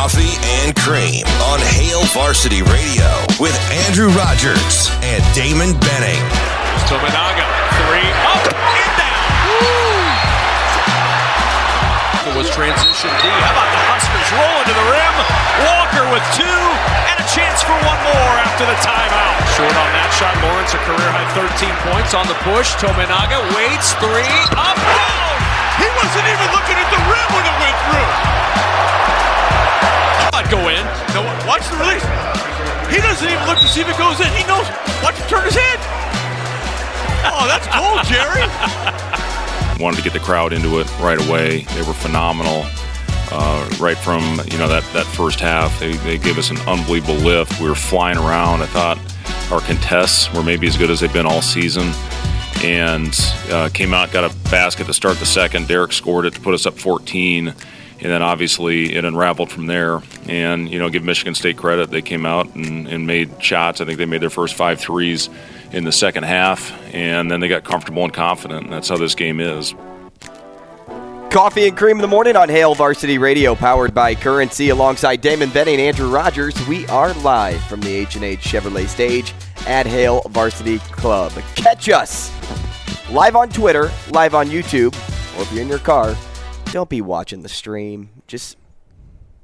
Coffee and Cream on Hail Varsity Radio with Andrew Rogers and Damon Benning. Tominaga, three, up and down. It was transition D. How about the Huskers rolling to the rim? Walker with two and a chance for one more after the timeout. Short on that shot. Lawrence a career high 13 points on the push. Tominaga waits, three, up, down. He wasn't even looking at the rim when it went through. Not go in. No, watch the release. He doesn't even look to see if it goes in. He knows. Watch him turn his head. Oh, that's cold, Jerry. wanted to get the crowd into it right away. They were phenomenal. Uh, right from you know that, that first half, they, they gave us an unbelievable lift. We were flying around. I thought our contests were maybe as good as they've been all season, and uh, came out got a basket to start the second. Derrick scored it to put us up 14, and then obviously it unraveled from there. And you know, give Michigan State credit; they came out and, and made shots. I think they made their first five threes in the second half, and then they got comfortable and confident. And that's how this game is. Coffee and cream in the morning on Hail Varsity Radio, powered by Currency, alongside Damon Benning and Andrew Rogers. We are live from the H&H Chevrolet stage at Hail Varsity Club. Catch us live on Twitter, live on YouTube, or if you're in your car, don't be watching the stream. Just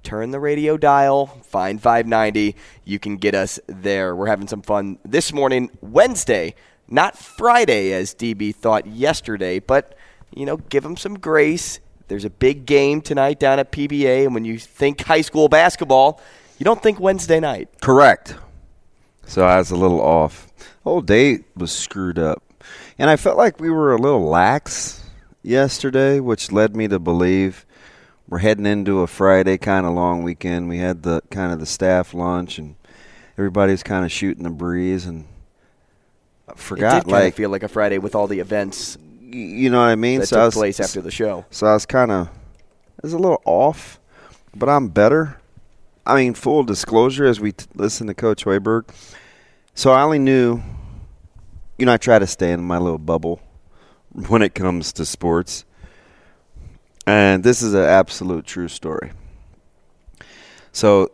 turn the radio dial, find 590. You can get us there. We're having some fun this morning, Wednesday, not Friday, as DB thought yesterday, but you know, give them some grace. There's a big game tonight down at PBA, and when you think high school basketball, you don't think Wednesday night. Correct. So I was a little off. The whole day was screwed up. And I felt like we were a little lax yesterday, which led me to believe we're heading into a Friday kind of long weekend. We had the kind of the staff lunch and everybody's kind of shooting the breeze and I It forgot did like feel like a Friday with all the events you know what I mean? that so I took was, place after the show. So I was kind of, I was a little off, but I'm better. I mean, full disclosure, as we t- listen to Coach Hoiberg. So I only knew, you know, I try to stay in my little bubble when it comes to sports. And this is an absolute true story. So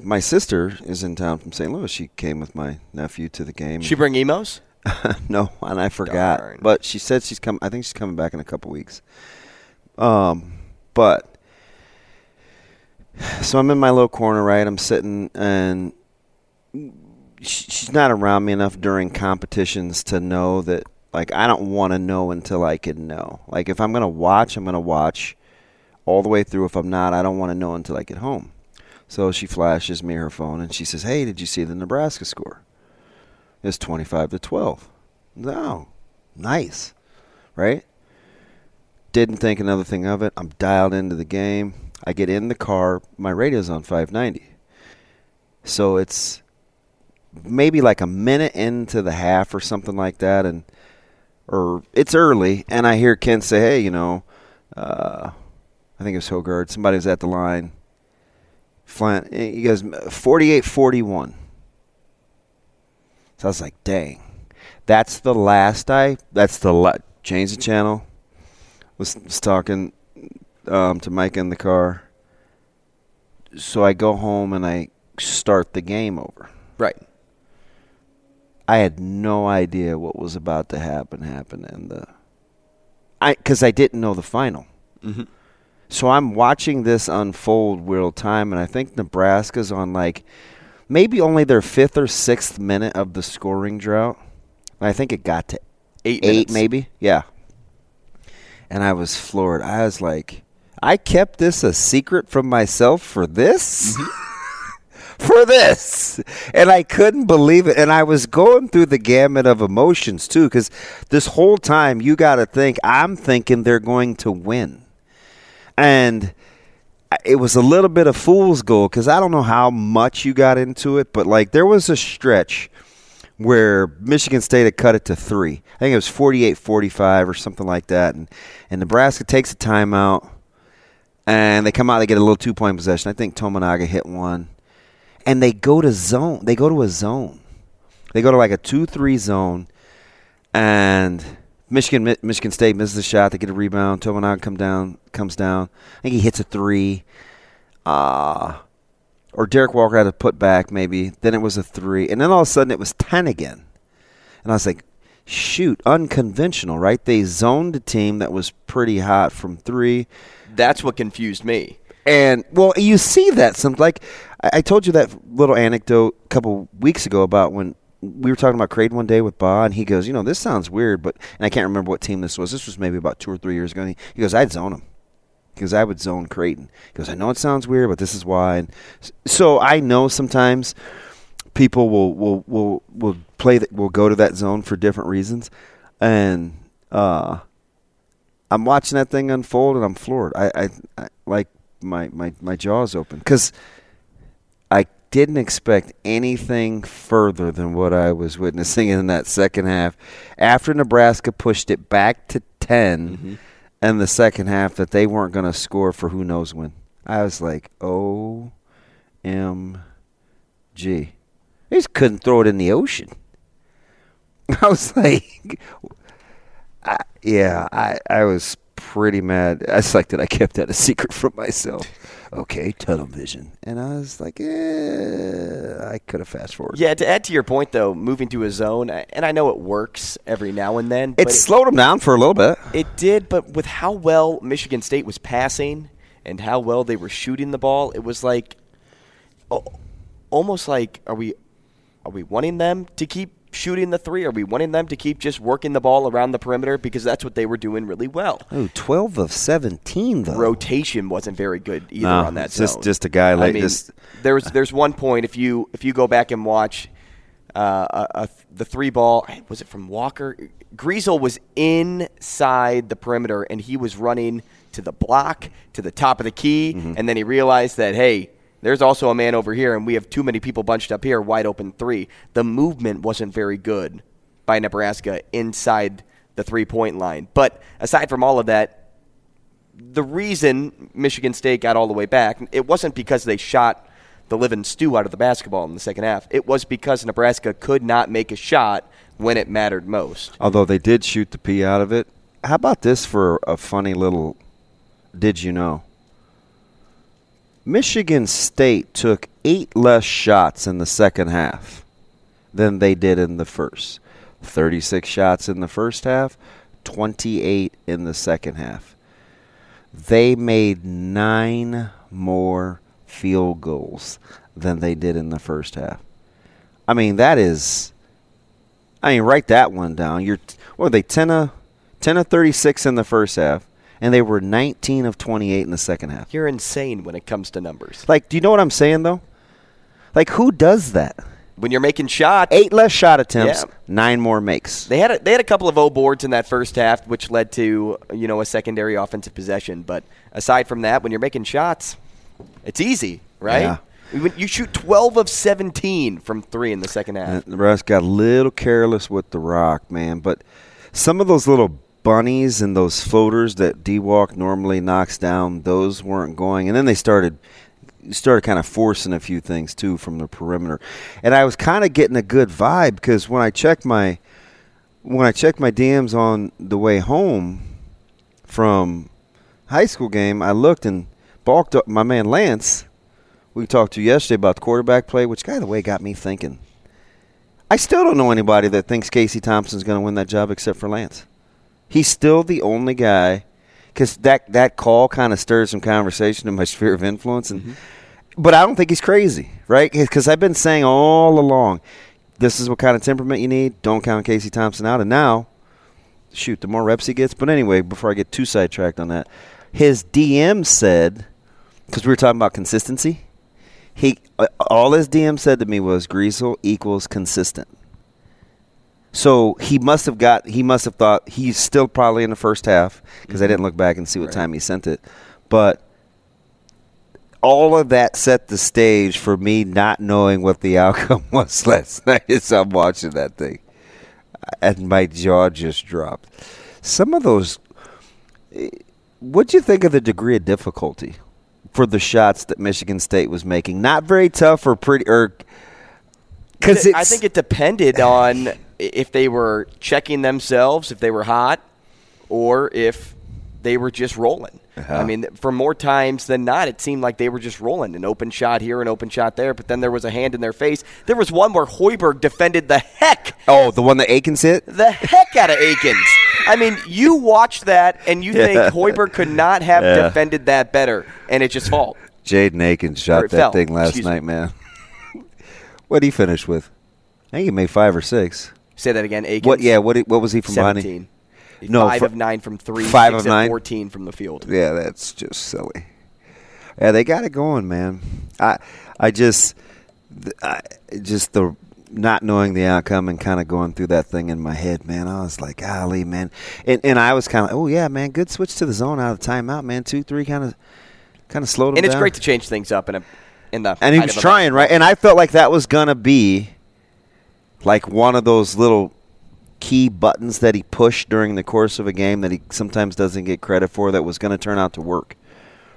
my sister is in town from St. Louis. She came with my nephew to the game. She bring emos? no, and I forgot. Darn. But she said she's come. I think she's coming back in a couple weeks. Um, but so I'm in my little corner, right? I'm sitting, and sh- she's not around me enough during competitions to know that. Like I don't want to know until I can know. Like if I'm gonna watch, I'm gonna watch all the way through. If I'm not, I don't want to know until I get home. So she flashes me her phone and she says, "Hey, did you see the Nebraska score?" It's 25 to 12. No. Nice. Right? Didn't think another thing of it. I'm dialed into the game. I get in the car. My radio's on 590. So it's maybe like a minute into the half or something like that and or it's early and I hear Ken say, "Hey, you know, uh, I think it was Hoggard. Somebody's at the line. Flint. he goes 48-41. So I was like, dang. That's the last I. That's the la- change the channel. Was, was talking um, to Mike in the car. So I go home and I start the game over. Right. I had no idea what was about to happen. Happen and the, I because I didn't know the final. Mm-hmm. So I'm watching this unfold real time, and I think Nebraska's on like maybe only their fifth or sixth minute of the scoring drought. I think it got to Eight eight, maybe. Yeah. And I was floored. I was like, I kept this a secret from myself for this? for this. And I couldn't believe it. And I was going through the gamut of emotions, too, because this whole time you got to think, I'm thinking they're going to win. And it was a little bit of fool's gold because I don't know how much you got into it, but like there was a stretch where Michigan State had cut it to three. I think it was 48 45 or something like that. And, and Nebraska takes a timeout and they come out, they get a little two point possession. I think Tominaga hit one. And they go to zone. They go to a zone. They go to like a 2 3 zone. And Michigan Michigan State misses a shot. They get a rebound. Tominaga come down, comes down. I think he hits a three. Uh, or Derrick Walker had a put back maybe. Then it was a three, and then all of a sudden it was ten again. And I was like, shoot, unconventional, right? They zoned a team that was pretty hot from three. That's what confused me. And well, you see that some like I, I told you that little anecdote a couple weeks ago about when we were talking about Creighton one day with Ba, and he goes, you know, this sounds weird, but and I can't remember what team this was. This was maybe about two or three years ago. He, he goes, I'd zone them because I would zone Creighton. He goes, I know it sounds weird, but this is why. And so I know sometimes people will will will will play that will go to that zone for different reasons, and uh, I'm watching that thing unfold and I'm floored. I, I, I like my my my jaws open because I didn't expect anything further than what I was witnessing in that second half. After Nebraska pushed it back to 10 Mm-hmm. in the second half, that they weren't going to score for who knows when. I was like, O M G. They just couldn't throw it in the ocean. I was like, I, yeah, I, I was pretty mad. I was like that I kept that a secret from myself. Okay, tunnel vision. And I was like, eh, I could have fast forwarded. Yeah, to add to your point, though, moving to a zone, and I know it works every now and then. but It slowed them down for a little bit. It did, but with how well Michigan State was passing and how well they were shooting the ball, it was like oh, almost like are we are we wanting them to keep shooting the three? Are we wanting them to keep just working the ball around the perimeter because that's what they were doing really well. Oh, 12 of 17, though. Rotation wasn't very good either No, on that just- zone. just a guy I like mean, this- There's there's one point if you if you go back and watch uh, a, a, the three ball was it from Walker? Griesel was inside the perimeter and he was running to the block to the top of the key, Mm-hmm. and then he realized that hey. There's also a man over here, and we have too many people bunched up here, wide open three. The movement wasn't very good by Nebraska inside the three point line. But aside from all of that, the reason Michigan State got all the way back, it wasn't because they shot the living stew out of the basketball in the second half. It was because Nebraska could not make a shot when it mattered most. Although they did shoot the pee out of it. How about this for a funny little did you know? Michigan State took eight less shots in the second half than they did in the first. 36 shots in the first half, 28 in the second half. They made nine more field goals than they did in the first half. I mean, that is. I mean, write that one down. You're what are they 10 of 10 of 36 in the first half, and they were 19 of 28 in the second half. You're insane when it comes to numbers. Like, do you know what I'm saying though? Like, who does that? When you're making shots, Eight less shot attempts, Yeah. nine more makes. They had a, they had a couple of O boards in that first half, which led to you know a secondary offensive possession. But aside from that, when you're making shots, it's easy, right? Yeah. You shoot 12 of 17 from three in the second half. Uh, Nebraska got a little careless with the rock, man. But some of those little bunnies and those floaters that D Walk normally knocks down, those weren't going. And then they started started kind of forcing a few things too from the perimeter. And I was kind of getting a good vibe because when I checked my when I checked my DMs on the way home from high school game, I looked and balked up my man Lance. We talked to yesterday about the quarterback play, which, by the way, got me thinking. I still don't know anybody that thinks Casey Thompson's going to win that job except for Lance. He's still the only guy because that that call kind of stirs some conversation in my sphere of influence, and Mm-hmm. but I don't think he's crazy, right? Because I've been saying all along, this is what kind of temperament you need. Don't count Casey Thompson out, and now, shoot, the more reps he gets. But anyway, before I get too sidetracked on that, his DM said because we were talking about consistency. He uh, all his DM said to me was Griesel equals consistent. So he must have got. He must have thought he's still probably in the first half because I mm-hmm. didn't look back and see what time he sent it. But all of that set the stage for me not knowing what the outcome was last night as I'm watching that thing, and my jaw just dropped. Some of those. Eh, what do you think of the degree of difficulty for the shots that Michigan State was making? Not very tough or pretty, or because I think it depended on if they were checking themselves, if they were hot, or if they were just rolling. Uh-huh. I mean, for more times than not, it seemed like they were just rolling an open shot here, an open shot there, but then there was a hand in their face. There was one where Hoiberg defended the heck, Oh, the one that Akins hit. the heck out of Akins. I mean, you watch that and you think Hoiberg could not have Yeah. defended that better, and it's just fault. Jaden Akins shot that fell, thing last excuse night, me. man. what did he finish with? I think he made five or six. Say that again, Akins. What? Yeah. What? What was he from behind? Seventeen. No, five fr- of nine from three. five of nine? Fourteen from the field. Yeah, that's just silly. Yeah, they got it going, man. I, I just, I, just the not knowing the outcome and kind of going through that thing in my head, man. I was like, golly, man. And and I was kind of, oh yeah, man, good switch to the zone out of the timeout, man. Two, three, kind of, kind of slowed And it's down. great to change things up in a in the and he was trying right and i felt like that was gonna be like one of those little key buttons that he pushed during the course of a game that he sometimes doesn't get credit for that was gonna turn out to work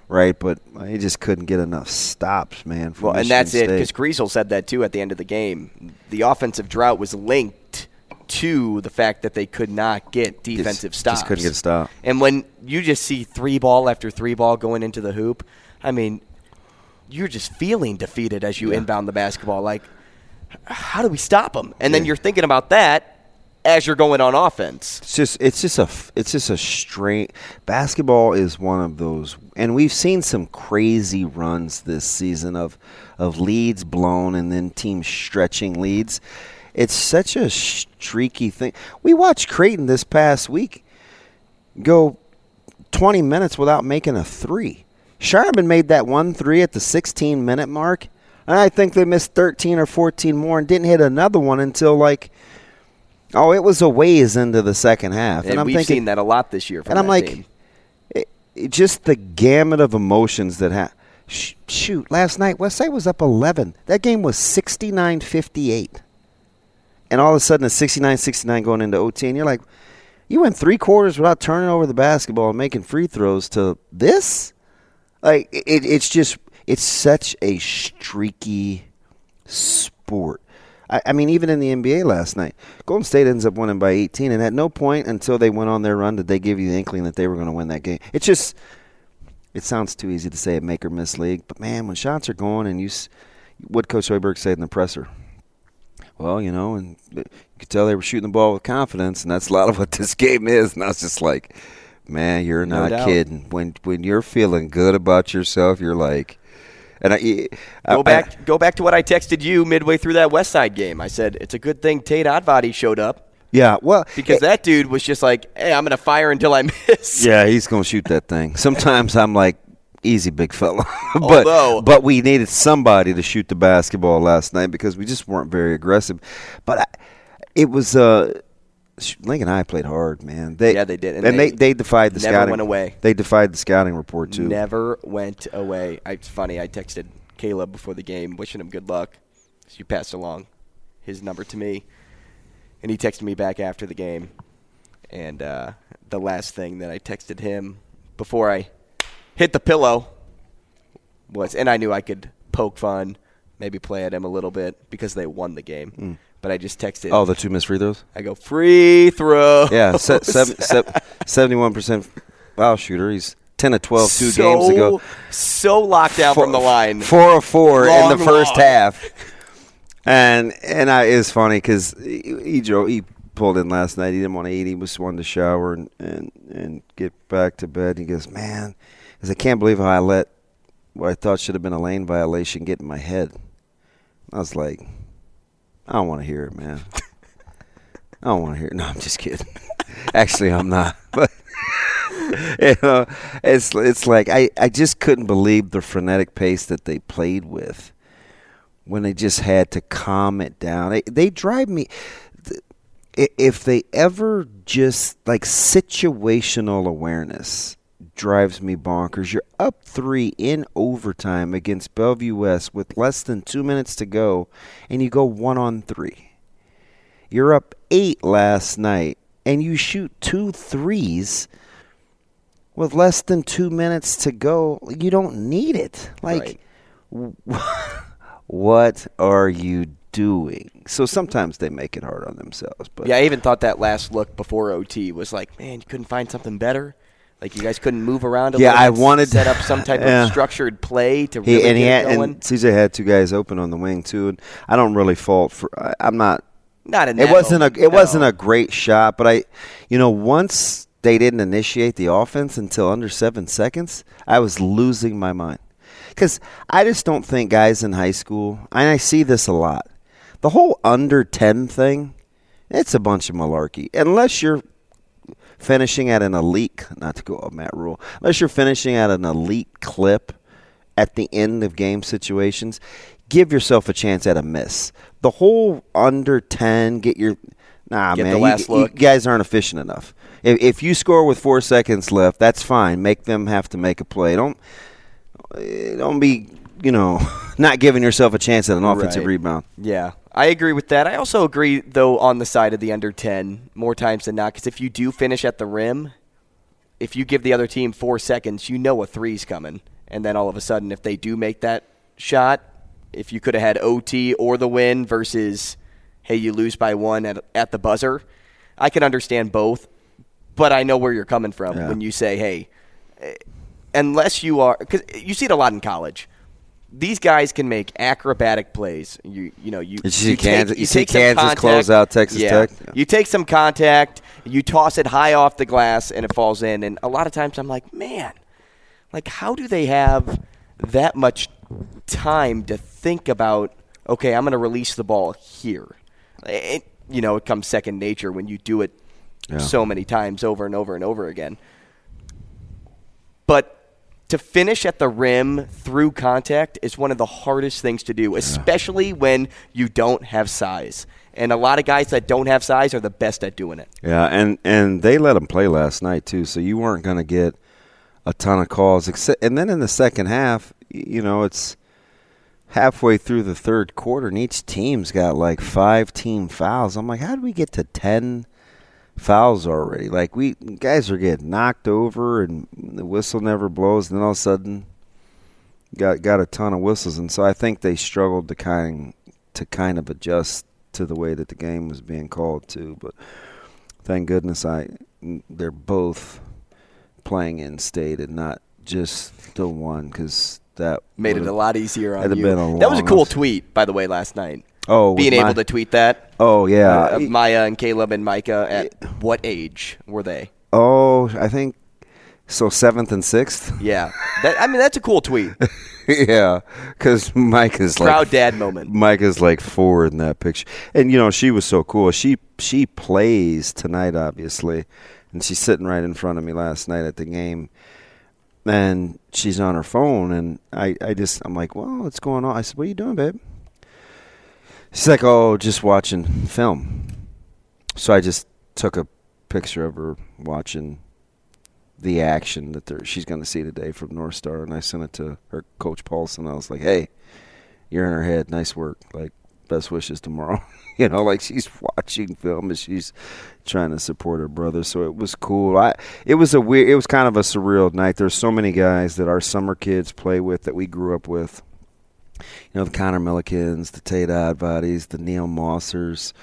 right but he just couldn't get enough stops man Well, and Michigan that's it because State. Griesel said that too at the end of the game. The offensive drought was linked to the fact that they could not get defensive just stops. couldn't get a stop. And when you just see three ball after three ball going into the hoop, I mean, you're just feeling defeated as you inbound the basketball. Like, how do we stop them? And then Yeah. you're thinking about that as you're going on offense. It's just it's just a it's just a straight basketball is one of those and we've seen some crazy runs this season of of leads blown and then teams stretching leads. It's such a streaky thing. We watched Creighton this past week go 20 minutes without making a 3. Scheierman made that one 3 at the 16 minute mark. And I think they missed 13 or 14 more and didn't hit another one until like Oh, it was a ways into the second half, And, and, I'm we've thinking, seen that a lot this year. From and I'm like, it, it- just the gamut of emotions that ha- sh- shoot. Last night, Westside was up 11. That game was 69-58, and all of a sudden, it's 69-69 going into OT, and you're like, you went three quarters without turning over the basketball and making free throws to this. Like it, it's just it's such a streaky sport. I, I mean, even in the NBA last night, Golden State ends up winning by 18, and at no point until they went on their run did they give you the inkling that they were going to win that game. It's just, it sounds too easy to say a make or miss league, but man, when shots are going and you, what Coach Hoiberg said in the presser, well, you know, and uh, you could tell they were shooting the ball with confidence, and that's a lot of what this game is. And I was just like, man, you're No not doubt. kidding. When when you're feeling good about yourself, you're like, and I Go I- back, go back to what I texted you midway through that West Side game. I said it's a good thing Tate Advadi showed up yeah, well, because that dude was just like, "Hey, I'm gonna fire until I miss." Yeah, he's gonna shoot that thing. Sometimes I'm like, easy, big fella. but Although- but we needed somebody to shoot the basketball last night because we just weren't very aggressive. But I, it was uh, Link and I played hard, man. They, Yeah, they did, and and, they, they they defied the never scouting. went away. They defied the scouting report too. Never went away. I, it's funny. I texted Caleb before the game, wishing him good luck. So you passed along his number to me, and he texted me back after the game. And uh, the last thing that I texted him before I hit the pillow was, and I knew I could poke fun, maybe play at him a little bit because they won the game. But I just texted. Oh, the two missed free throws. I go free throw. Yeah, seventy-one percent foul shooter. He's ten to 12 two so, games ago. So locked down from the line. Four of four in the first lob. half. And and I, it was funny because he, he drove. He pulled in last night. He didn't want to eat. He just wanted to shower and and, and get back to bed. And He goes, man, because I can't believe how I let what I thought should have been a lane violation get in my head. I was like, I don't want to hear it, man. I don't want to hear it. No, I'm just kidding. Actually, I'm not. But you know, it's it's like I, I just couldn't believe the frenetic pace that they played with when they just had to calm it down. They, they drive me if they ever just like situational awareness drives me bonkers. You're up three in overtime against Bellevue West with less than two minutes to go, and you go one on three. You're up eight last night, and you shoot two threes with less than two minutes to go. You don't need it. Like, right. what are you doing? So sometimes they make it hard on themselves. But yeah, I even thought that last look before OT was like, man, you couldn't find something better. Like you guys couldn't move around a yeah, little. I wanted to set up some type yeah. of structured play to really and get he had, going. And CJ had two guys open on the wing too, and I don't really fault for. I, I'm not. Not in It wasn't a. It no. wasn't a great shot, but I, you know, once they didn't initiate the offense until under seven seconds, I was losing my mind because I just don't think guys in high school, and I see this a lot. The whole under ten thing, it's a bunch of malarkey. Unless you're finishing at an elite, not to go off Matt Rhule, unless you're finishing at an elite clip at the end of game situations, give yourself a chance at a miss. The whole under 10, get your. Nah, Get man, you, you guys aren't efficient enough. If, if you score with four seconds left, that's fine. Make them have to make a play. Don't eh, don't be, you know, not giving yourself a chance at an offensive Right. rebound. Yeah, I agree with that. I also agree, though, on the side of the under 10 more times than not, because if you do finish at the rim, if you give the other team four seconds, you know a three's coming. And then all of a sudden, if they do make that shot, if you could have had OT or the win versus, hey, you lose by one at, at the buzzer, I can understand both. But I know where you're coming from Yeah. when you say, hey, eh, unless you are, because you see it a lot in college. These guys can make acrobatic plays. You you know you You see you Kansas- take, you see take Kansas contact. close out Texas Yeah. Tech? Yeah. You take some contact, you toss it high off the glass, and it falls in. And a lot of times I'm like, man, like how do they have that much time to think about? Okay, I'm going to release the ball here. It, you know, it comes second nature when you do it Yeah. so many times over and over and over again. But to finish at the rim through contact is one of the hardest things to do, especially when you don't have size. And a lot of guys that don't have size are the best at doing it. Yeah, and and they let him play last night too, so you weren't going to get a ton of calls. Except, and then in the second half, you know, it's halfway through the third quarter, and each team's got like five team fouls. I'm like, how did we get to ten fouls already? Like we guys are getting knocked over, and the whistle never blows. And then all of a sudden, got got a ton of whistles, and so I think they struggled to kind to kind of adjust to the way that the game was being called too. But thank goodness I they're both playing in state and not just the one because that Made it a lot easier on you. that was a cool tweet, by the way, last night. Oh, being able my- to tweet that. Oh yeah. uh, Maya and Caleb and Micah. At what age were they? oh, I think so. Seventh and sixth. Yeah, that, I mean that's a cool tweet. yeah, because Mike is like Proud dad moment. Mike is like four in that picture, and you know she was so cool. She she plays tonight, obviously, and she's sitting right in front of me last night at the game, and she's on her phone, and I I just I'm like, well, what's going on? I said, what are you doing, babe? She's like, oh, just watching film. So I just took a picture of her watching the action that she's going to see today from North Star, and I sent it to her coach Paulson. I was like, "Hey, you're in her head. Nice work. Like, best wishes tomorrow." you know, like she's watching film and she's trying to support her brother. So it was cool. I it was a weird. It was kind of a surreal night. There's so many guys that our summer kids play with that we grew up with. You know, the Connor Millikins, the Tate Oddbodies, the Neil Mossers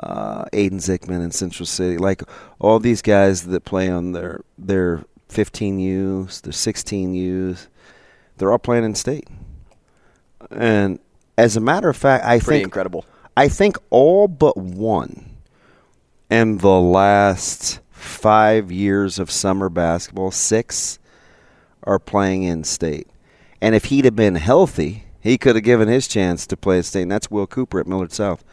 uh, Aiden Zickman in Central City, like all these guys that play on their their 15Us, their 16Us, they're all playing in state, and As a matter of fact, I Pretty think incredible. I think all but one in the last five years of summer basketball, six are playing in state. And if he'd have been healthy, he could have given his chance to play at state. And that's Will Cooper at Millard South.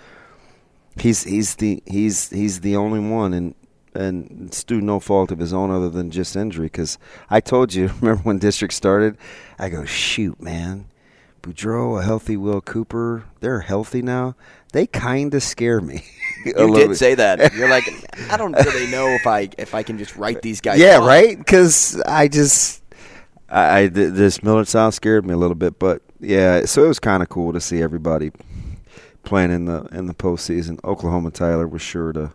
He's he's the he's he's the only one, and and it's through no fault of his own other than just injury. Because I told you, remember when district started, I go shoot, man. Boudreaux, a healthy Will Cooper, they're healthy now. They kind of scare me. You did bit. say that. You're like, I don't really know if I if I can just write these guys. Yeah, off. right. Because I just, I, I this Millard South scared me a little bit, but yeah. So it was kind of cool to see everybody playing in the in the postseason. Oklahoma Tyler was sure to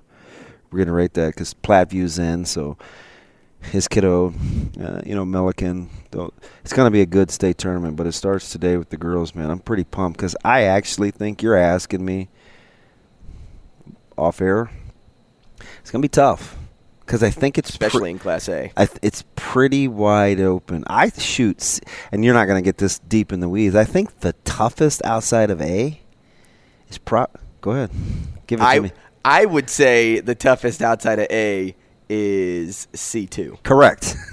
reiterate that because Platteview's in, so his kiddo, uh, you know, Milliken. It's going to be a good state tournament, but it starts today with the girls. Man, I'm pretty pumped because I actually think you're asking me off air. It's going to be tough because I think it's pre- especially in Class A. I th- it's pretty wide open. I shoot, and you're not going to get this deep in the weeds. I think the toughest outside of A is pro. Go ahead, give it to me. I would say the toughest outside of A is C two. Correct.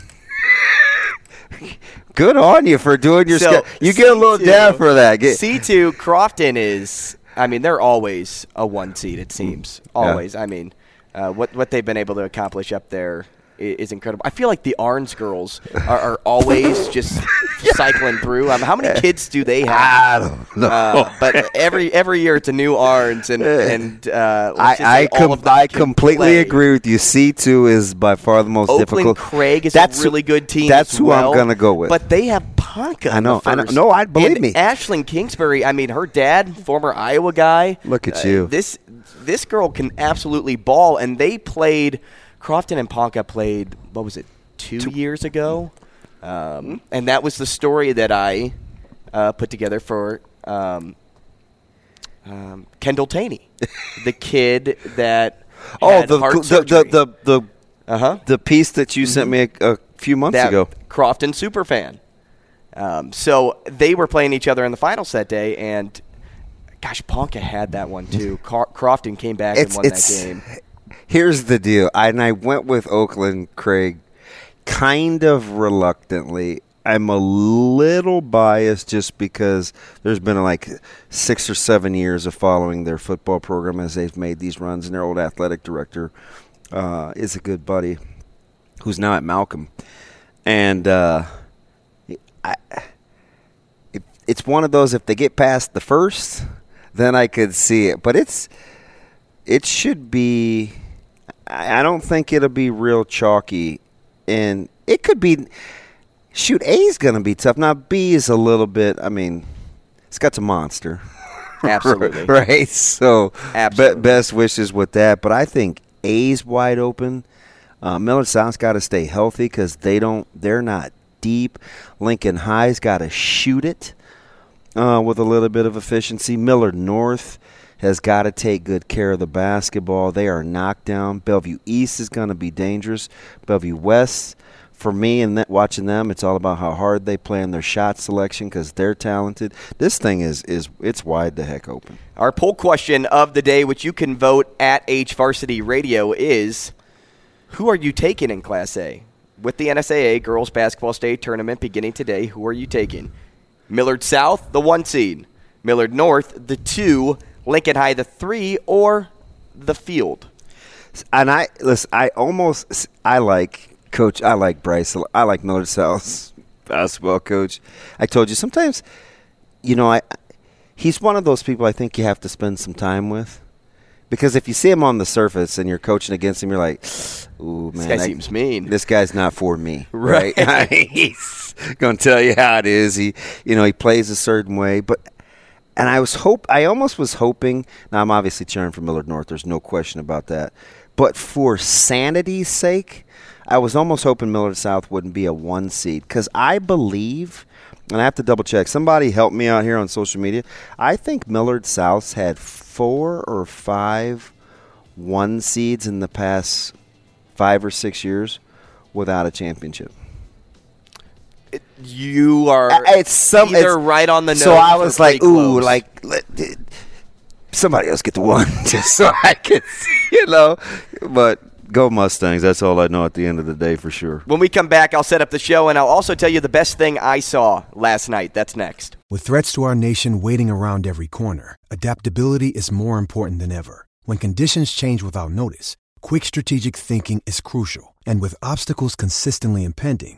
Good on you for doing your. So, sch- you get a little down for that. Get, C two Crofton is. I mean, they're always a one seed. It seems always. I mean, uh, what what they've been able to accomplish up there is incredible. I feel like the Arns girls are, are always just cycling through. Um, how many kids do they have? I don't know. Uh, but every every year it's a new Arns, and and uh, I I, com- I completely play. agree with you. C two is by far the most Oakland difficult. Craig is That's a really good team. That's who well, I'm going to go with. But they have Ponca. I know, I know. No, I- believe And me. Ashlyn Kingsbury. I mean, her dad, former Iowa guy. Look at uh, you. This this girl can absolutely ball, and they played. Crofton and Ponca played. What was it? Two, years ago, um, and that was the story that I uh, put together for. Um, um, Kendall Taney, the kid that oh, the the, the the the uh-huh. the piece that you sent me a, a few months that ago. Crofton super fan. Um, so they were playing each other in the finals that day, and gosh, Ponca had that one too. Car- Crofton came back and won it's- that game. Here's the deal. I, and I went with Oakland Craig kind of reluctantly. I'm a little biased just because there's been like six or seven years of following their football program as they've made these runs, and their old athletic director uh, is a good buddy who's now at Malcolm. And uh, I, it, it's one of those, if they get past the first, then I could see it. But it's it should be. I don't think it'll be real chalky, and it could be. Shoot, A is going to be tough. Now B is a little bit. I mean, Scott's a monster, Absolutely. right? So, be- best wishes with that. But I think A's wide open. Uh, Millard South's got to stay healthy because they don't. They're not deep. Lincoln High's got to shoot it uh, with a little bit of efficiency. Millard North has got to take good care of the basketball. They are knocked down. Bellevue East is going to be dangerous. Bellevue West, for me and that, watching them, it's all about how hard they play in their shot selection because they're talented. This thing is is it's wide the heck open. Our poll question of the day, which you can vote at H Varsity Radio, is Who are you taking in Class A? With the NSAA Girls Basketball State Tournament beginning today, who are you taking? Millard South, the one seed. Millard North, the two. Lincoln High, the three. Or the field. And I listen. I almost I like Coach. I like Bryce. I like Millard South's basketball coach. I told you sometimes, you know, I he's one of those people I think you have to spend some time with. Because if you see him on the surface and you're coaching against him, you're like, "Ooh, man, this guy I- seems mean." This guy's not for me, Right. right? he's going to tell you how it is. He, you know, he plays a certain way, but and I was hope I almost was hoping. Now I'm obviously cheering for Millard North. There's no question about that. But for sanity's sake, I was almost hoping Millard South wouldn't be a one seed because I believe, and I have to double check. Somebody help me out here on social media. I think Millard South's had four or five one seeds in the past five or six years without a championship. You are Uh, it's some either it's- right on the nose. So I was like, pretty ooh, close. like let, somebody else get the one, just so I can, you know. But go Mustangs. That's all I know at the end of the day for sure. When we come back, I'll set up the show and I'll also tell you the best thing I saw last night. That's next. With threats to our nation waiting around every corner, adaptability is more important than ever. When conditions change without notice, quick strategic thinking is crucial. And with obstacles consistently impending,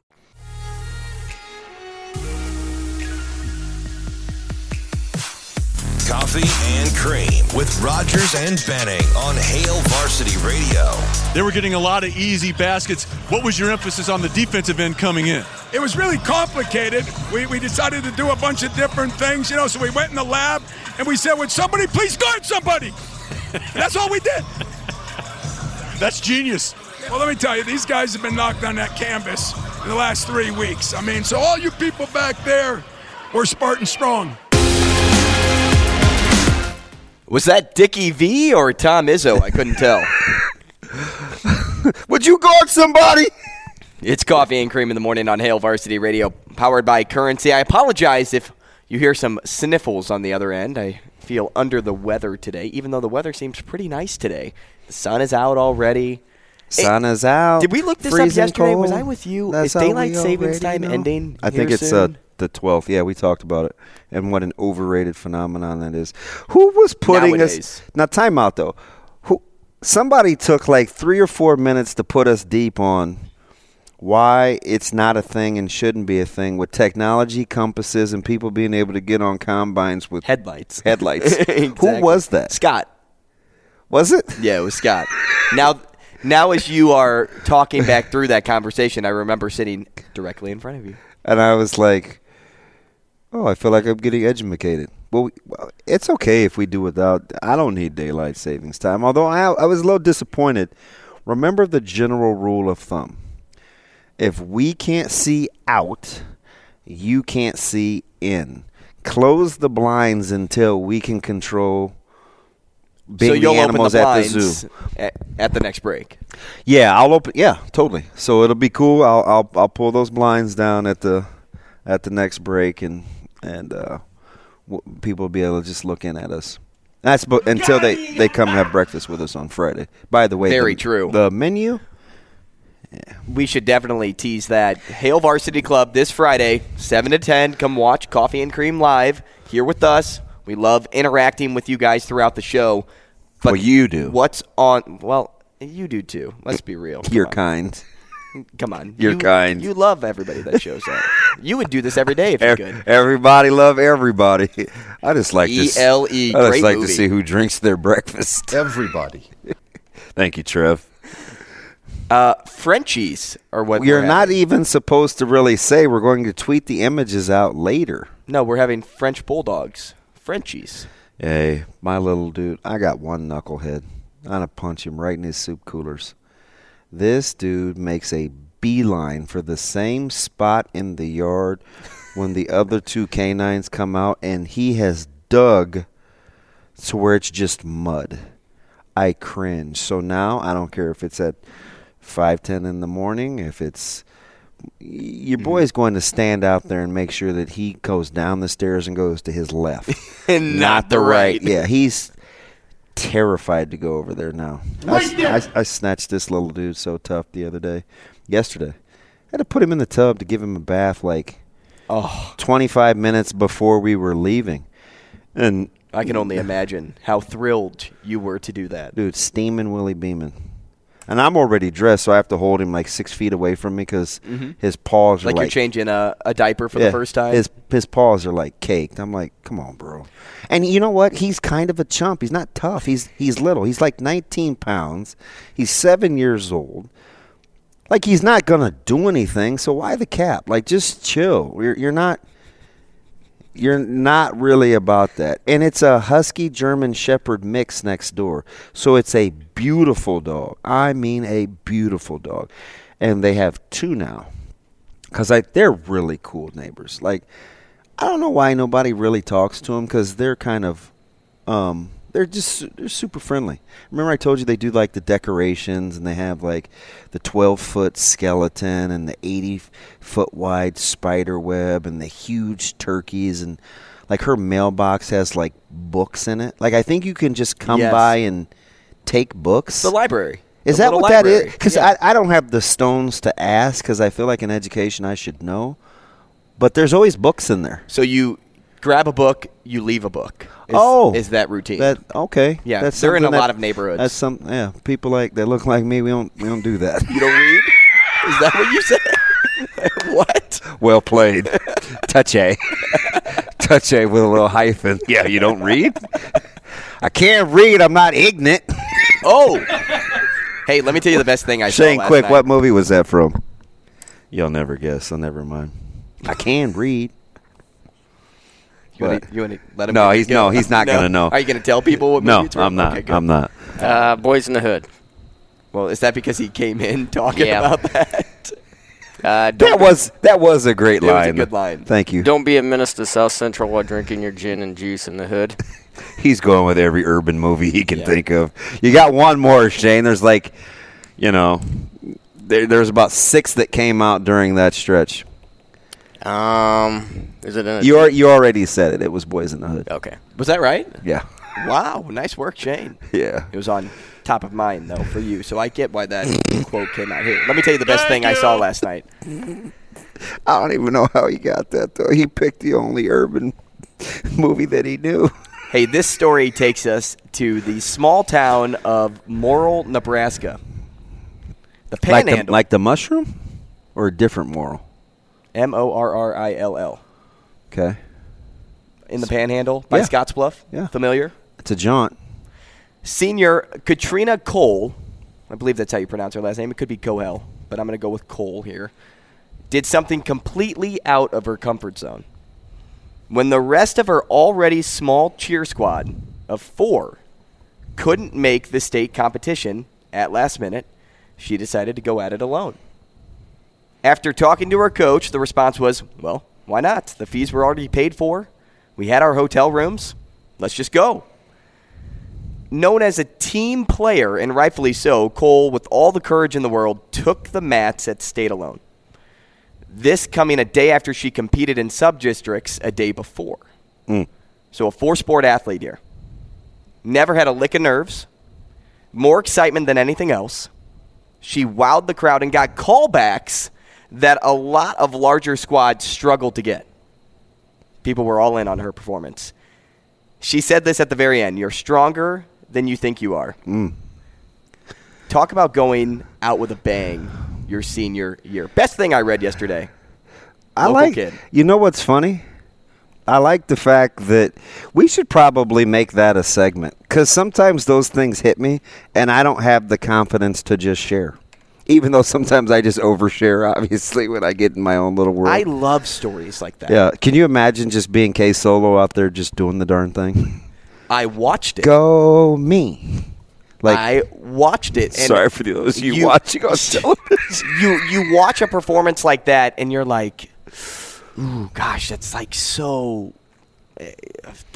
Coffee and cream with Rogers and Benning on Hail Varsity Radio. They were getting a lot of easy baskets. What was your emphasis on the defensive end coming in? It was really complicated. We, we decided to do a bunch of different things, you know, so we went in the lab and we said, Would somebody please guard somebody? That's all we did. That's genius. Well, let me tell you, these guys have been knocked on that canvas in the last three weeks. I mean, so all you people back there were Spartan strong. Was that Dickie V or Tom Izzo? I couldn't tell. Would you guard somebody? It's Coffee and Cream in the Morning on Hail Varsity Radio, powered by Currency. I apologize if you hear some sniffles on the other end. I feel under the weather today, even though the weather seems pretty nice today. The sun is out already. Sun is out. Did we look this up yesterday? Was. I with you? That's Is daylight savings time know. ending I think it's uh, soon? The 12th. Yeah, we talked about it and what an overrated phenomenon that is. Who was putting Nowadays. us now? Time out though. Who? Somebody took like three or four minutes to put us deep on why it's not a thing and shouldn't be a thing with technology, compasses, and people being able to get on combines with Headlights. Headlights. Exactly. Who was that? Scott. Was it? Yeah, it was Scott. now, now as you are talking back through that conversation, I remember sitting directly in front of you. And I was like, "Oh, I feel like I'm getting educated." Well, we, well, it's okay if we do without. I don't need daylight savings time. Although I, I was a little disappointed. Remember the general rule of thumb: if we can't see out, you can't see in. Close the blinds until we can control being so you'll the animals open the at the zoo. At, at the next break. Yeah, I'll open. Yeah, totally. So it'll be cool. I'll I'll I'll pull those blinds down at the at the next break, and and uh, w- people will be able to just look in at us. That's bu- until they they come have breakfast with us on Friday. By the way, Very the, true. The menu. We should definitely tease that. Hail Varsity Club this Friday, 7 to 10. Come watch Coffee and Cream live here with us. We love interacting with you guys throughout the show. But Well, you do. What's on? Well, you do too. Let's be real. Come You're on. kind. Come on. You're You- kind. You love everybody that shows up. You would do this every day if you could. Everybody love everybody. I just like to s- just E, like movie. to see who drinks their breakfast. Everybody. Thank you, Trev. Uh, Frenchies are what You're we're not having. even supposed to really say. We're going to tweet the images out later. No, we're having French bulldogs. Frenchies. Hey, my little dude, I got one knucklehead. I'm gonna punch him right in his soup coolers. This dude makes a beeline for the same spot in the yard when the other two canines come out, and he has dug to where it's just mud. I cringe. So now I don't care if it's at five ten in the morning, if it's your mm-hmm. boy's going to stand out there and make sure that he goes down the stairs and goes to his left And not the right. Yeah, he's terrified to go over there now. I, I, I snatched this little dude so tough the other day, yesterday. I had to put him in the tub to give him a bath like Oh, 25 minutes before we were leaving. And I can only imagine how thrilled you were to do that. dude, steaming Willie Beamen. And I'm already dressed, so I have to hold him like six feet away from me because mm-hmm. his paws are Like, like you're changing a, a diaper for the first time. His his paws are like caked. I'm like, come on, bro. And you know what? He's kind of a chump. He's not tough. He's he's little. He's like 19 pounds. He's seven years old. Like he's not gonna do anything. So why the cap? Like just chill. You're you're not. You're not really about that. And it's a husky German shepherd mix next door. So it's a beautiful dog. I mean a beautiful dog. And they have two now. Cuz like they're really cool neighbors. Like I don't know why nobody really talks to them cuz they're kind of um they're just they're super friendly. Remember I told you they do like the decorations and they have like the 12 foot skeleton and the 80 foot wide spider web and the huge turkeys and like her mailbox has like books in it. Like I think you can just come Yes. by and take books. The library. Is The that what that library. is? Because Yeah. I, I don't have the stones to ask because I feel like in education I should know. But there's always books in there. So you grab a book, you leave a book. Is, oh, is that routine? That okay? Yeah, that's they're in something a lot of neighborhoods. That's some yeah. People like that look like me. We don't we don't do that. you don't read? Is that what you said? what? well played, touch a, touch a with a little hyphen. Yeah, you don't read. I can't read. I'm not ignorant. Oh. hey, let me tell you the best thing I saw Shane, quick, night. what movie was that from? You'll never guess. So never mind. I can read. You want to you wanna let him? No, he's- go? no, he's not gonna know. Are you going to tell people what No, movie? I'm not. Okay. I'm not. Uh, Boys in the Hood. Well, is that because he came in talking Yeah. about that? Uh, That don't, was that was a great It was a line. good line. Thank you. don't be a menace to South Central while drinking your gin and juice in the hood. He's going with every urban movie he can Yeah. think of. You got one more, Shane. There's like, you know, there, there's about six that came out during that stretch. Um, is it in a You are, you already said it. It was Boys in the Hood. Okay. Was that right? Yeah, Wow, nice work, Shane. yeah. It was on top of mind though for you, so I get why that quote came out here. Let me tell you the best thing I saw last night. I don't even know how he got that though. He picked the only urban movie that he knew. Hey, this story takes us to the small town of Morrill, Nebraska. The Like the, like the mushroom, or a different moral. M O R R I L L. Okay, In the Panhandle by Yeah. Scottsbluff. Yeah. Familiar? it's a jaunt. Senior Katrina Cole, I believe that's how you pronounce her last name. It could be Cohel, but I'm going to go with Cole here. Did something completely out of her comfort zone. When the rest of her already small cheer squad of four couldn't make the state competition at last minute, she decided to go at it alone. After talking to her coach, the response was, well, why not? The fees were already paid for. We had our hotel rooms. Let's just go known as a team player, and rightfully so, Cole, with all the courage in the world, took the mats at state alone. This coming a day after she competed in sub districts a day before. Mm. So a four sport athlete here. Never had a lick of nerves. More excitement than anything else. She wowed the crowd and got callbacks that a lot of larger squads struggled to get. People were all in on her performance. She said this at the very end You're stronger than you think you are. Mm. Talk about going out with a bang your senior year. Best thing I read yesterday. I Local like. kid. You know what's funny? I like the fact that we should probably make that a segment because sometimes those things hit me, and I don't have the confidence to just share. Even though sometimes I just overshare, obviously, when I get in my own little world. I love stories like that. yeah. Can you imagine just being K Solo out there just doing the darn thing? I watched it. Go me. Like, I watched it. And sorry for those you, you- watching on television. you you watch a performance like that and you're like, ooh, gosh, that's like so. eh,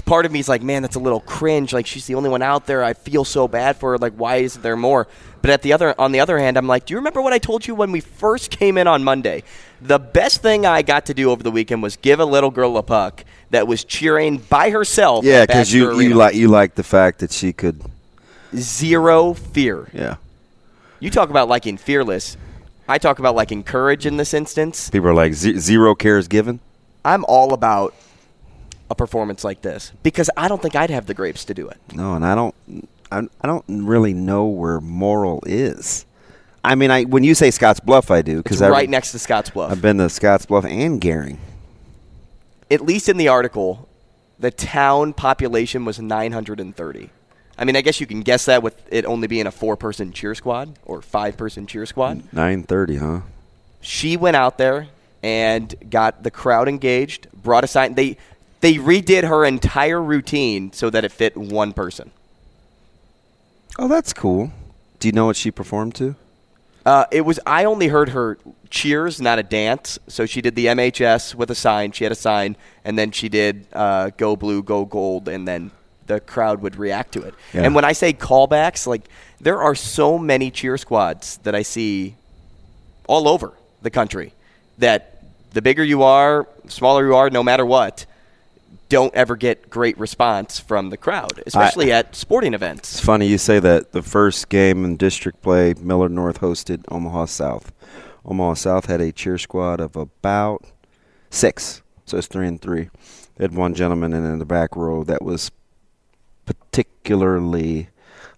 Part of me is like, man, that's a little cringe. Like she's the only one out there. I feel so bad for her. Like, why isn't there more? But at the other, on the other hand, I'm like, do you remember what I told you when we first came in on Monday? The best thing I got to do over the weekend was give a little girl a puck that was cheering by herself. yeah, because you you like you like the fact that she could. zero fear. Yeah. You talk about liking fearless. I talk about liking courage in this instance. People are like ze- zero cares given. I'm all about a performance like this because I don't think I'd have the grapes to do it. No, and I don't. I, I don't really know where Morrill is. I mean, I when you say Scotts Bluff, I do because right next to Scottsbluff. I've been to Scotts Bluff and Gering. At least in the article, the town population was 930. I mean, I guess you can guess that with it only being a four-person cheer squad or five-person cheer squad. Nine thirty, huh? She went out there and got the crowd engaged. Brought a sign. They They redid her entire routine so that it fit one person. Oh, that's cool. Do you know what she performed to? Uh, it was. I only heard her cheers, not a dance. So she did the MHS with a sign. She had a sign, and then she did uh, "Go Blue, Go Gold," and then the crowd would react to it. Yeah. And when I say callbacks, like there are so many cheer squads that I see all over the country that the bigger you are, smaller you are, no matter what, don't ever get great response from the crowd, especially at sporting events. It's funny you say that. The first game in district play, Millard North hosted Omaha South. Omaha South had a cheer squad of about six, so it's three and three. They had one gentleman in, in the back row that was particularly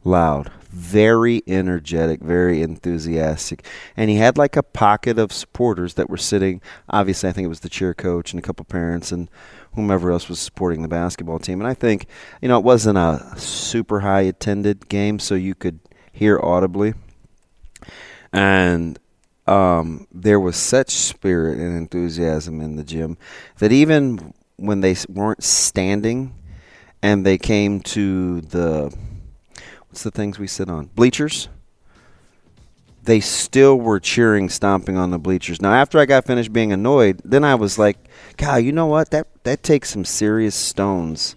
loud, very energetic, very enthusiastic, and he had like a pocket of supporters that were sitting. Obviously, I think it was the cheer coach and a couple parents and whomever else was supporting the basketball team. And I think, you know, it wasn't a super high attended game, so you could hear audibly. And um, there was such spirit and enthusiasm in the gym that even when they weren't standing and they came to the what's the things we sit on bleachers they still were cheering stomping on the bleachers now after i got finished being annoyed then i was like god you know what that that takes some serious stones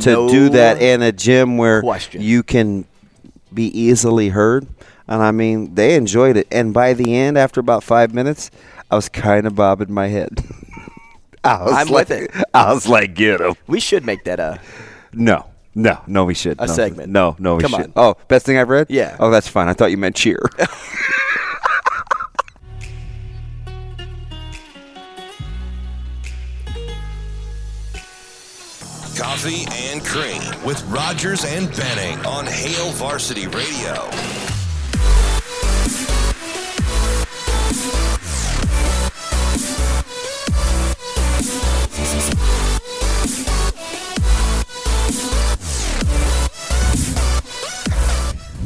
to do that in a gym where question. you can be easily heard and i mean they enjoyed it and by the end after about five minutes i was kind of bobbing my head I was I'm like, with it. I was like, get him. We should make that a No, no, no. We should A no, segment. No, no. We Come should. on. Oh, best thing I've read. Yeah. Oh, that's fine. I thought you meant cheer. Coffee and Cream with Rogers and Benning on Hail Varsity Radio.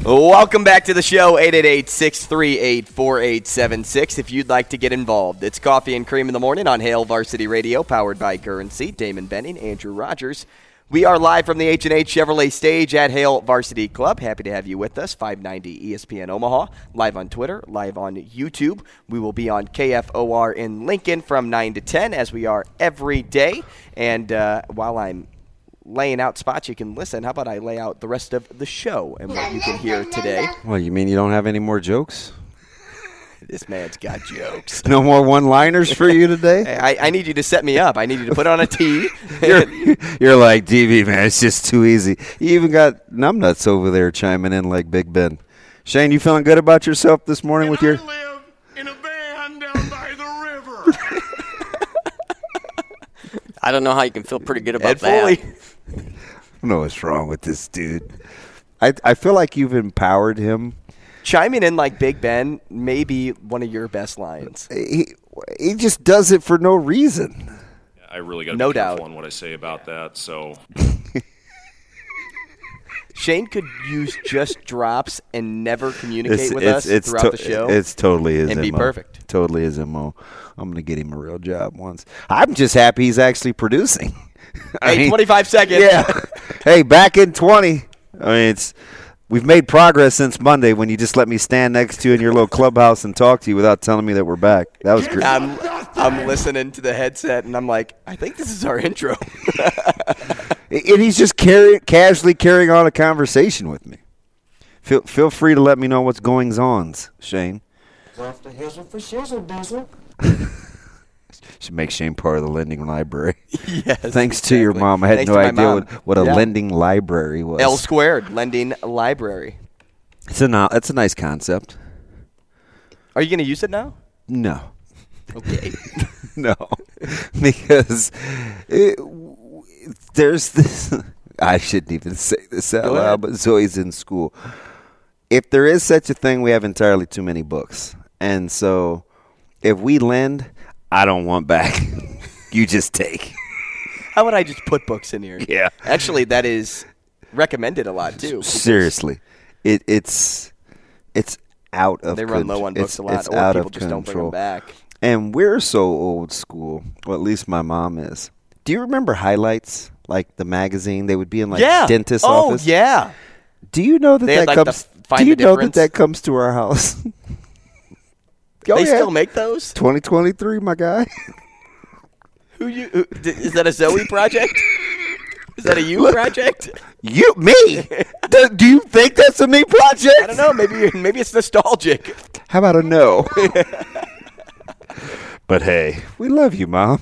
Welcome back to the show, 888-638-4876. If you'd like to get involved, it's Coffee and Cream in the Morning on Hail Varsity Radio, powered by Currency. Damon Benning, Andrew Rogers. We are live from the H&H Chevrolet stage at Hail Varsity Club. Happy to have you with us, 590 ESPN Omaha, live on Twitter, live on YouTube. We will be on KFOR in Lincoln from 9 to 10, as we are every day. And uh, while I'm laying out spots you can listen, how about I lay out the rest of the show and what you can hear today? well, you mean you don't have any more jokes? This man's got jokes. No more one-liners for you today? I, I need you to set me up. I need you to put on a tee. you're, you're like DB man. It's just too easy. You even got numbnuts over there chiming in like Big Ben. Shane, you feeling good about yourself this morning with your? live in a van down by the river. I don't know how you can feel pretty good about Ed that. Foley. I don't know what's wrong with this dude. I I feel like you've empowered him. Chiming in like Big Ben may be one of your best lines. He he just does it for no reason. I really got to No be doubt. on what I say about that. So Shane could use just drops and never communicate It's with it's us it's, throughout to- the show. it's totally his and be MO. perfect. Totally his mo. I'm gonna get him a real job once. I'm just happy he's actually producing. I hey, mean, 25 seconds. Yeah. hey, back in 20. I mean, it's we've made progress since Monday when you just let me stand next to you in your little clubhouse and talk to you without telling me that we're back. That was great. I'm, I'm listening to the headset and I'm like, I think this is our intro. and he's just carry, casually carrying on a conversation with me. Feel feel free to let me know what's goings on, Shane. Should make Shane part of the lending library. yes. Thanks to your mom. I had Thanks no idea what, what a Yeah. lending library was. L squared, lending library. It's a no, it's a nice concept. Are you going to use it now? No. Okay. no, because it, there's this. I shouldn't even say this out loud, but Zoe's in school. If there is such a thing, we have entirely too many books, and so if we lend, I don't want back. you just take. How would I just put books in here? Yeah. Actually, that is recommended a lot too. Seriously, it it's it's out of They run con- low on books it's, a lot, it's or out people of just don't bring them control. back. And we're so old school. Well, at least my mom is. Do you remember highlights? Like the magazine, they would be in like yeah. dentist oh, office. yeah. Do you know that They had, that like, comes? the find do you the know that that comes to our house? Oh, they yeah. still make those? 2023, my guy. Who you? Who, is that a Zoe project? Is that a you project? You, me? do, do you think that's a me project? I don't know. Maybe maybe it's nostalgic. How about a no? but hey, we love you, mom.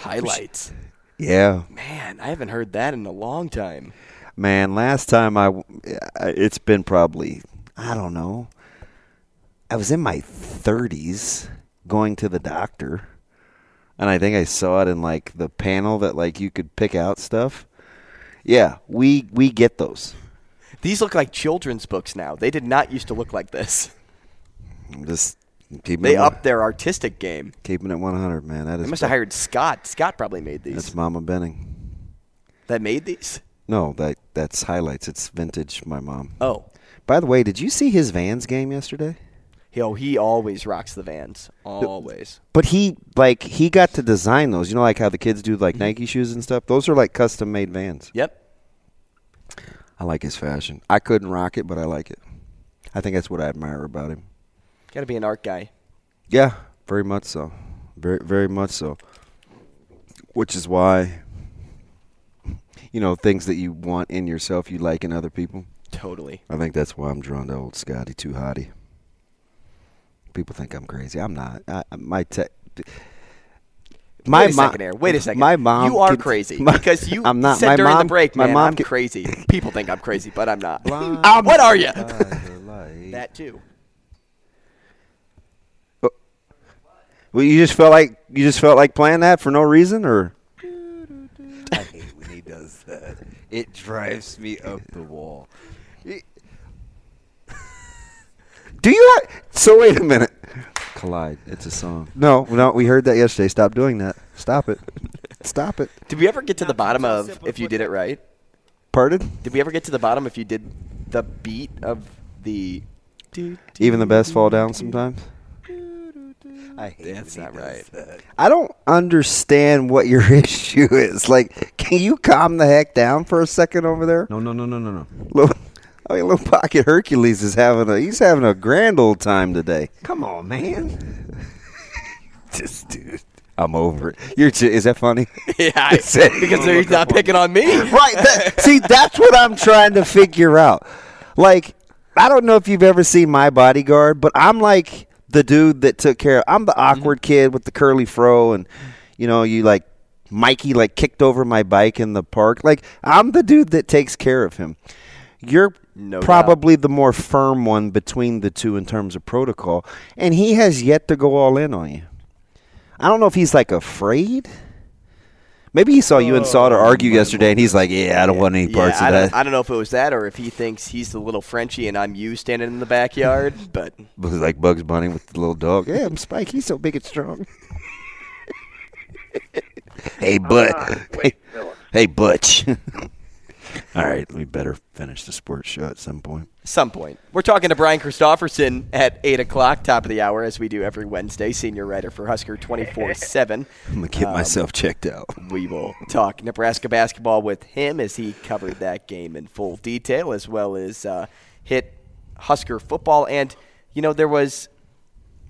Highlights. Yeah, Man, I haven't heard that in a long time. man. Last time I, it's been probably I don't know. I was in my 30s going to the doctor, and I think I saw it in like the panel that like you could pick out stuff. Yeah, we we get those. These look like children's books now. They did not used to look like this. Just keeping They upped their artistic game. keeping it 100, man. That is. They must have hired Scott. Scott probably made these. that's Mama Benning. that made these? No, that that's highlights. It's vintage. My mom. Oh. By the way, did you see his Vans game yesterday? Yo, he always rocks the Vans. Always. But he like he got to design those. You know, like how the kids do like mm-hmm. Nike shoes and stuff. Those are like custom made Vans. Yep. I like his fashion. I couldn't rock it, but I like it. I think that's what I admire about him. Got to be an art guy. Yeah, very much so. Very very much so. Which is why you know things that you want in yourself you like in other people. Totally. I think that's why I'm drawn to old Scotty Too Hottie. People think I'm crazy. I'm not. I, my te- my Wait a mom. second here. Wait a second. My mom. You are could- crazy my- because you I'm not. said my during mom, the break, my man, mom I'm could- crazy. People think I'm crazy, but I'm not. I'm- what are you? That. that too. Oh. Well, you just felt like you just felt like playing that for no reason, or I hate when he does that. It drives me up the wall. Do you? Ha- so wait a minute. Collide. It's a song. No, no, we heard that yesterday. Stop doing that. Stop it. Stop it. Did we ever get to the bottom of if you did it right? Pardon? Did we ever get to the bottom if you did the beat of the? Even the best fall down sometimes. I hate That's not right. that. I don't understand what your issue is. Like, can you calm the heck down for a second over there? No, no, no, no, no, no. I mean, little pocket Hercules is having a he's having a grand old time today. Come on, man. Just dude, I'm over it. You're t- is that funny? Yeah, I, because he's not picking on me. right. That, see, that's what I'm trying to figure out. Like, I don't know if you've ever seen My Bodyguard, but I'm like the dude that took care of. I'm the mm-hmm. awkward kid with the curly fro, and you know, you like Mikey like kicked over my bike in the park. Like, I'm the dude that takes care of him. You're No probably the more firm one between the two in terms of protocol, and he has yet to go all in on you. I don't know if he's like afraid. Maybe he saw you and Sauter oh. argue yesterday, and he's like, "Yeah, I don't want any parts yeah, I of don't, that." I don't know if it was that or if he thinks he's the little Frenchie and I'm you standing in the backyard. But like Bugs Bunny with the little dog. Yeah, I'm Spike. He's so big and strong. hey, uh, but hey, hey, Butch. All right, we better finish the sports show at some point. some point. We're talking to Brian Christopherson at 8 o'clock, top of the hour, as we do every Wednesday, senior writer for Husker 24 7. I'm gonna get myself checked out. We will talk Nebraska basketball with him as he covered that game in full detail, as well as uh, hit Husker football. And, you know, there was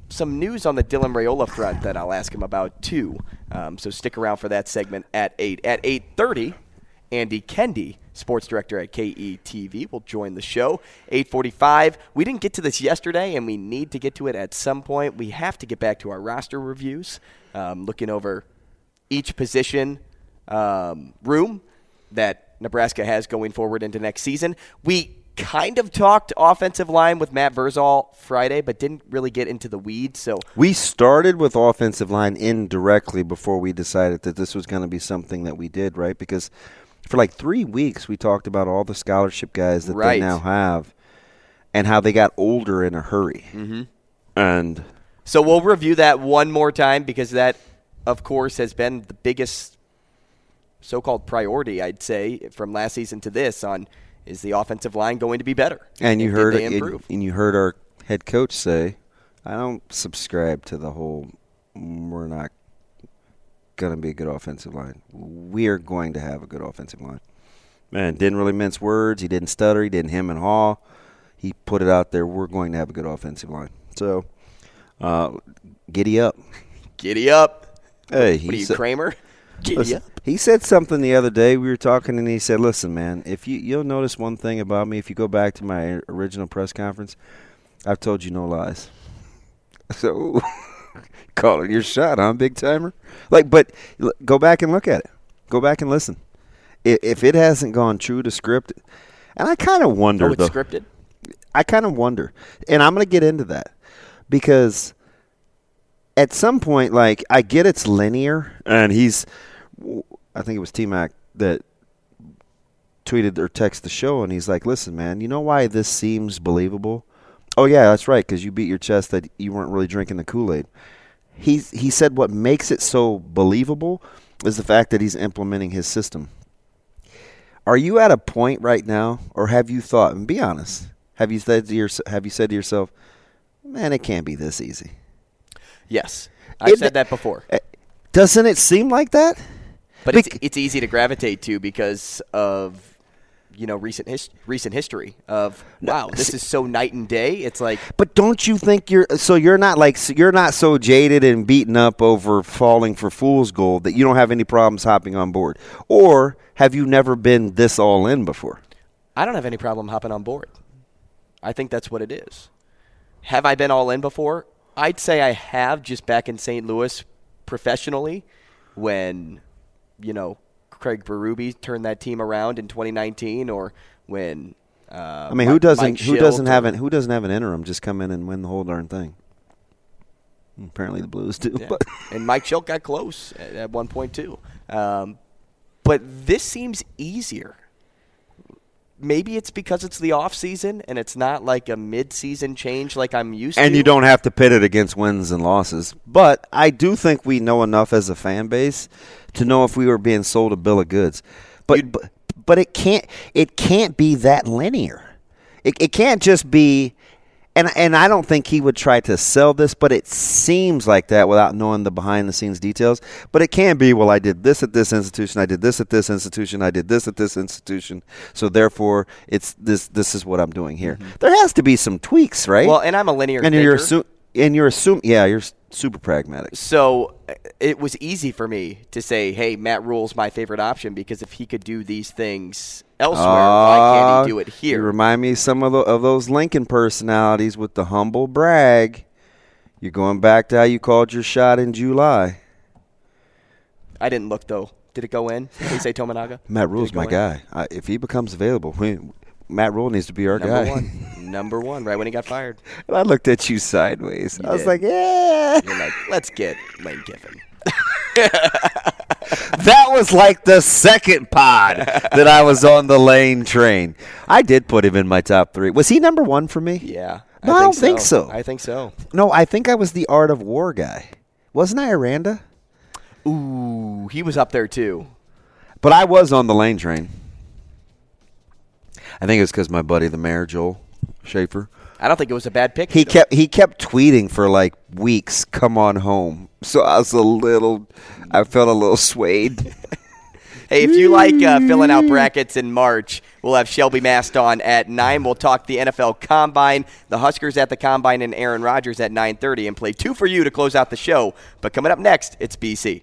some news on the Dylan Raiola front that I'll ask him about too. Um, so stick around for that segment at eight. At eight thirty, Andy Kendeigh, sports director at KETV, will join the show. Eight forty-five. We didn't get to this yesterday, and we need to get to it at some point. We have to get back to our roster reviews, um, looking over each position um, room that Nebraska has going forward into next season. We kind of talked offensive line with Matt Vrzal Friday, but didn't really get into the weeds. So We started with offensive line indirectly before we decided that this was going to be something that we did, right? Because for like three weeks we talked about all the scholarship guys that Right. they now have and how they got older in a hurry. Mm-hmm. And So we'll review that one more time because that, of course, has been the biggest so-called priority, I'd say, from last season to this. On is the offensive line going to be better? and you heard and, and you heard our head coach say, "I don't subscribe to the whole we're not going to be a good offensive line. We are going to have a good offensive line. Man, didn't really mince words. He didn't stutter. He didn't hem and haw. He put it out there. We're going to have a good offensive line. So, uh, giddy up. Giddy up. Hey, What are you, said- Kramer? Giddy Listen, up. He said something the other day. We were talking, and he said, "Listen, man, if you you'll notice one thing about me, if you go back to my original press conference, I've told you no lies." So, calling your shot, huh, big timer? Like, but go back and look at it. Go back and listen. If, if it hasn't gone true to script, and I kind of wonder, Oh, it's though, scripted? I kind of wonder, and I'm going to get into that because at some point, like I get it's linear, and he's, I think it was T Mac that tweeted or texted the show, and he's like, "Listen, man, you know why this seems believable? Oh yeah, that's right, because you beat your chest that you weren't really drinking the Kool Aid." He he said what makes it so believable is the fact that he's implementing his system. Are you at a point right now, or have you thought? And be honest. Have you said to your, Have you said to yourself, "Man, it can't be this easy"? Yes. I've It- said that before. Eh, doesn't it seem like that? But it's, it's easy to gravitate to because of you know recent his, recent history of wow this is so night and day. It's like But don't you think you're so you're not like you're not so jaded and beaten up over falling for fool's gold that you don't have any problems hopping on board, or have you never been this all in before? I don't have any problem hopping on board. I think that's what it is. Have I been all in before? I'd say I have just back in St. Louis professionally when, you know, Craig Berube turned that team around in 2019 or when uh, I mean, who doesn't Mike who Shildt doesn't have an who doesn't have an interim just come in and win the whole darn thing? Apparently the Blues do. Yeah. But and Mike Shildt got close at, at one point too. Um, but this seems easier. Maybe it's because it's the off season and it's not like a mid season change like I'm used to. and you don't have to pit it against wins and losses. But I do think we know enough as a fan base to know if we were being sold a bill of goods. But but, but it can't it can't be that linear. It it can't just be and and I don't think he would try to sell this, but it seems like that without knowing the behind the scenes details. But it can be, well, I did this at this institution, I did this at this institution, I did this at this institution, so therefore it's this this is what I'm doing here. Mm-hmm. There has to be some tweaks, right? Well, and I'm a linear and you're thinker. assu- and you're assuming, yeah, you're super pragmatic. So uh, it was easy for me to say, "Hey, Matt Rhule's my favorite option because if he could do these things elsewhere, why can't Ah, he do it here?" You remind me of some of, the, of those Lincoln personalities with the humble brag. You're going back to how you called your shot in July. I didn't look though. Did it go in? Did he say Tominaga? Matt Rhule's my in? guy. I, if he becomes available, we, Matt Rhule needs to be our Number guy. Number one. Right when he got fired. and I looked at you sideways. You I was did. like, yeah. You're like, let's get Lane Kiffin. that was like the second pod that I was on the lane train. I did put him in my top three. Was he number one for me? Yeah. No, I, don't think so. I think so. No, I think I was the Art of War guy. Wasn't I Aranda? Ooh, he was up there too. But I was on the lane train. I think it was because my buddy, the mayor, Joel Schaefer, I don't think it was a bad pick. he kept he kept tweeting for like weeks. Come on home. So I was a little, I felt a little swayed. Hey, if you like uh, filling out brackets in March, we'll have Shelby Mast on at nine. We'll talk the NFL Combine, the Huskers at the Combine, and Aaron Rodgers at nine thirty, and play two for you to close out the show. But coming up next, it's BC.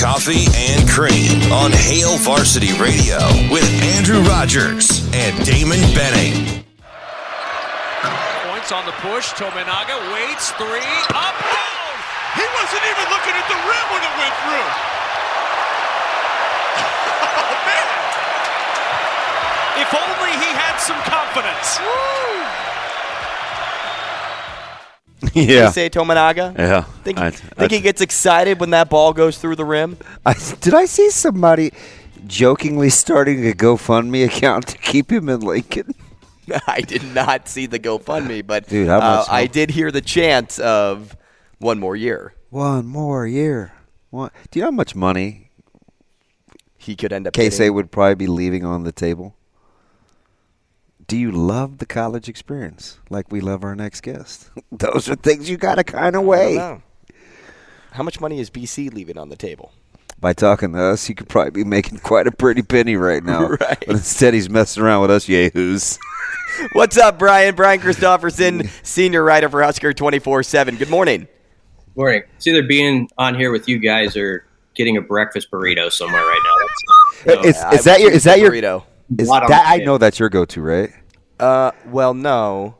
Coffee and cream on Hail Varsity Radio with Andrew Rogers and Damon Benning. Points on the push. Tominaga waits. Three. Up. Down. He wasn't even looking at the rim when it went through. oh, man. If only he had some confidence. Yeah. Say Tominaga. Yeah. Think, I- think he gets excited when that ball goes through the rim? I, did I see somebody jokingly starting a GoFundMe account to keep him in Lincoln? I did not see the GoFundMe, but Dude, uh, I did hear the chant of one more year. One more year. One. Do you know how much money He could end up. Casey would probably be leaving on the table? Do you love the college experience like we love our next guest? Those are things you got to kind of I don't weigh. know. How much money is BC leaving on the table? By talking to us, you could probably be making quite a pretty penny right now. Right. But instead, he's messing around with us yahoos. What's up, Brian? Brian Christopherson, senior writer for Husker 24 7. Good morning. Morning. It's either being on here with you guys or getting a breakfast burrito somewhere right now. That's, is, I is that your? Is that your? burrito. Is Lot that I know that's your go-to, right? Uh, well, no.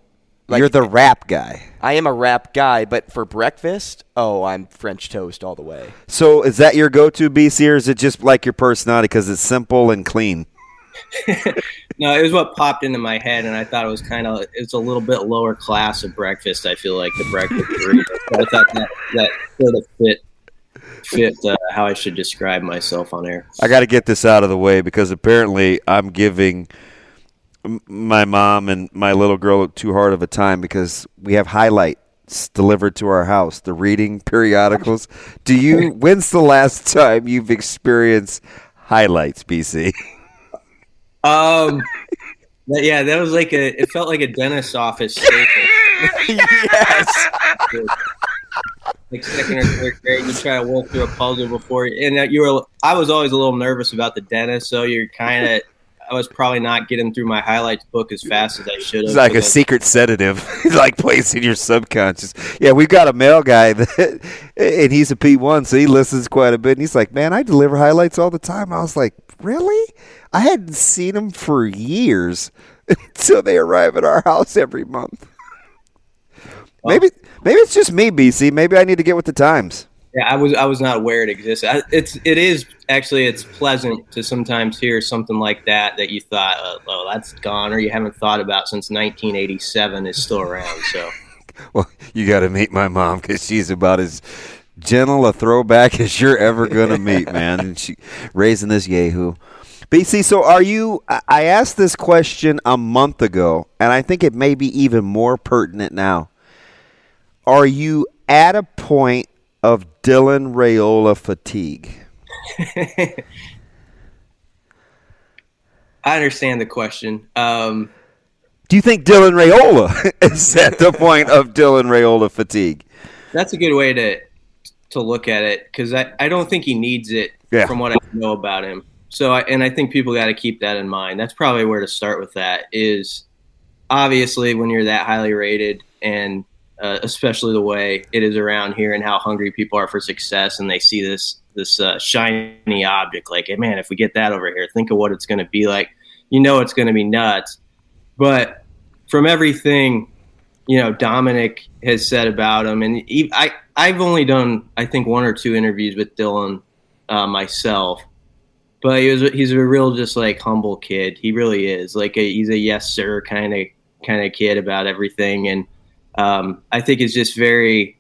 Like, You're the rap guy. I am a rap guy, but for breakfast, oh, I'm French toast all the way. So is that your go-to, BC, or is it just like your personality because it's simple and clean? no, it was what popped into my head, and I thought it was kind of it's a little bit lower class of breakfast. I feel like the breakfast burrito. So I thought that that sort of fit fit uh, how I should describe myself on air. I got to get this out of the way because apparently I'm giving my mom and my little girl too hard of a time because we have highlights delivered to our house, the reading periodicals. Do you? When's the last time you've experienced highlights, BC? Um, yeah, that was like a. It felt like a dentist's office staple. yes. like second or third grade, you try to work through a puzzle before, and you were. I was always a little nervous about the dentist, so you're kind of. I was probably not getting through my highlights book as fast as I should have. It's like a secret sedative, like placed in your subconscious. Yeah, we've got a male guy that, and he's a P one, so he listens quite a bit. And he's like, "Man, I deliver highlights all the time." I was like, "Really? I hadn't seen them for years until they arrive at our house every month." Maybe, maybe it's just me, BC. Maybe I need to get with the times. Yeah, I was I was not aware it existed. I, it's it is actually it's pleasant to sometimes hear something like that that you thought, oh, oh, that's gone, or you haven't thought about since 1987 is still around. So Well, you got to meet my mom because she's about as gentle a throwback as you're ever gonna meet, man. And she raising this yahoo. BC, so are you? I- I asked this question a month ago, and I think it may be even more pertinent now. Are you at a point of Dylan Raiola fatigue? I understand the question. Um, Do you think Dylan Raiola is at the point of Dylan Raiola fatigue? that's a good way to to look at it because I, I don't think he needs it Yeah. from what I know about him. So I, and I think people got to keep that in mind. That's probably where to start with. That is obviously when you're that highly rated and uh, especially the way it is around here and how hungry people are for success and they see this this uh, shiny object like hey man if we get that over here think of what it's going to be like. You know it's going to be nuts. But from everything you know Dominic has said about him, and he, I I've only done I think one or two interviews with Dylan uh, myself, but he was he's a real just like humble kid. He really is. Like a, he's a yes sir kind of kind of kid about everything, and um, I think it's just very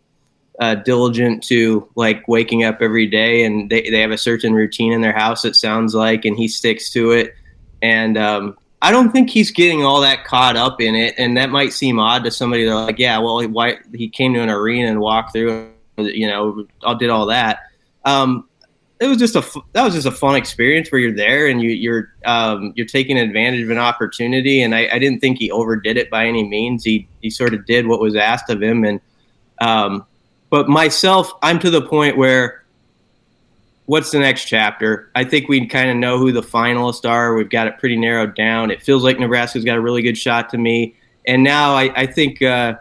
uh, diligent to like waking up every day, and they they have a certain routine in their house. It sounds like, and he sticks to it, and um, I don't think he's getting all that caught up in it, and that might seem odd to somebody. They're like, "Yeah, well, why he came to an arena and walked through, you know, all did all that." Um, it was just a that was just a fun experience where you're there and you, you're um, you're taking advantage of an opportunity, and I, I didn't think he overdid it by any means. He he sort of did what was asked of him, and um, but myself, I'm to the point where what's the next chapter? I think we kind of know who the finalists are. We've got it pretty narrowed down. It feels like Nebraska's got a really good shot to me. And now I, I think, uh,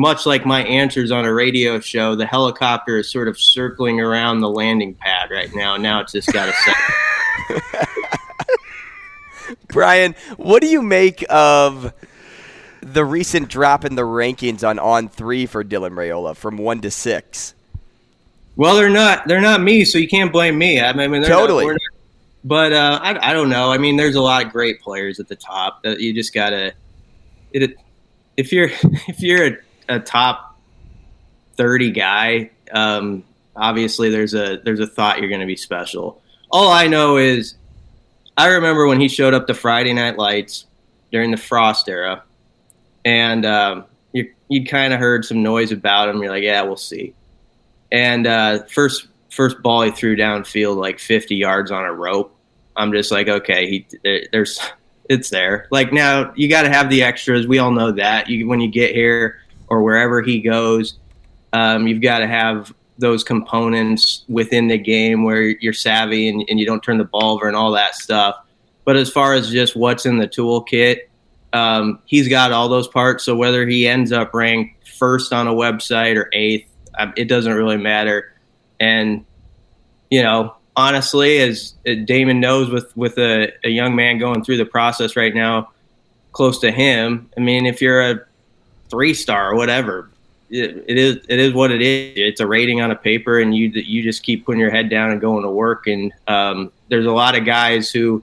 much like my answers on a radio show, the helicopter is sort of circling around the landing pad right now. Now it's just got to set. Brian, what do you make of the recent drop in the rankings on on three for Dylan Raiola from one to six? Well, they're not. They're not me, so you can't blame me. I mean, they're Totally. Not, not- but uh, I, I don't know. I mean, there's a lot of great players at the top. That you just gotta. It, if you're if you're a, a top 30 guy, um, obviously there's a there's a thought you're going to be special. All I know is I remember when he showed up to Friday Night Lights during the Frost era, and um, you you kind of heard some noise about him. You're like, yeah, we'll see. And uh, first first ball he threw downfield like 50 yards on a rope. I'm just like, okay, he there, there's it's there. Like now you got to have the extras. We all know that. You when you get here or wherever he goes, um, you've got to have those components within the game where you're savvy and, and you don't turn the ball over and all that stuff. But as far as just what's in the toolkit, um, he's got all those parts. So whether he ends up ranked first on a website or eighth, um, it doesn't really matter. And you know, honestly, as Damon knows, with with a, a young man going through the process right now, close to him. I mean, if you're a three star or whatever, it, it is it is what it is. It's a rating on a paper, and you you just keep putting your head down and going to work. And um, there's a lot of guys who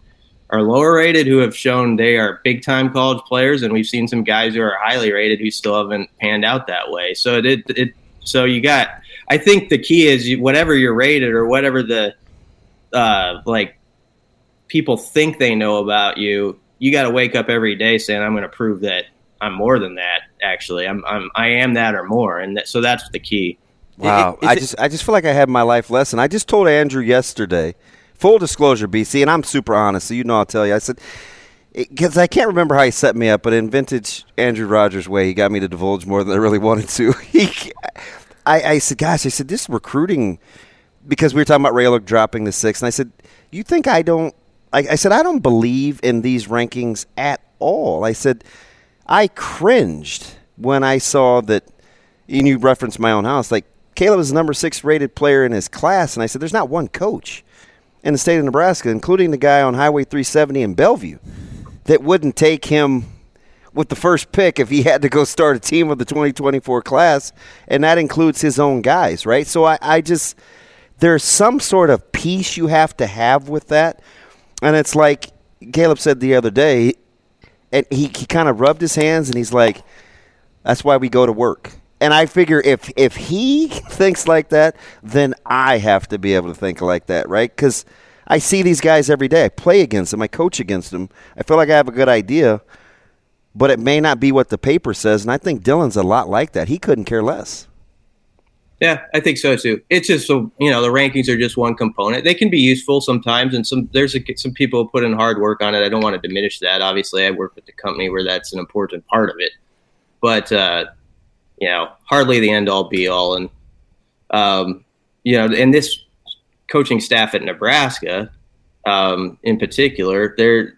are lower rated who have shown they are big time college players, and we've seen some guys who are highly rated who still haven't panned out that way. So it, it so you got. I think the key is whatever you're rated or whatever the uh, like people think they know about you. You got to wake up every day saying, "I'm going to prove that I'm more than that. Actually, I'm, I'm I am that or more." And that, so that's the key. Wow, I just I just feel like I had my life lesson. I just told Andrew yesterday. Full disclosure, BC, and I'm super honest, so you know I'll tell you. I said because I can't remember how he set me up, but in vintage Andrew Rogers way, he got me to divulge more than I really wanted to. He, I, I said, "Gosh," I said, "This recruiting," because we were talking about Raylock dropping the six, and I said, "You think I don't?" I, I said, "I don't believe in these rankings at all." I said, "I cringed when I saw that." And you referenced my own house, like Caleb is the number six rated player in his class, and I said, "There's not one coach in the state of Nebraska, including the guy on Highway 370 in Bellevue, that wouldn't take him." with the first pick if he had to go start a team of the 2024 class, and that includes his own guys, right? So I, I just there's some sort of peace you have to have with that, and it's like Caleb said the other day, and he, he kind of rubbed his hands and he's like, "That's why we go to work." And I figure if if he thinks like that, then I have to be able to think like that, right? Because I see these guys every day. I play against them. I coach against them. I feel like I have a good idea but it may not be what the paper says. And I think Dylan's a lot like that. He couldn't care less. Yeah, I think so too. It's just so you know the rankings are just one component. They can be useful sometimes, and some there's a, some people put in hard work on it. I don't want to diminish that. Obviously, I work with the company where that's an important part of it, but uh, you know, hardly the end all be all. And um, you know, and this coaching staff at Nebraska, um, in particular, they're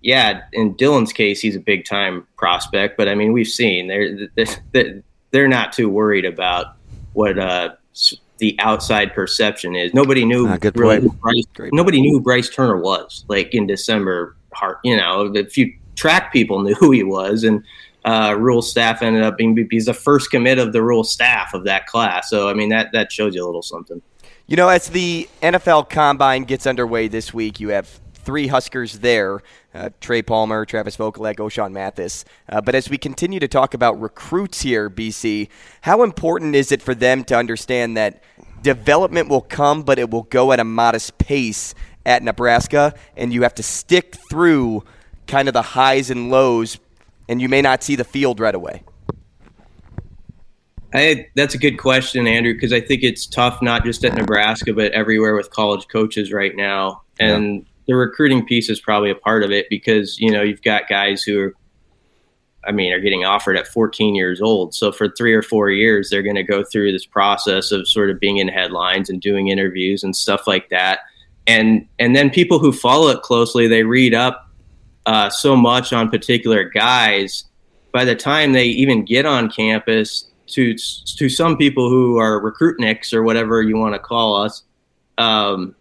yeah, in Dylan's case, he's a big time prospect, but I mean, we've seen they're they're not too worried about what uh, the outside perception is. Nobody knew ah, really Bryce, nobody knew who Bryce Turner was like in December. You know, a few track people knew who he was, and uh, Rhule staff ended up being he's the first commit of the Rhule staff of that class. So I mean, that that shows you a little something. You know, as the NFL Combine gets underway this week, you have three Huskers there uh, Trey Palmer, Travis Vokolek, Ochaun Mathis. Uh, but as we continue to talk about recruits here, BC, how important is it for them to understand that development will come, but it will go at a modest pace at Nebraska, and you have to stick through kind of the highs and lows, and you may not see the field right away? I, that's a good question, Andrew, because I think it's tough not just at Nebraska, but everywhere with college coaches right now. And yeah the recruiting piece is probably a part of it because you know you've got guys who are I mean, are getting offered at 14 years old. So for three or four years, they're going to go through this process of sort of being in headlines and doing interviews and stuff like that. And and then people who follow it closely, they read up uh, so much on particular guys. By the time they even get on campus, to to some people who are recruitniks or whatever you want to call us, um,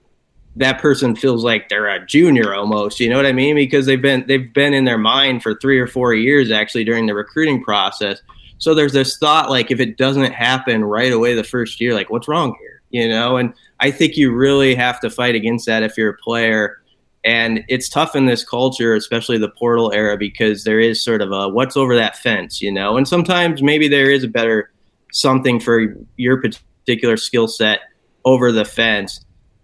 that person feels like they're a junior almost you know what i mean? Because they've been they've been in their mind for three or four years actually during the recruiting process. So there's this thought like if it doesn't happen right away the first year like what's wrong here you know? And i think you really have to fight against that if you're a player. And it's tough in this culture especially the portal era because there is sort of a what's over that fence you know? And sometimes maybe there is a better something for your particular skill set over the fence.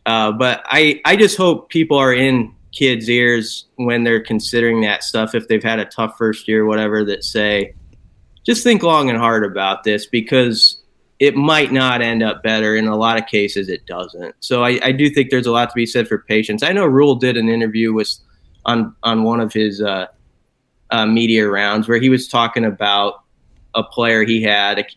Uh, but I, I just hope people are in kids' ears when they're considering that stuff. If they've had a tough first year, or whatever, that say, just think long and hard about this because it might not end up better. In a lot of cases, it doesn't. So I, I do think there's a lot to be said for patience. I know Rhule did an interview with on on one of his uh, uh, media rounds where he was talking about a player he had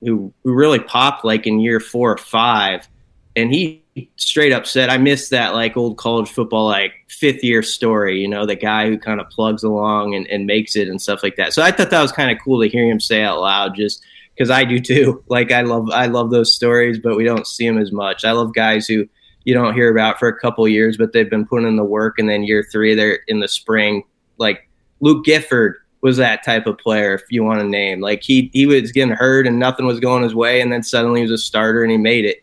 who who really popped like in year four or five, and he straight up said, "I miss that like old college football like fifth year story, you know, the guy who kind of plugs along and, and makes it and stuff like that." So I thought that was kind of cool to hear him say out loud, just because I do too. Like I love I love those stories, but we don't see them as much. I love guys who you don't hear about for a couple years, but they've been putting in the work, and then year three they're in the spring. Like Luke Gifford was that type of player, if you want to name. Like he he was getting hurt and nothing was going his way, and then suddenly he was a starter and he made it.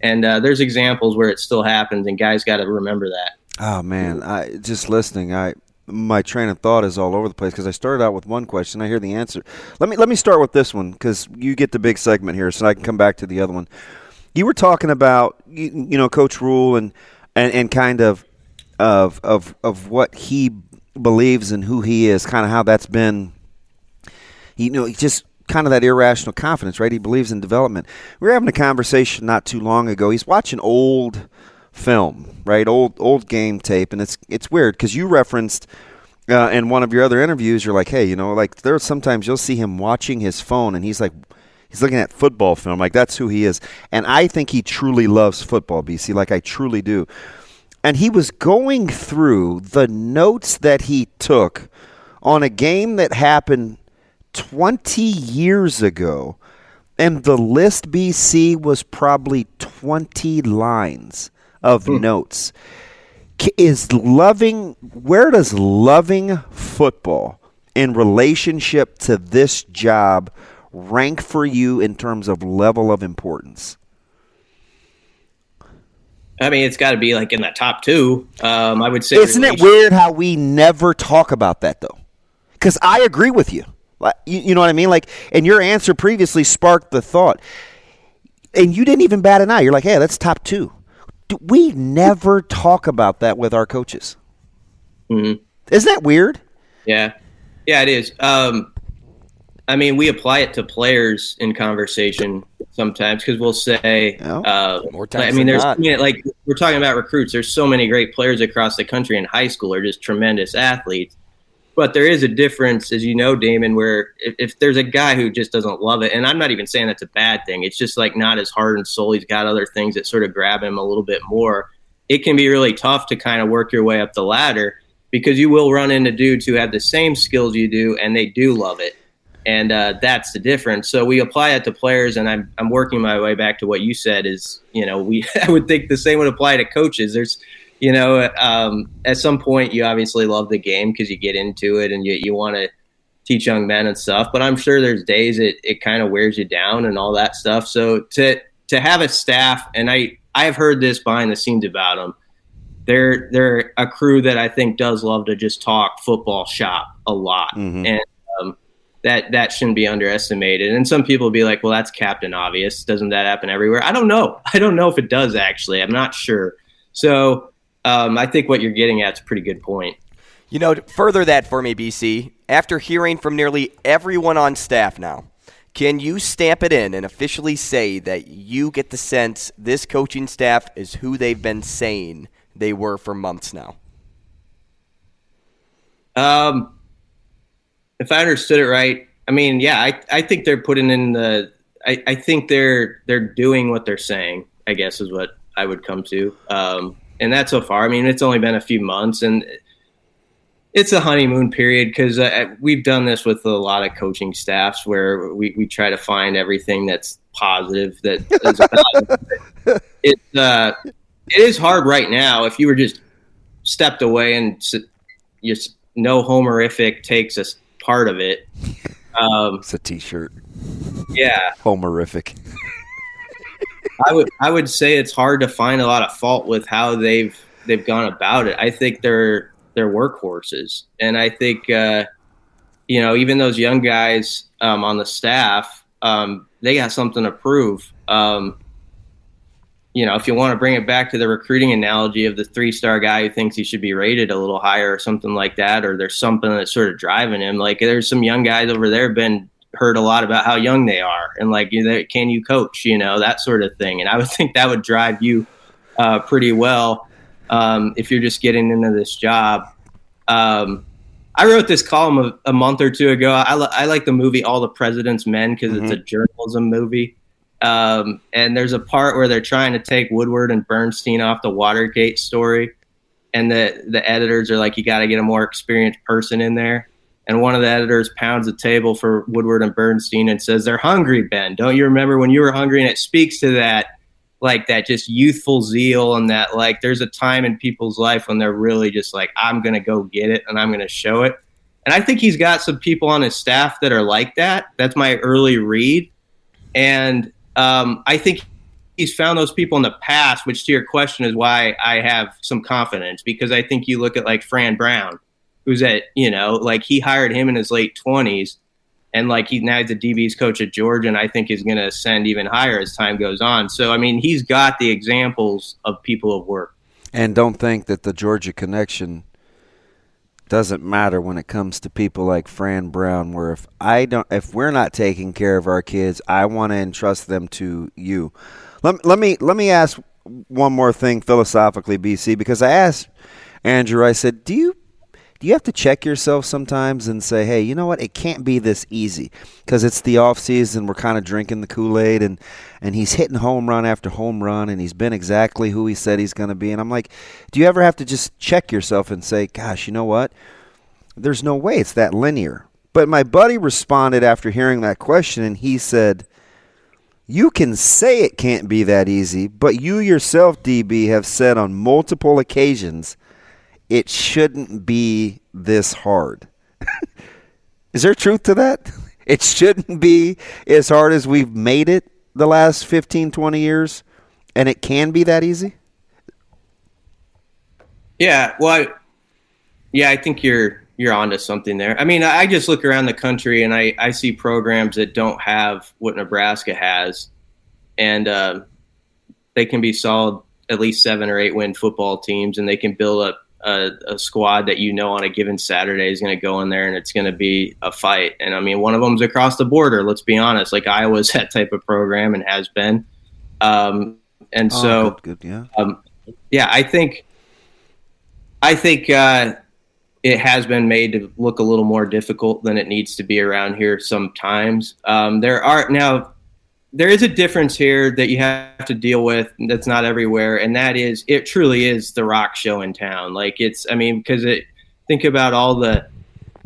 And uh, there's examples where it still happens, and guys got to remember that. Oh man, I just listening. I my train of thought is all over the place because I started out with one question. I hear the answer. Let me let me start with this one because you get the big segment here, so I can come back to the other one. You were talking about you, you know Coach Rhule and, and and kind of of of of what he believes and who he is, kind of how that's been. You know, just kind of that irrational confidence, right? He believes in development. We were having a conversation not too long ago. He's watching old film, right? Old old game tape, and it's it's weird because you referenced uh, in one of your other interviews, you're like, hey, you know, like there's sometimes you'll see him watching his phone, and he's like. He's looking at football film, like that's who he is, and I think he truly loves football, BC. Like I truly do. And he was going through the notes that he took on a game that happened 20 years ago, and the list BC was probably 20 lines of hmm. notes. Is loving, where does loving football in relationship to this job rank for you in terms of level of importance? I mean, it's got to be like in the top two. Um, I would say. Isn't it weird how we never talk about that though? Because I agree with you. You, you know what I mean? Like, and your answer previously sparked the thought, and you didn't even bat an eye. You're like, "Hey, that's top two. We never talk about that with our coaches. Mm-hmm. Isn't that weird? Yeah, yeah, it is. Um, I mean, we apply it to players in conversation sometimes because we'll say, oh, uh, more times. I mean, there's not. like we're talking about recruits. There's so many great players across the country in high school are just tremendous athletes. But there is a difference, as you know, Damon, where if, if, there's a guy who just doesn't love it, and I'm not even saying that's a bad thing, it's just like not as hard and soul. He's got other things that sort of grab him a little bit more. It can be really tough to kind of work your way up the ladder because you will run into dudes who have the same skills you do and they do love it. And uh, that's the difference. So we apply it to players, and I'm, I'm working my way back to what you said is, you know, we I would think the same would apply to coaches. There's you know, um, at some point you obviously love the game because you get into it and you, you want to teach young men and stuff. But I'm sure there's days it, it kind of wears you down and all that stuff. So to to have a staff, and I I've heard this behind the scenes about them. They're they're a crew that I think does love to just talk football shop a lot, Mhm. and um, that that shouldn't be underestimated. And some people will be like, "Well, that's Captain Obvious. Doesn't that happen everywhere?" I don't know. I don't know if it does actually. I'm not sure. So um, I think what you're getting at is a pretty good point. You know, further that for me, BC, after hearing from nearly everyone on staff now, can you stamp it in and officially say that you get the sense this coaching staff is who they've been saying they were for months now? Um, if I understood it right, I mean, yeah, I, I think they're putting in the. I, I think they're they're doing what they're saying. I guess is what I would come to. Um, and that's so far. I mean, it's only been a few months, and it's a honeymoon period because uh, we've done this with a lot of coaching staffs where we, we try to find everything that's positive. That is it's uh, it is hard right now. If you were just stepped away and just no homerific takes a part of it. Um, it's a T-shirt. Yeah, homerific. I would I would say it's hard to find a lot of fault with how they've they've gone about it. I think they're they're workhorses, and I think uh, you know even those young guys um, on the staff um, they got something to prove. Um, you know, if you want to bring it back to the recruiting analogy of the three star guy who thinks he should be rated a little higher or something like that, or there's something that's sort of driving him. Like there's some young guys over there been heard a lot about how young they are and like you know, can you coach, you know, that sort of thing. And I would think that would drive you uh, pretty well um, if you're just getting into this job. Um, I wrote this column a, a month or two ago. I, I, like the movie All the President's Men because mm-hmm. it's a journalism movie. Um, and there's a part where they're trying to take Woodward and Bernstein off the Watergate story, and the the editors are like, "You got to get a more experienced person in there." And one of the editors pounds the table for Woodward and Bernstein and says, "They're hungry, Ben. Don't you remember when you were hungry?" And it speaks to that, like that just youthful zeal and that like there's a time in people's life when they're really just like, "I'm gonna go get it and I'm gonna show it." And I think he's got some people on his staff that are like that. That's my early read. And um, I think he's found those people in the past, which to your question is why I have some confidence because I think you look at like Fran Brown, who's at, you know, like he hired him in his late 20s and like he now he's a DB's coach at Georgia and I think is going to ascend even higher as time goes on. So, I mean, he's got the examples of people of work. And don't think that the Georgia connection doesn't matter when it comes to people like Fran Brown where if I don't if we're not taking care of our kids, I want to entrust them to you. Let, let me let me ask one more thing philosophically BC because I asked Andrew I said, "Do you do you have to check yourself sometimes and say, hey, you know what? It can't be this easy because it's the off season. We're kind of drinking the Kool Aid, and and he's hitting home run after home run, and he's been exactly who he said he's going to be. And I'm like, do you ever have to just check yourself and say, gosh, you know what? There's no way it's that linear. But my buddy responded after hearing that question, and he said, you can say it can't be that easy, but you yourself, DB, have said on multiple occasions it shouldn't be this hard. Is there truth to that? It shouldn't be as hard as we've made it the last 15, 20 years, and it can be that easy? Yeah, well, I, yeah, I think you're you're onto something there. I mean, I just look around the country and I, I see programs that don't have what Nebraska has, and uh, they can be solid at least seven or eight win football teams, and they can build up a, a, squad that you know on a given Saturday is going to go in there and it's going to be a fight. And I mean, one of them's across the border. Let's be honest. Like Iowa's that type of program and has been. Um, and oh, so, good, good, yeah, um, yeah, I think, I think uh, it has been made to look a little more difficult than it needs to be around here. Sometimes um, there are now there is a difference here that you have to deal with that's not everywhere and that is it truly is the rock show in town. Like it's i mean because it think about all the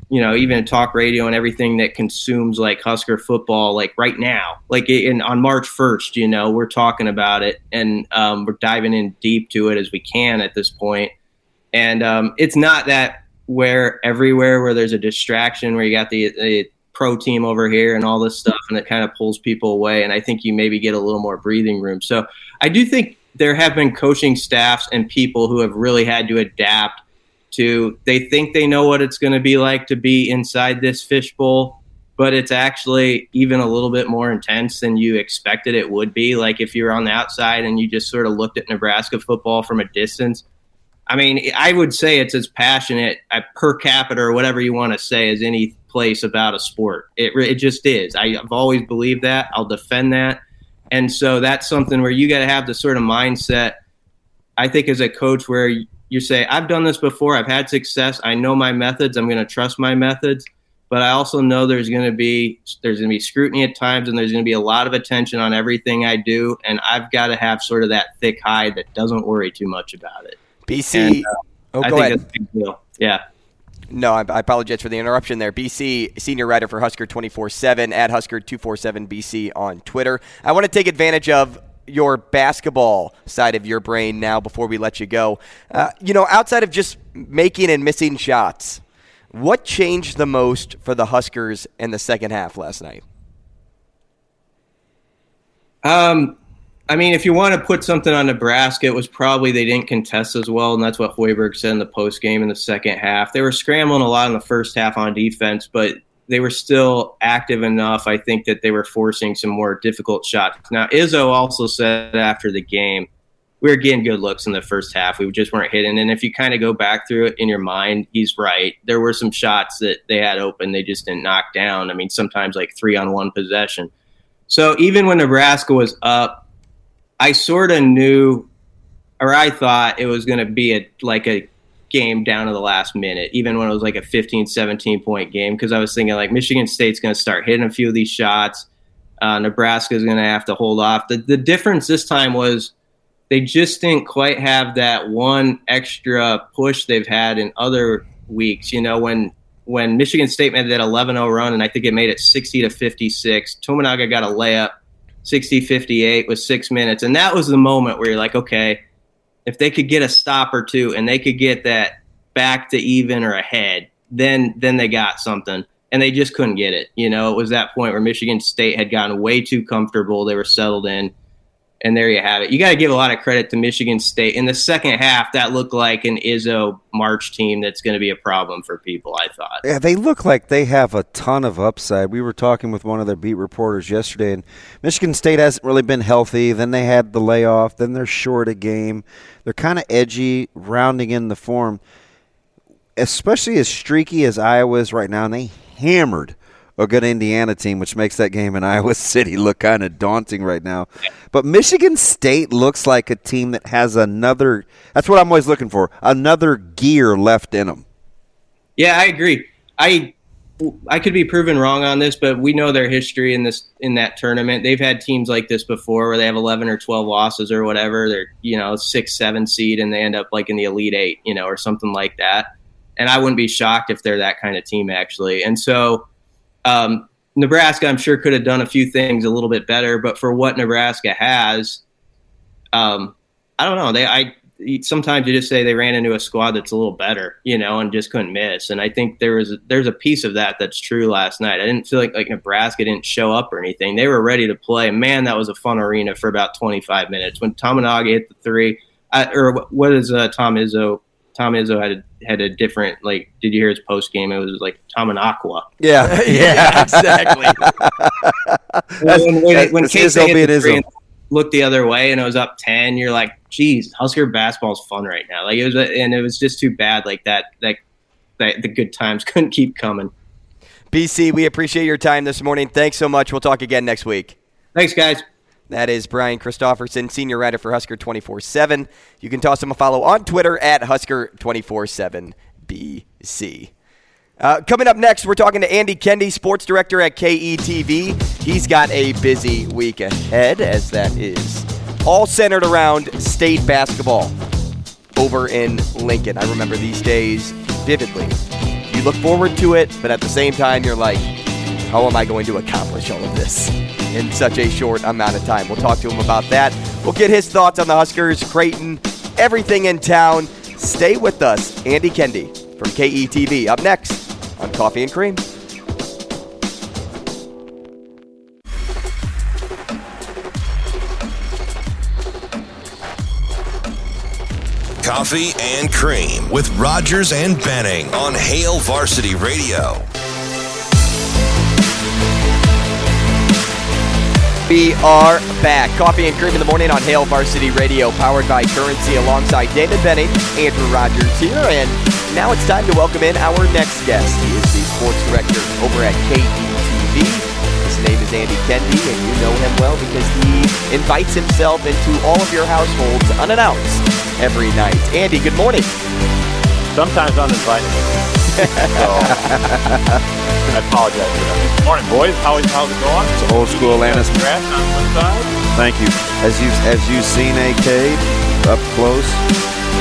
you know even talk radio and everything that consumes like husker football like right now. Like in on march 1st you know we're talking about it and um, we're diving in deep to it as we can at this point. And um, it's not that where everywhere where there's a distraction where you got the, the pro team over here and all this stuff, and it kind of pulls people away. And I think you maybe get a little more breathing room. So I do think there have been coaching staffs and people who have really had to adapt to. They think they know what it's going to be like to be inside this fishbowl, but it's actually even a little bit more intense than you expected it would be. Like if you're on the outside and you just sort of looked at Nebraska football from a distance. I mean, I would say it's as passionate uh, per capita or whatever you want to say as any place about a sport. It, it just is. I've always believed that. I'll defend that. And so that's something where you got to have the sort of mindset, I think, as a coach, where you say, I've done this before, I've had success, I know my methods, I'm going to trust my methods. But I also know there's going to be there's going to be scrutiny at times, and there's going to be a lot of attention on everything I do, and I've got to have sort of that thick hide that doesn't worry too much about it. BC, and, uh, oh, I go ahead. Yeah. No, I, I, apologize for the interruption there. BC, senior writer for Husker 24 7 at Husker 247 BC on Twitter. I want to take advantage of your basketball side of your brain now before we let you go. Uh, you know, outside of just making and missing shots, what changed the most for the Huskers in the second half last night? Um, I mean, if you want to put something on Nebraska, it was probably they didn't contest as well, and that's what Hoiberg said in the post game in the second half. They were scrambling a lot in the first half on defense, but they were still active enough. I think that they were forcing some more difficult shots. Now, Izzo also said after the game, we were getting good looks in the first half. We just weren't hitting. And if you kind of go back through it in your mind, he's right. There were some shots that they had open, they just didn't knock down. I mean, sometimes like three on one possession. So even when Nebraska was up, I sort of knew, or I thought it was going to be a like a game down to the last minute, even when it was like a 15, 17 point game, because I was thinking like Michigan State's going to start hitting a few of these shots. Uh, Nebraska's going to have to hold off. The, the difference this time was they just didn't quite have that one extra push they've had in other weeks. You know, when when Michigan State made that 11-0 run, and I think it made it 60 to 56. Tominaga got a layup, 60-58 with six minutes, and that was the moment where you're like, okay, if they could get a stop or two and they could get that back to even or ahead, then then they got something. And they just couldn't get it. You know, it was that point where Michigan State had gotten way too comfortable. They were settled in. And there you have it. You got to give a lot of credit to Michigan State. In the second half, that looked like an Izzo March team that's going to be a problem for people, I thought. Yeah, they look like they have a ton of upside. We were talking with one of their beat reporters yesterday, and Michigan State hasn't really been healthy. Then they had the layoff. Then they're short a game. They're kind of edgy, rounding in the form, especially as streaky as Iowa is right now. And they hammered a good Indiana team, which makes that game in Iowa City look kind of daunting right now. But Michigan State looks like a team that has another. That's what I'm always looking for. Another gear left in them. Yeah, I agree. I I could be proven wrong on this, but we know their history in this in that tournament. They've had teams like this before, where they have 11 or 12 losses or whatever. They're you know six, seven seed, and they end up like in the elite eight, you know, or something like that. And I wouldn't be shocked if they're that kind of team actually. And so um, Nebraska, I'm sure, could have done a few things a little bit better, but for what Nebraska has, um, I don't know. They, I sometimes you just say they ran into a squad that's a little better, you know, and just couldn't miss. And I think there was there's a piece of that that's true last night. I didn't feel like like Nebraska didn't show up or anything. They were ready to play. Man, that was a fun arena for about 25 minutes when Tominaga hit the three. I, or what is uh, Tom Izzo Tom Izzo had had a different like. Did you hear his post game? It was like Tom and Aqua. Yeah, yeah, exactly. when when, when Casey hit the three and looked the other way and it was up ten, you're like, "Geez, Husker basketball is fun right now." Like it was, and it was just too bad. Like that, that, that the good times couldn't keep coming. BC, we appreciate your time this morning. Thanks so much. We'll talk again next week. Thanks, guys. That is Brian Christopherson, senior writer for Husker 24 7. You can toss him a follow on Twitter at Husker 24 7 BC. Uh, coming up next, we're talking to Andy Kendeigh, sports director at KETV. He's got a busy week ahead, as that is all centered around state basketball over in Lincoln. I remember these days vividly. You look forward to it, but at the same time, you're like, how am I going to accomplish all of this in such a short amount of time? We'll talk to him about that. We'll get his thoughts on the Huskers, Creighton, everything in town. Stay with us. Andy Kendeigh from KETV up next on Coffee and Cream. Coffee and Cream with Rogers and Benning on Hail Varsity Radio. We are back. Coffee and Cream in the morning on Hail Varsity Radio, powered by Currency alongside David Benning, Andrew Rogers here. And now it's time to welcome in our next guest. He is the sports director over at KETV. His name is Andy Kendeigh, and you know him well because he invites himself into all of your households unannounced every night. Andy, good morning. Sometimes uninvited. So, I apologize for that. Morning, boys. How is how's it going? It's old school Atlantis. Congrats on one side. Thank you. As you as you've seen AK up close,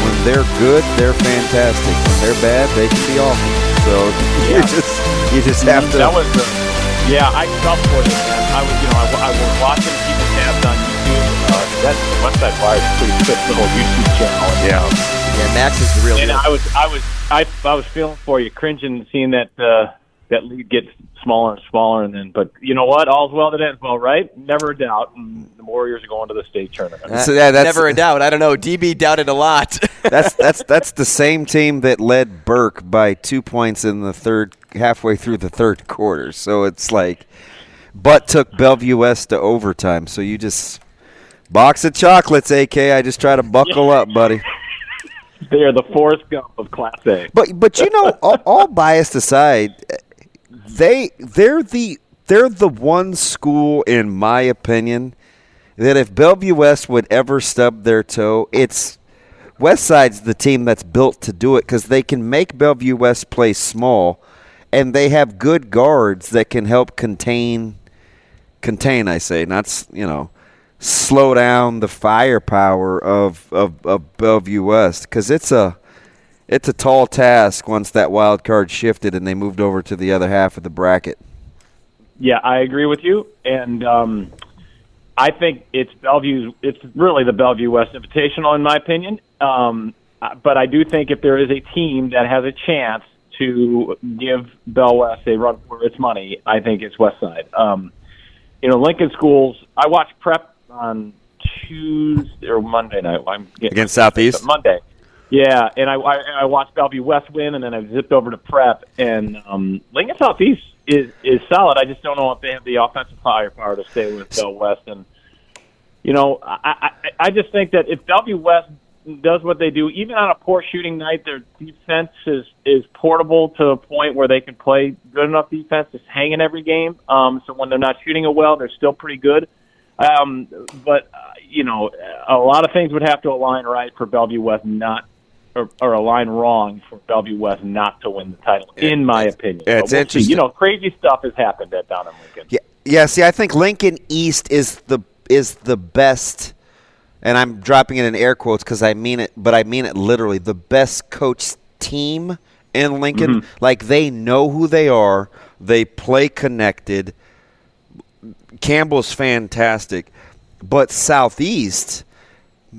when they're good, they're fantastic. When they're bad, they can be awful. So you just you just have to. That was the, yeah, I felt for you, man. I was, you know, I, I was watching people tabs on YouTube. Uh, that Westside Fire is pretty fit little YouTube channel. Yeah. Yeah, Max is the real and deal. I was, I was, I, I was feeling for you, cringing, seeing that uh, that lead get smaller and smaller, and then, but you know what? All's well that ends well, right? Never a doubt. And the Warriors are going to the state tournament. Uh, never a doubt. I don't know. DB doubted a lot. that's that's that's the same team that led Burke by two points in the third, halfway through the third quarter. So it's like, but took Bellevue West to overtime. So you just box of chocolates, AK. I just try to buckle up, buddy. They are the Forrest Gump of Class A. But but you know, all, all biased aside, they they're the they're the one school, in my opinion, that if Bellevue West would ever stub their toe, it's West Side's the team that's built to do it because they can make Bellevue West play small, and they have good guards that can help contain contain. I say, not you know, slow down the firepower of of, of Bellevue West because it's a it's a tall task once that wild card shifted and they moved over to the other half of the bracket. Yeah, I agree with you, and um, I think it's Bellevue. It's really the Bellevue West Invitational, in my opinion. Um, but I do think if there is a team that has a chance to give Bell West a run for its money, I think it's West Side. Um, you know, Lincoln Schools. I watched prep on Tuesday or Monday night. I'm Against Southeast? Monday. Yeah, and I, I I watched Bellevue West win, and then I zipped over to prep, and um, Lincoln Southeast is is solid. I just don't know if they have the offensive firepower to stay with Bell West, and you know, I, I I just think that if Bellevue West does what they do, even on a poor shooting night, their defense is is portable to a point where they can play good enough defense to hang in every game. Um, so when they're not shooting it well, they're still pretty good. Um, but uh, you know, a lot of things would have to align right for Bellevue West not. Or, or align wrong for Bellevue West not to win the title, in my opinion. it's we'll see. interesting. You know, crazy stuff has happened at down in Lincoln. Yeah, yeah. See, I think Lincoln East is the is the best, and I'm dropping it in air quotes because I mean it, but I mean it literally. The best coached team in Lincoln, Mhm. like they know who they are, they play connected. Campbell's fantastic, but Southeast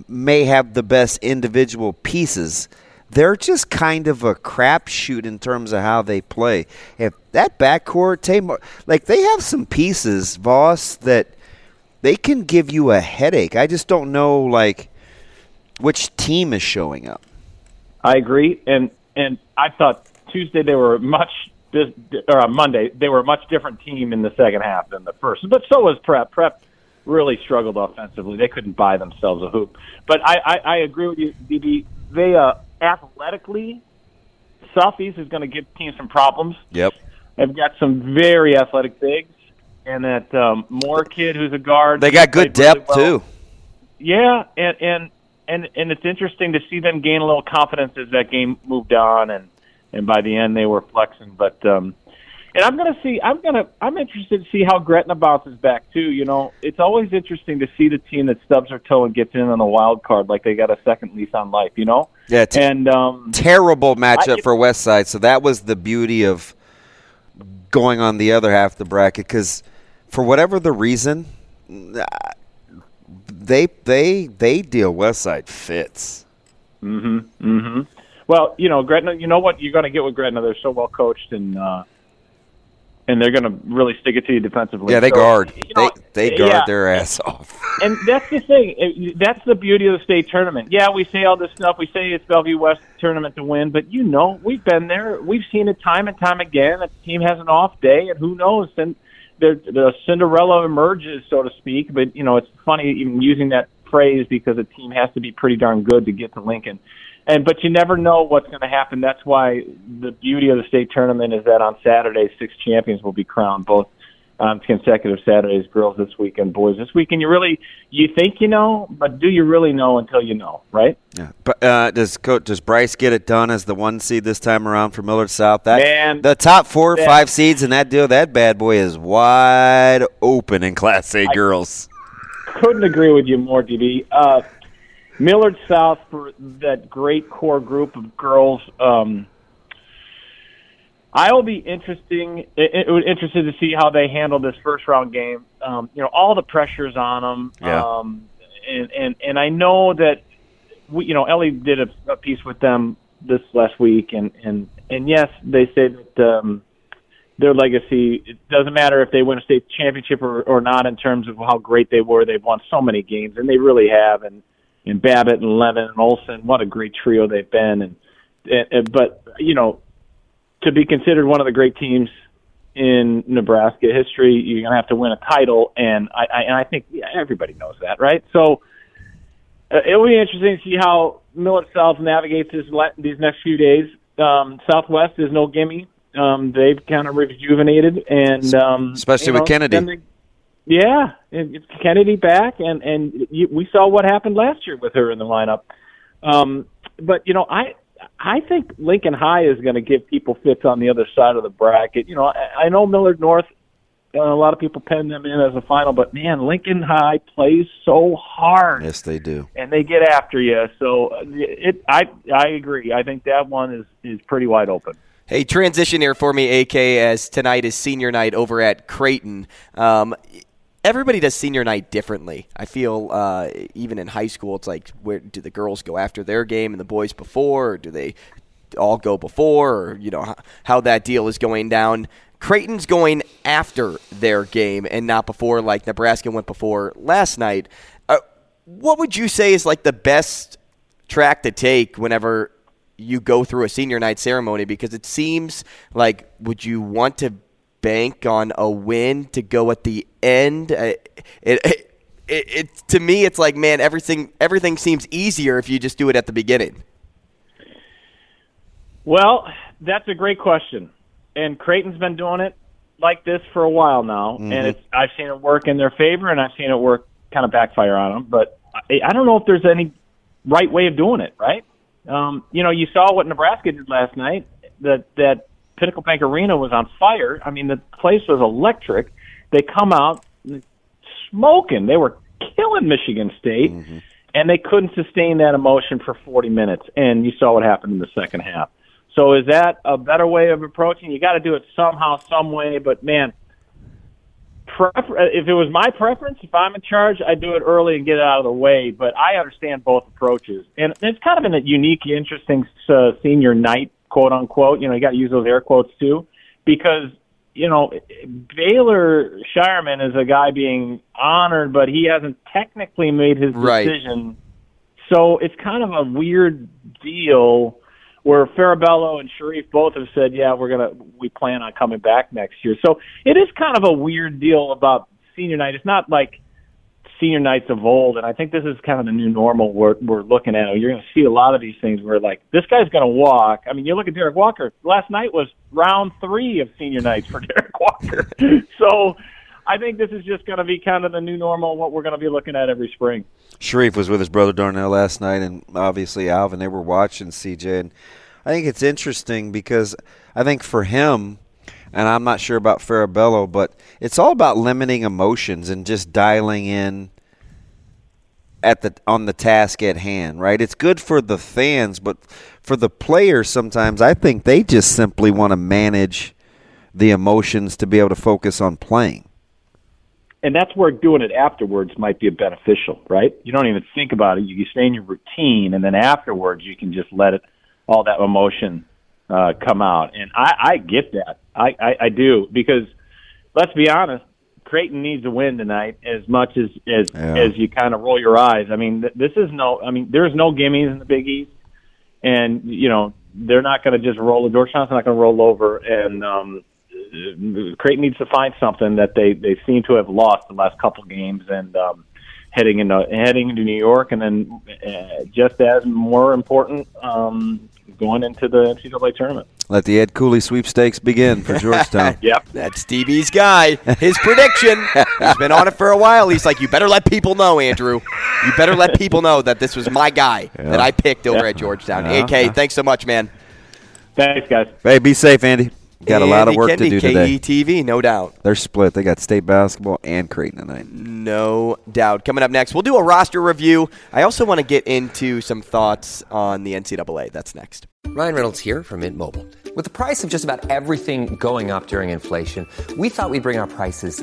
may have the best individual pieces. They're just kind of a crapshoot in terms of how they play. If that backcourt, Tamar, like they have some pieces, Voss, that they can give you a headache. I just don't know, like, which team is showing up. I agree, and and I thought Tuesday they were much this or on Monday they were a much different team in the second half than the first. But so was Prep. Prep really struggled offensively. They couldn't buy themselves a hoop. But I I, I agree with you, DB. They uh, athletically, Southeast is going to give teams some problems. Yep. They've got some very athletic bigs, and that um, Moore kid who's a guard. They got good played really depth well. too. Yeah, and and and and it's interesting to see them gain a little confidence as that game moved on, and and by the end they were flexing. But um, and I'm gonna see, I'm gonna, I'm interested to see how Gretna bounces back too. You know, it's always interesting to see the team that stubs their toe and gets in on a wild card, like they got a second lease on life. You know, Yeah, t- and um, terrible matchup I- for West Side. So that was the beauty of going on the other half of the bracket because for whatever the reason, they they they deal West Side fits. hmm hmm Well, you know, Gretna. You know what you're going to get with Gretna. They're so well coached, and uh, and they're going to really stick it to you defensively. Yeah, they So, guard. you know, they they guard yeah. their ass off. and that's the thing. That's the beauty of the state tournament. Yeah, we say all this stuff. We say it's Bellevue West tournament to win, but you know, we've been there. We've seen it time and time again. A team has an off day, and who knows? Then the the Cinderella emerges, so to speak. But you know, it's funny even using that phrase because a team has to be pretty darn good to get to Lincoln. And but you never know what's going to happen. That's why the beauty of the state tournament is that on Saturday, six champions will be crowned, both on consecutive Saturdays, girls this weekend, boys this weekend. You really, you think you know, but do you really know until you know, right? Yeah. But uh, does coach does Bryce get it done as the one seed this time around for Millard South? That Man, the top four or that- five seeds in that deal, that bad boy is wide open in Class A girls. Couldn't agree with you more, DB. Uh, Millard South for that great core group of girls. Um, I will be interesting it, it, interested to see how they handle this first round game. Um, you know, all the pressures on them. Yeah. Um, and, and and I know that we, you know, Ellie did a, a piece with them this last week, and and and yes, they say that um, their legacy. It doesn't matter if they win a state championship or, or not in terms of how great they were. They've won so many games, and they really have. And and Babbitt and Lemon and Olson. What a great trio they've been. And, and, and but you know, to be considered one of the great teams in Nebraska history, you're going to have to win a title, and I, I and I think yeah, everybody knows that, right? So uh, it'll be interesting to see how Millard South navigates this le- these next few days. Um, Southwest is no gimme. Um, they've kind of rejuvenated, and um, especially you know, with Kennedy. they- yeah, and it's Kennedy back, and and you, we saw what happened last year with her in the lineup. Um, but you know, I I think Lincoln High is going to give people fits on the other side of the bracket. You know, I, I know Millard North. Uh, a lot of people pen them in as a final, but man, Lincoln High plays so hard Yes, they do. and they get after you. So uh, it, I I agree. I think that one is is pretty wide open. Hey, transition here for me, AK, as tonight is senior night over at Creighton. Um, everybody does senior night differently. I feel uh, even in high school, it's like, where do the girls go after their game and the boys before, or do they all go before, or you know how, that deal is going down? Creighton's going after their game and not before, like Nebraska went before last night. Uh, what would you say is like the best track to take whenever you go through a senior night ceremony? Because it seems like would you want to bank on a win to go at the end? Uh, It, it, it, it to me, it's like man, everything everything seems easier if you just do it at the beginning. Well, that's a great question. And Creighton's been doing it like this for a while now, Mm-hmm. and it's I've seen it work in their favor, and I've seen it work kind of backfire on them. But I, I don't know if there's any right way of doing it. Right? Um, you know, you saw what Nebraska did last night. That that Pinnacle Bank Arena was on fire. I mean, the place was electric. They come out smoking. They were killing Michigan State, and they couldn't sustain that emotion for 40 minutes. And you saw what happened in the second half. So is that a better way of approaching? You got to do it somehow, some way. But man, prefer- if it was my preference, if I'm in charge, I'd do it early and get it out of the way. But I understand both approaches, and it's kind of in a unique, interesting uh, senior night, quote unquote. You know, you got to use those air quotes too, because you know Baylor Scheierman is a guy being honored, but he hasn't technically made his Right. decision. So it's kind of a weird deal where Farabello and Sharif both have said, "Yeah, we're gonna we plan on coming back next year." So it is kind of a weird deal about senior night. It's not like senior nights of old, and I think this is kind of the new normal we're we're looking at. You're going to see a lot of these things where like this guy's going to walk. I mean, you look at Derrick Walker. Last night was round three of senior nights for Derrick Walker. so. I think this is just going to be kind of the new normal, what we're going to be looking at every spring. Sharif was with his brother Darnell last night, and obviously Alvin. They were watching CJ, and I think it's interesting because I think for him, and I'm not sure about Farabello, but it's all about limiting emotions and just dialing in at the on the task at hand, right? It's good for the fans, but for the players sometimes I think they just simply want to manage the emotions to be able to focus on playing. and that's where doing it afterwards might be beneficial, right? You don't even think about it. You, stay in your routine, and then afterwards you can just let it all that emotion uh, come out. And I, I get that. I, I, I do because let's be honest, Creighton needs a win tonight as much as as Yeah. as you kind of roll your eyes. I mean, th- this is no. I mean, there's no gimmies in the Big East, and you know they're not going to just roll. Georgetown's not going to roll over, and um, Creighton needs to find something that they they seem to have lost the last couple games, and um, heading into heading into New York, and then uh, just as more important, um, going into the NCAA tournament. Let the Ed Cooley sweepstakes begin for Georgetown. Yep. That's Stevie's guy. His prediction. He's been on it for a while. He's like, you better let people know, Andrew. You better let people know that this was my guy that I picked over Yeah. at Georgetown. Uh-huh. Yeah. AK, thanks so much, man. Thanks, guys. Hey, be safe, Andy. Got a lot of work Kendeigh, to do today. KETV, no doubt. They're split. They got state basketball and Creighton tonight. No doubt. Coming up next, we'll do a roster review. I also want to get into some thoughts on the NCAA. That's next. Ryan Reynolds here from Mint Mobile. With the price of just about everything going up during inflation, we thought we'd bring our prices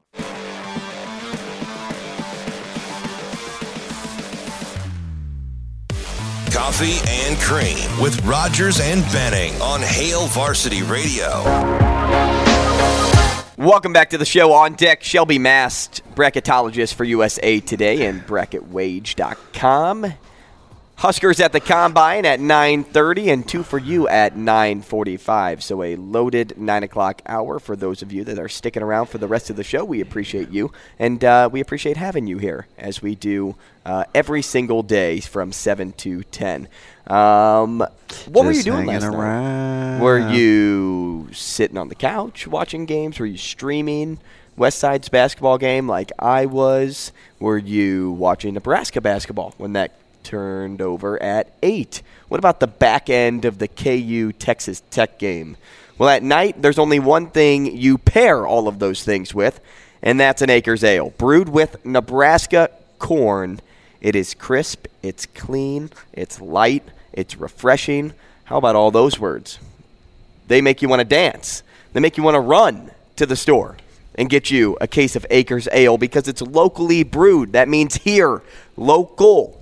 Coffee and Cream with Rogers and Benning on Hail Varsity Radio. Welcome back to the show. On deck, Shelby Mast, bracketologist for USA Today and bracketwag.com. Huskers at the combine at 9:30 and two for you at 9:45. So a loaded nine o'clock hour for those of you that are sticking around for the rest of the show. We appreciate you, and uh, we appreciate having you here as we do uh, every single day from seven to ten. Um, what were you doing last night? Were you sitting on the couch watching games? Were you streaming West Side's basketball game like I was? Were you watching Nebraska basketball when that turned over at 8? What about the back end of the KU Texas Tech game? Well, at night, there's only one thing you pair all of those things with, and that's an Acres Ale. Brewed with Nebraska corn. It is crisp, it's clean, it's light, it's refreshing. How about all those words? They make you want to dance. They make you want to run to the store and get you a case of Acres Ale because it's locally brewed. That means here, local.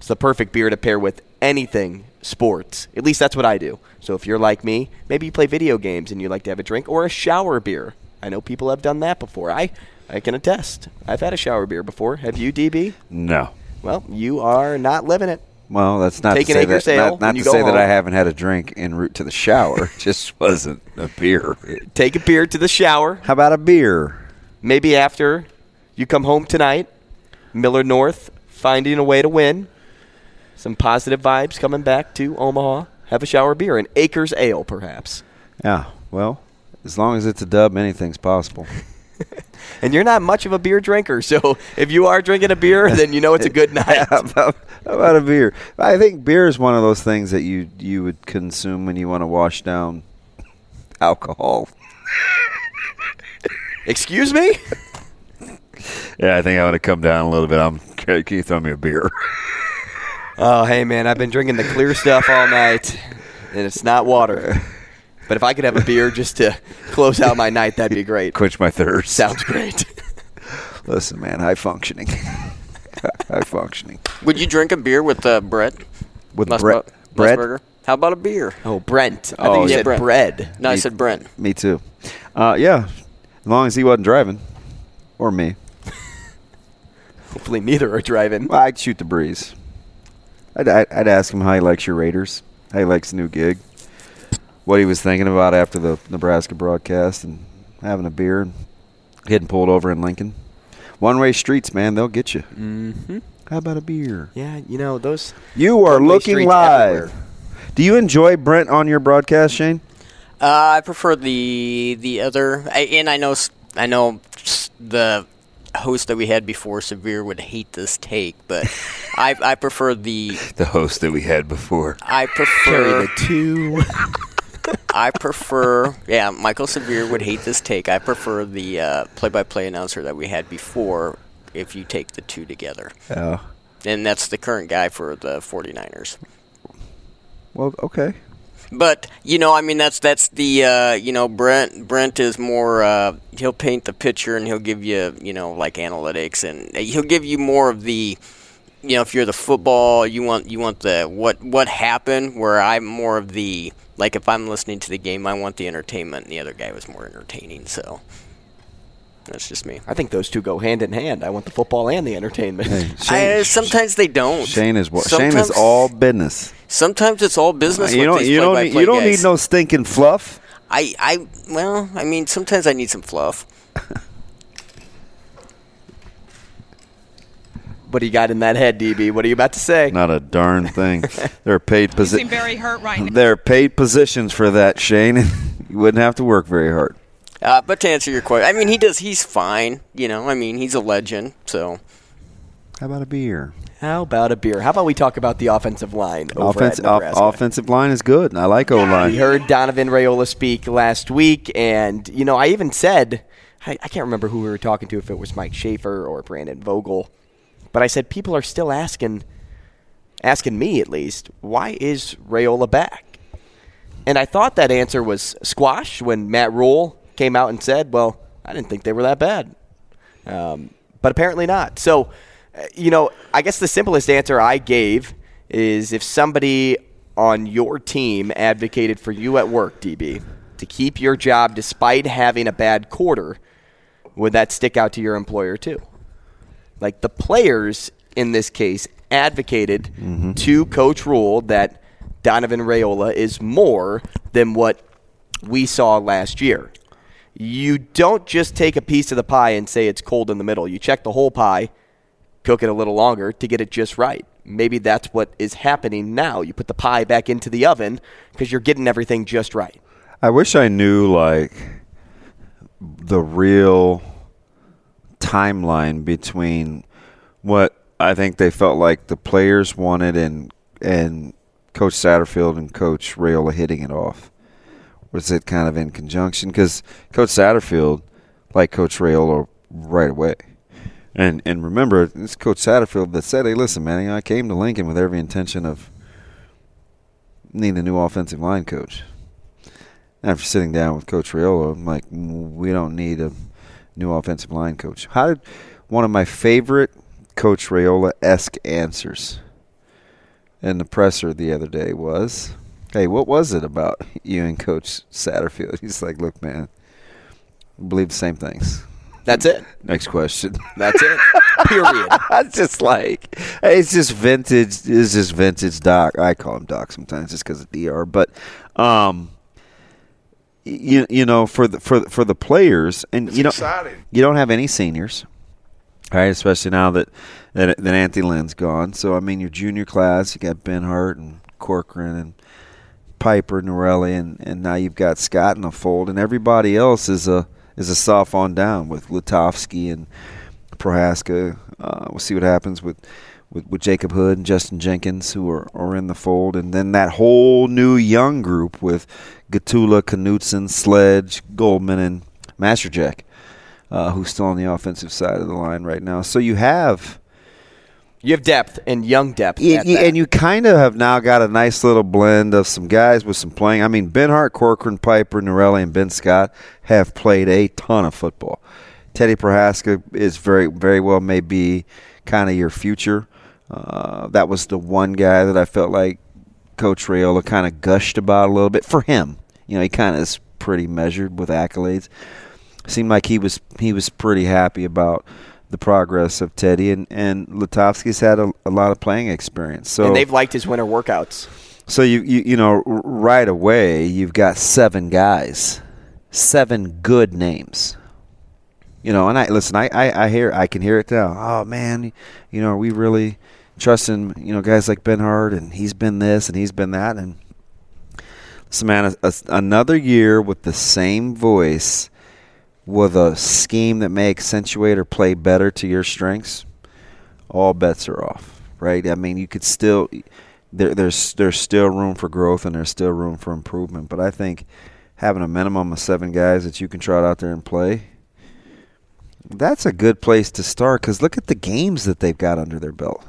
It's the perfect beer to pair with anything sports. At least that's what I do. So if you're like me, maybe you play video games and you like to have a drink or a shower beer. I know people have done that before. I I can attest. I've had a shower beer before. Have you, DB? No. Well, you are not living it. Well, that's not Take to say that, Ale not, not to say that I haven't had a drink en route to the shower. It just wasn't a beer. Take a beer to the shower. How about a beer? Maybe after you come home tonight, Millard North finding a way to win. Some positive vibes coming back to Omaha. Have a shower beer, an Acres Ale, perhaps. Yeah. Well, as long as it's a dub, anything's possible. And you're not much of a beer drinker, so if you are drinking a beer, then you know it's a good night. how, about, about a beer? I think beer is one of those things that you you would consume when you want to wash down alcohol. Excuse me? Yeah, I think I want to come down a little bit. I'm can you throw me a beer? Oh, hey, man, I've been drinking the clear stuff all night, and it's not water. But if I could have a beer just to close out my night, that'd be great. Quench my thirst. Sounds great. Listen, man, high functioning, high functioning. Would you drink a beer with uh, Brett? With Musbu- Brett- bread? Musburger? How about a beer? Oh, Brent. I Oh, think you yeah, said Brent. bread. No, I Me- said Brent. Me too. Uh, yeah, as long as he wasn't driving, or me. Hopefully, neither are driving. Well, I'd shoot the breeze. I'd, I'd, I'd ask him how he likes your Raiders, how he likes the new gig, what he was thinking about after the Nebraska broadcast, and having a beer and getting pulled over in Lincoln. One-way streets, man, they'll get you. Mm-hmm. How about a beer? Yeah, you know those. You are looking live. everywhere. Do you enjoy Brent on your broadcast, Shane? Uh, I prefer the the other, I, and I know s- I know the host that we had before Severe would hate this take, but I I prefer the The host that we had before. I Carry prefer the two. I prefer yeah Michael Severe would hate this take. I prefer the uh, play-by-play announcer that we had before. If you take the two together, Yeah. and that's the current guy for the 49ers. Well, okay. But you know, I mean, that's that's the uh, you know Brent Brent is more uh, he'll paint the picture and he'll give you you know like analytics and he'll give you more of the you know if you're the football you want you want the what what happened where I'm more of the like if I'm listening to the game I want the entertainment and the other guy was more entertaining so that's just me. I think those two go hand in hand. I want the football and the entertainment. I, uh, sometimes they don't. Shane is what? Shane is all business. Sometimes it's all business. Uh, you with don't. these You don't. Need, you don't guys. need no stinking fluff. I, I, well, I mean, sometimes I need some fluff. What do you got in that head, DB? What are you about to say? Not a darn thing. They're paid positions. very hurt right now. They're paid positions for that, Shane. you wouldn't have to work very hard. Uh, but to answer your question, I mean, he does. He's fine. You know, I mean, he's a legend. So How about a beer? How about a beer? How about we talk about the offensive line over Offense, at off, offensive line is good. I like O line. We heard Donovan Raiola speak last week, and you know, I even said, I, I can't remember who we were talking to, if it was Mike Schaefer or Brandon Vogel, but I said people are still asking, asking me at least, why is Raiola back? And I thought that answer was squash when Matt Rhule came out and said, well, I didn't think they were that bad. Um, but apparently not. So, uh, you know, I guess the simplest answer I gave is if somebody on your team advocated for you at work, DB, to keep your job despite having a bad quarter, would that stick out to your employer too? Like the players in this case advocated Mm-hmm. to Coach Rhule that Donovan Raiola is more than what we saw last year. You don't just take a piece of the pie and say it's cold in the middle. You check the whole pie, cook it a little longer to get it just right. Maybe that's what is happening now. You put the pie back into the oven because you're getting everything just right. I wish I knew like the real timeline between what I think they felt like the players wanted and and Coach Satterfield and Coach Raiola hitting it off. Was it kind of in conjunction? Because Coach Satterfield, like Coach Raiola, right away. And and remember, it's Coach Satterfield that said, "Hey, listen, man, I came to Lincoln with every intention of needing a new offensive line coach." After sitting down with Coach Raiola, I'm like, we don't need a new offensive line coach. How did one of my favorite Coach Raiola esque answers in the presser the other day was, "Hey, what was it about you and Coach Satterfield?" He's like, "Look, man, we believe the same things." That's it. Next question. That's it. Period. it's just like it's just vintage. It's just vintage Doc. I call him Doc sometimes just because of Dr. But um, you you know for the for the, for the players and you don't you don't have any seniors, right? Especially now that that that Anthony Lynn's gone. So I mean, your junior class, you got Benhart and Corcoran and Piper, Norelli, and and now you've got Scott in the fold, and everybody else is a is a soft on down with Lutovsky and Prochazka. Uh, we'll see what happens with, with, with Jacob Hood and Justin Jenkins, who are, are in the fold. And then that whole new young group with Gottula, Knutson, Sledge, Goldman, and Masterjack, uh, who's still on the offensive side of the line right now. So you have. You have depth and young depth. Y- at y- and you kind of have now got a nice little blend of some guys with some playing. I mean, Benhart, Corcoran, Piper, Norelli, and Ben Scott have played a ton of football. Teddy Prochazka is very, very well may be kind of your future. Uh, that was the one guy that I felt like Coach Raiola kind of gushed about a little bit for him. You know, he kind of is pretty measured with accolades. Seemed like he was he was pretty happy about the progress of Teddy, and and Lutovsky's had a, a lot of playing experience. So and they've liked his winter workouts. so you, you you know right away you've got seven guys, seven good names. You know, and I listen. I, I, I hear I can hear it now. Oh man, you know, are we really trusting you know guys like Benhart and he's been this and he's been that and listen, man, a, a, another year with the same voice with a scheme that may accentuate or play better to your strengths. All bets are off, right? I mean, you could still there, there's there's still room for growth and there's still room for improvement. But I think having a minimum of seven guys that you can trot out there and play, that's a good place to start. Because look at the games that they've got under their belt.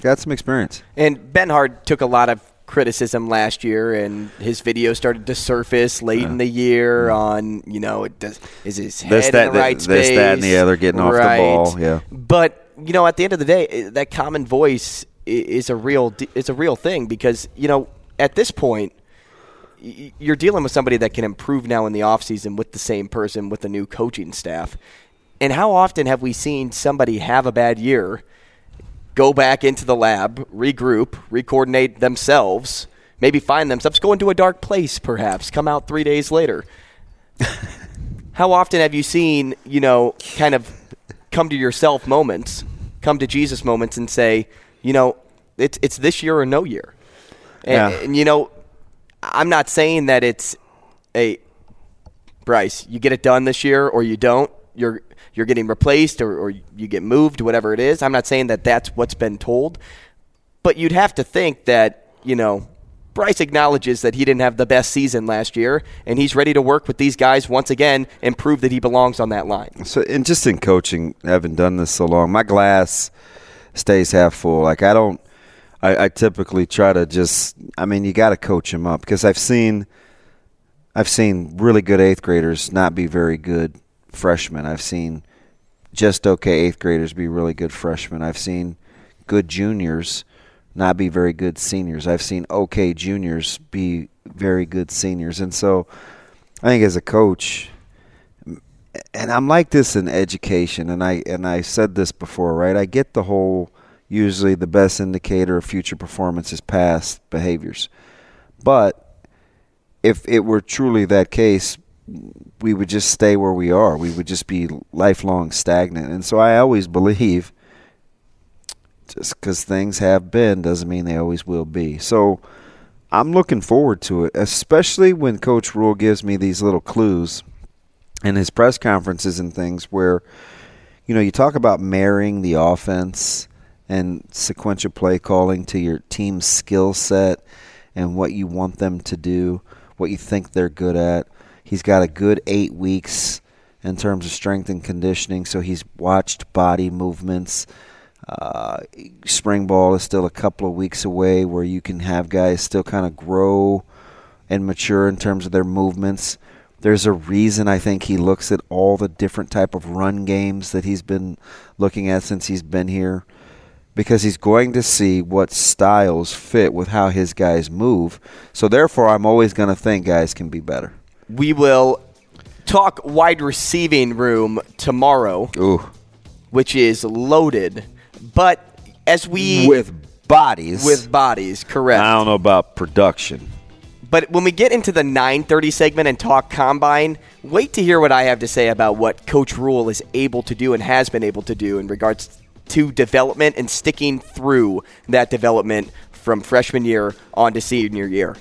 Got some experience. And Benhart took a lot of criticism last year, and his video started to surface late in the year on, you know, it does, is his head This, that, in the right this, space? that, and the other, getting off the ball. Yeah. But you know, at the end of the day, that common voice is a real is a real thing because you know at this point you're dealing with somebody that can improve now in the offseason with the same person with the new coaching staff. And how often have we seen somebody have a bad year, go back into the lab, regroup, recoordinate themselves, maybe find themselves, go into a dark place perhaps, come out three days later? how often have you seen, you know, kind of come to yourself moments, come to Jesus moments and say, you know, it's, it's this year or no year? And, Yeah. and you know, I'm not saying that it's a Bryce, you get it done this year or you don't. You're you're getting replaced or, or you get moved, whatever it is. I'm not saying that that's what's been told, but you'd have to think that you know Bryce acknowledges that he didn't have the best season last year, and he's ready to work with these guys once again and prove that he belongs on that line. So, and just in coaching, having done this so long, my glass stays half full. Like I don't, I, I typically try to just. I mean, you got to coach him up because I've seen, I've seen really good eighth graders not be very good freshmen. I've seen just okay eighth graders be really good freshmen. I've seen good juniors not be very good seniors. I've seen okay juniors be very good seniors, and so I think as a coach, and I'm like this in education, and I and I said this before, right? I get the whole usually the best indicator of future performance is past behaviors, but if it were truly that case, we would just stay where we are. We would just be lifelong stagnant, and so I always believe just because things have been doesn't mean they always will be. So I'm looking forward to it, especially when Coach Rhule gives me these little clues in his press conferences and things where, you know, you talk about marrying the offense and sequential play calling to your team's skill set and what you want them to do, what you think they're good at. He's got a good eight weeks in terms of strength and conditioning, so he's watched body movements uh, spring ball is still a couple of weeks away where you can have guys still kind of grow and mature in terms of their movements. There's a reason I think he looks at all the different type of run games that he's been looking at since he's been here because he's going to see what styles fit with how his guys move. So therefore I'm always going to think guys can be better. We will talk wide receiving room tomorrow. Ooh. Which is loaded but as we with bodies, with bodies, correct. I don't know about production. But when we get into the 9:30 segment and talk combine, wait to hear what I have to say about what Coach Rhule is able to do and has been able to do in regards to development and sticking through that development from freshman year on to senior year.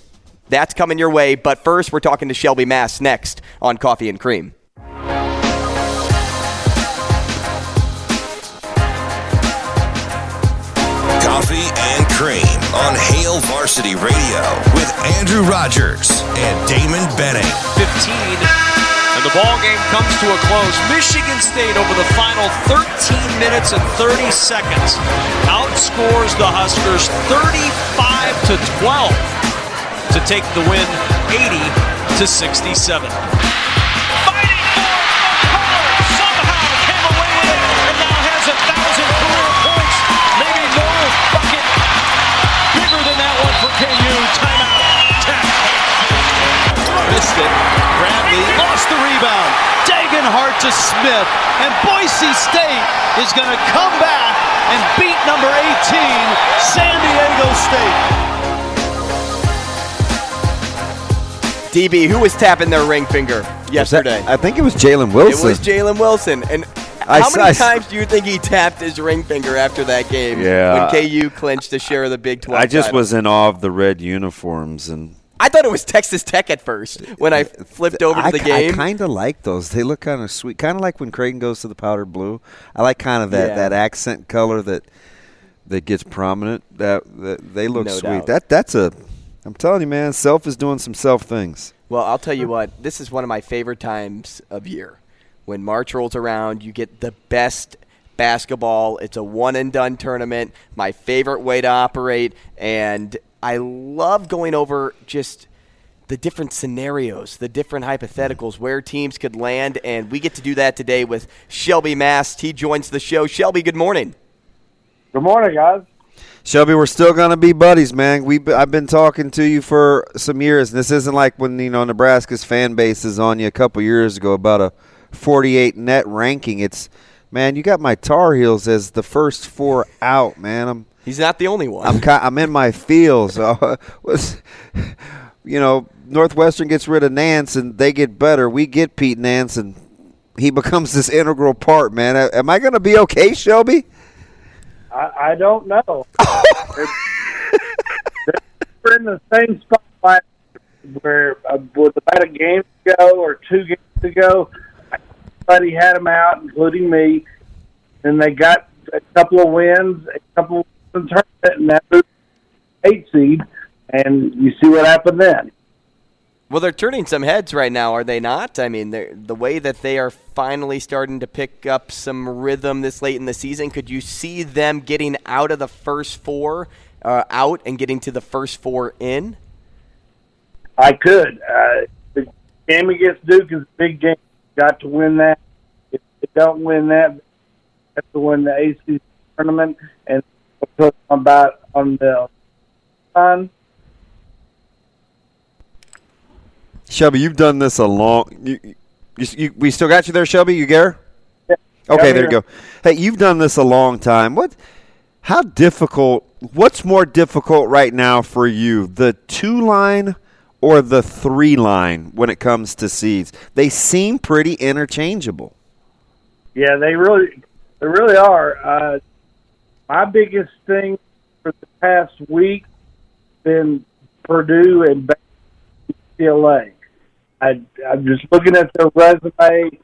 That's coming your way, but first we're talking to Shelby Mast next on Coffee and Cream. Coffee and Cream on Hail Varsity Radio with Andrew Rogers and Damon Benning. 15 and the ball game comes to a close. Michigan State over the final 13 minutes and 30 seconds outscores the Huskers 35 to 12 to take the win 80 to 67. missed it. Bradley lost the rebound. Degenhart to Smith. And Boise State is going to come back and beat number 18, San Diego State. DB, who was tapping their ring finger yesterday? I think it was Jalen Wilson. It was Jalen Wilson. And I how many times do you think he tapped his ring finger after that game? Yeah. When KU clinched a share of the Big 12 I just title? was in awe of the red uniforms and I thought it was Texas Tech at first when I flipped over to the game. I kind of like those. They look kind of sweet, kind of like when Creighton goes to the powder blue. I like kind of that, Yeah. that accent color that that gets prominent. That, that they look No sweet. doubt. That that's a. I'm telling you, man. Self is doing some self things. Well, I'll tell you what, this is one of my favorite times of year. When March rolls around, you get the best basketball. It's a one and done tournament. My favorite way to operate. And I love going over just the different scenarios, the different hypotheticals, where teams could land. And we get to do that today with Shelby Mast. He joins the show. Shelby, good morning. Good morning, guys. Shelby, we're still gonna be buddies, man. We I've been talking to you for some years. This isn't like when you know Nebraska's fan base is on you a couple years ago about a 48 net ranking. It's man, you got my Tar Heels as the first four out, man. I'm He's not the only one. I'm I'm in my feels. Was you know Northwestern gets rid of Nance and they get better. We get Pete Nance and he becomes this integral part, man. Am I to be okay, Shelby? I, don't know. they're, in the same spot where uh, was about a game ago or two games ago. Everybody had them out, including me, and they got a couple of wins, a couple of wins in tournament, and that eight seed. And you see what happened then. Well, they're turning some heads right now, are they not? I mean, the way that they are finally starting to pick up some rhythm this late in the season, could you see them getting out of the first four uh, out and getting to the first four in? I could. Uh, the game against Duke is a big game. Got to win that. If they don't win that, have to win the ACC tournament and put them about on the on. Shelby, you've done this a long. You, you, you, we still got you there, Shelby. You there? Yeah. Okay, there you go. Hey, you've done this a long time. What? How difficult? What's more difficult right now for you, the two line or the three line when it comes to seeds? They seem pretty interchangeable. Yeah, they really, they really are. Uh, my biggest thing for the past week been Purdue and UCLA. I, I'm just looking at their resume.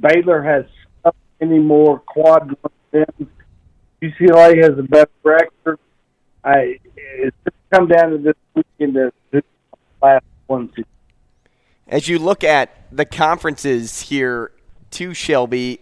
Baylor has so many more quad wins. UCLA has a better record. I it's just come down to this weekend to last one. As you look at the conferences here, to Shelby,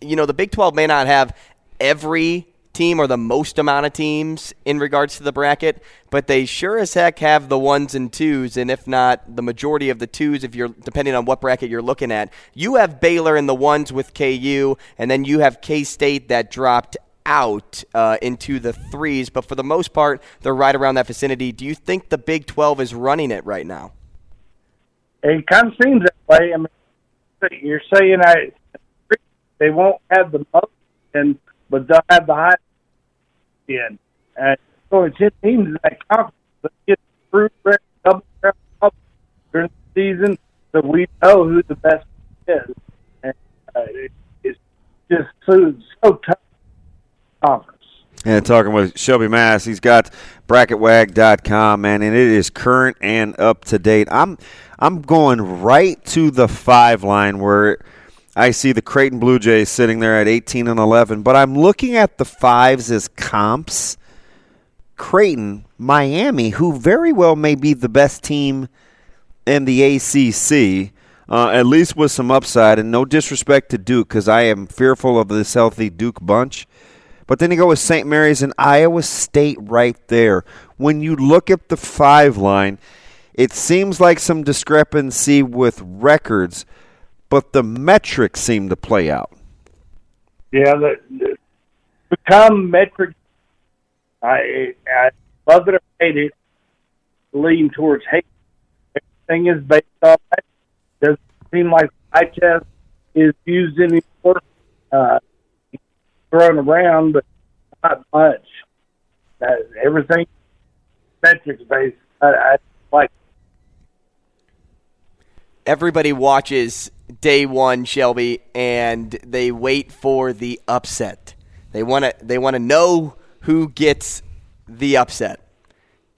you know the Big Twelve may not have every team or the most amount of teams in regards to the bracket, but they sure as heck have the ones and twos, and if not the majority of the twos, if you're depending on what bracket you're looking at. You have Baylor in the ones with KU, and then you have K State that dropped out uh, into the threes, but for the most part, they're right around that vicinity. Do you think the Big 12 is running it right now? It kind of seems that way. I mean, you're saying I they won't have the most, and but they'll have the highest. And so ten teams in that conference. Let's get through double up during the season, so we know who the best is. And uh, it, it's just so so tough conference. And talking with Shelby Mast, he's got bracketwag.com, man, and it is current and up to date. I'm I'm going right to the five line where I see the Creighton Blue Jays sitting there at 18 and 11, but I'm looking at the fives as comps. Creighton, Miami, who very well may be the best team in the ACC, uh, at least with some upside, and no disrespect to Duke because I am fearful of this healthy Duke bunch. But then you go with St. Mary's and Iowa State right there. When you look at the five line, it seems like some discrepancy with records, but the metrics seem to play out. Yeah, the, the become metric. I I love it or hate it. Lean towards hate. Everything is based on that. Doesn't seem like eye test is used anymore. Uh, thrown around, but not much. Uh, everything metrics based. I, I like. everybody watches day one, Shelby, and they wait for the upset. They want to they want to know who gets the upset.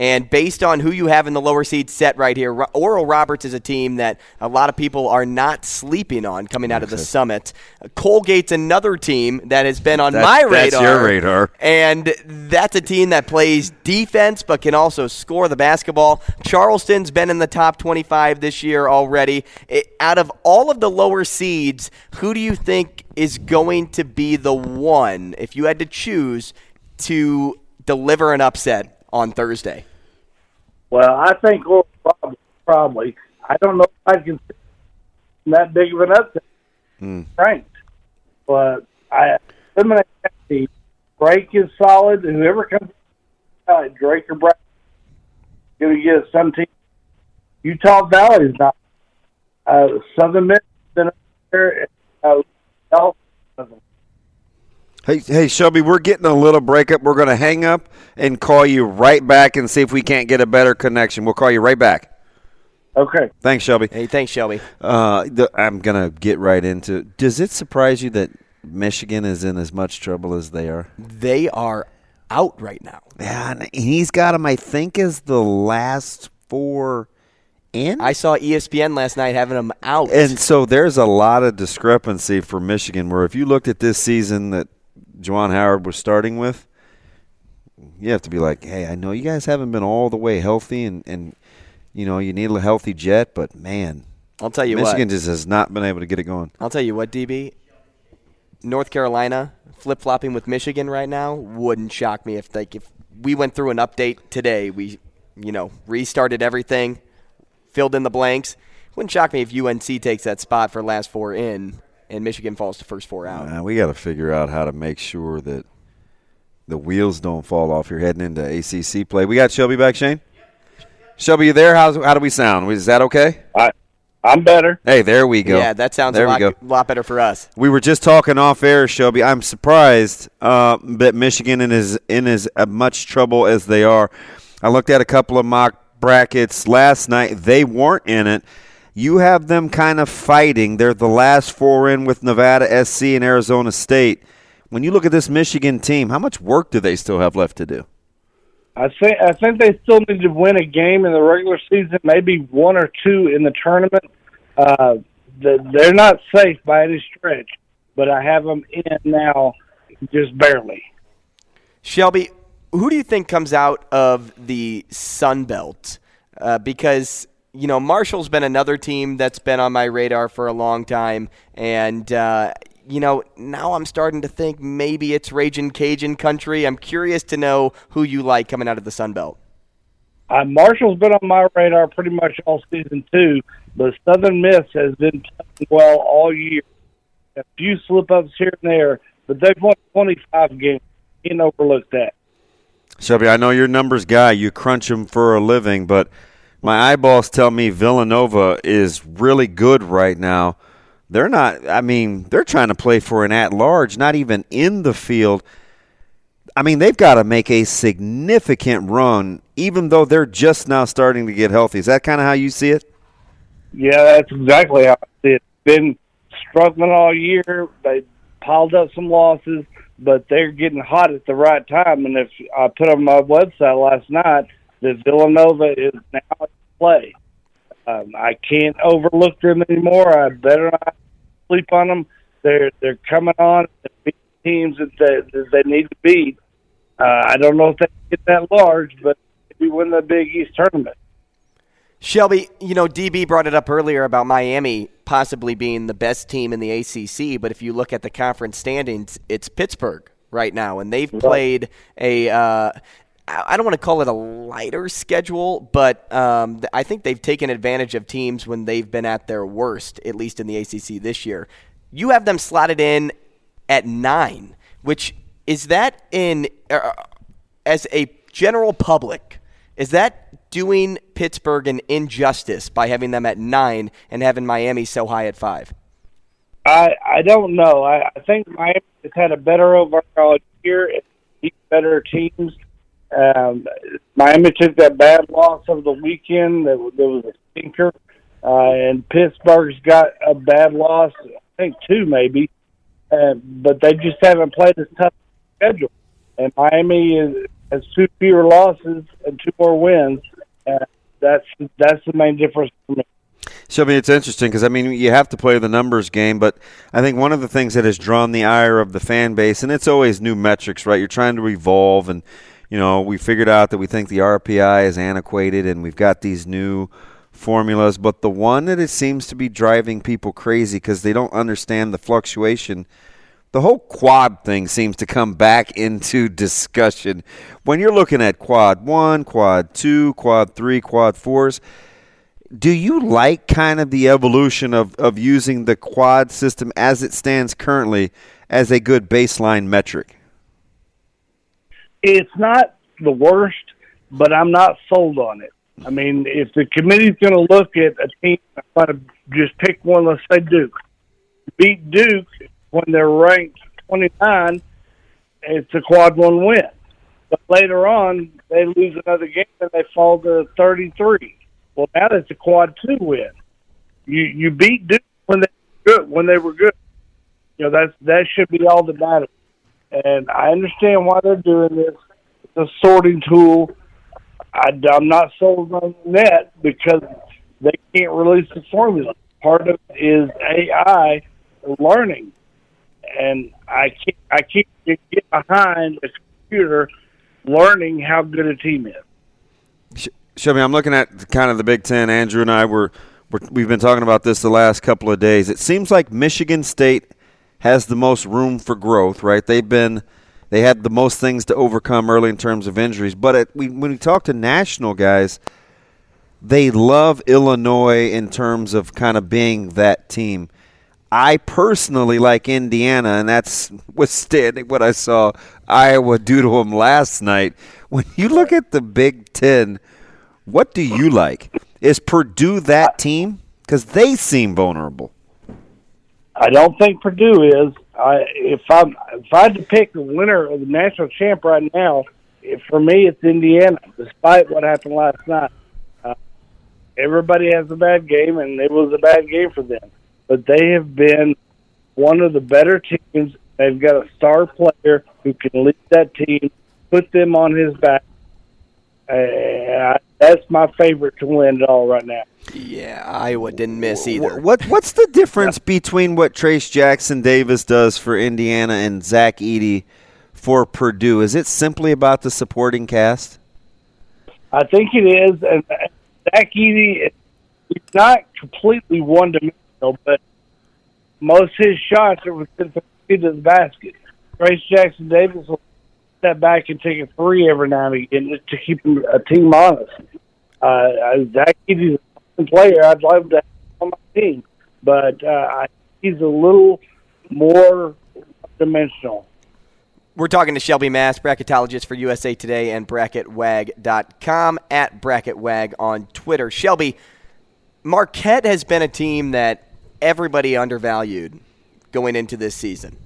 And based on who you have in the lower seed set right here, Oral Roberts is a team that a lot of people are not sleeping on coming out of the summit. Uh, Colgate's another team that has been on That- my radar. that's your radar. And that's a team that plays defense but can also score the basketball. Charleston's been in the top 25 this year already. It, out of all of the lower seeds, who do you think is going to be the one, if you had to choose, to deliver an upset on Thursday? Well, I think Oral Roberts probably. I don't know if I can that big of an upset. Ranked. But I eliminate team. Drake is solid. Whoever comes uh, Drake or Brown going to get some team. Utah Valley is not. Uh, Southern Miss been up there. Uh. Hey, hey, Shelby, we're getting a little breakup. We're going to hang up and call you right back and see if we can't get a better connection. We'll call you right back. Okay. Thanks, Shelby. Hey, thanks, Shelby. Uh, the, I'm going to get right into Does it surprise you that Michigan is in as much trouble as they are? They are out right now. Yeah, and he's got them, I think, as the last four in. I saw ESPN last night having them out. And so there's a lot of discrepancy for Michigan where if you looked at this season that Juwan Howard was starting with, you have to be like, hey, I know you guys haven't been all the way healthy and, and you know, you need a healthy jet, but man, I'll tell you Michigan what. just has not been able to get it going. I'll tell you what, DB. North Carolina flip flopping with Michigan right now wouldn't shock me if like if we went through an update today, we you know restarted everything, filled in the blanks. Wouldn't shock me if UNC takes that spot for last four in, and Michigan falls to first four out. Uh, we got to figure out how to make sure that the wheels don't fall off. You're heading into ACC play. We got Shelby back, Shane. Shelby, you there? How's, how do we sound? Is that okay? I, I'm better. Hey, there we go. Yeah, that sounds there a lot, we go. lot better for us. We were just talking off air, Shelby. I'm surprised uh, that Michigan is in as much trouble as they are. I looked at a couple of mock brackets last night. They weren't in it. You have them kind of fighting. They're the last four in with Nevada, SC, and Arizona State. When you look at this Michigan team, how much work do they still have left to do? I think I think they still need to win a game in the regular season, maybe one or two in the tournament. Uh, they're not safe by any stretch, but I have them in now, just barely. Shelby, who do you think comes out of the Sun Belt? Uh, because you know Marshall's been another team that's been on my radar for a long time, and uh, you know now I'm starting to think maybe it's Raging Cajun country. I'm curious to know who you like coming out of the Sun Belt. Uh, Marshall's been on my radar pretty much all season too, but Southern Miss has been playing well all year. A few slip ups here and there, but they've won 25 games. You can overlook that. Shelby, I know you're numbers guy. You crunch them for a living, but my eyeballs tell me Villanova is really good right now. They're not, I mean, they're trying to play for an at large, not even in the field. I mean, they've got to make a significant run, even though they're just now starting to get healthy. Is that kind of how you see it? Yeah, that's exactly how I see it. Been struggling all year. They piled up some losses, but they're getting hot at the right time. And if I put on my website last night that Villanova is now in play, um, I can't overlook them anymore. I better not sleep on them. They're they're coming on the teams that they, that they need to beat. Uh, I don't know if they get that large, but we win the Big East tournament. Shelby, you know, DB brought it up earlier about Miami possibly being the best team in the ACC, but if you look at the conference standings, it's Pittsburgh right now, and they've played a. Uh, I don't want to call it a lighter schedule, but um, I think they've taken advantage of teams when they've been at their worst, at least in the ACC this year. You have them slotted in at nine, which is that in uh, as a general public, is that doing Pittsburgh an injustice by having them at nine and having Miami so high at five? I I don't know. I, I think Miami has had a better overall year better teams. Um, Miami took that bad loss over the weekend. That, was- a stinker, uh, and Pittsburgh's got a bad loss. I think two maybe, uh, but they just haven't played as tough schedule. And Miami is, has two fewer losses and two more wins. Uh, that's that's the main difference for me. Shelby, it's interesting because I mean you have to play the numbers game, but I think one of the things that has drawn the ire of the fan base, and it's always new metrics, right? You're trying to evolve, and you know we figured out that we think the RPI is antiquated, and we've got these new formulas, but the one that it seems to be driving people crazy because they don't understand the fluctuation. The whole quad thing seems to come back into discussion when you're looking at quad one, quad two, quad three, quad fours do you like kind of the evolution of, of using the quad system as it stands currently as a good baseline metric? It's not the worst, but I'm not sold on it. I mean, if the committee's going to look at a team, I'm going to just pick one. Let's say Duke. Beat Duke when they're ranked 29. It's a quad one win. But later on, they lose another game and they fall to 33. Well, now it's a quad two win. You you beat Duke when they were good. When they were good, you know that's that should be all that matters. And I understand why they're doing this. It's a sorting tool. I, I'm not sold on that because they can't release the formula. Part of it is AI learning, and I can't I can't get behind a computer learning how good a team is. Shelby, I'm looking at kind of the Big Ten. Andrew and I were, were we've been talking about this the last couple of days. It seems like Michigan State has the most room for growth, right? They've been they had the most things to overcome early in terms of injuries. But it, we, when we talk to national guys, they love Illinois in terms of kind of being that team. I personally like Indiana, and that's withstanding what I saw Iowa do to them last night. When you look at the Big Ten, what do you like? Is Purdue that team? Because they seem vulnerable. I don't think Purdue is. I, if I if I had to pick the winner of the national champ right now, if, for me it's Indiana. Despite what happened last night, uh, everybody has a bad game, and it was a bad game for them. But they have been one of the better teams. They've got a star player who can lead that team, put them on his back. Uh, that's my favorite to win it all right now. Yeah, Iowa didn't miss either. What What's the difference between what Trayce Jackson Davis does for Indiana and Zach Edey for Purdue? Is it simply about the supporting cast? I think it is, and uh, Zach Edey is not completely one dimensional, but most of his shots are within the to the basket. Trayce Jackson Davis will step back and take a three every now and again to keep a team honest. Uh, Zach Edey's a player I'd love to have on my team, but uh, he's a little more dimensional. We're talking to Shelby Mast, bracketologist for USA Today and BracketWag.com at BracketWag on Twitter. Shelby, Marquette has been a team that everybody undervalued going into this season.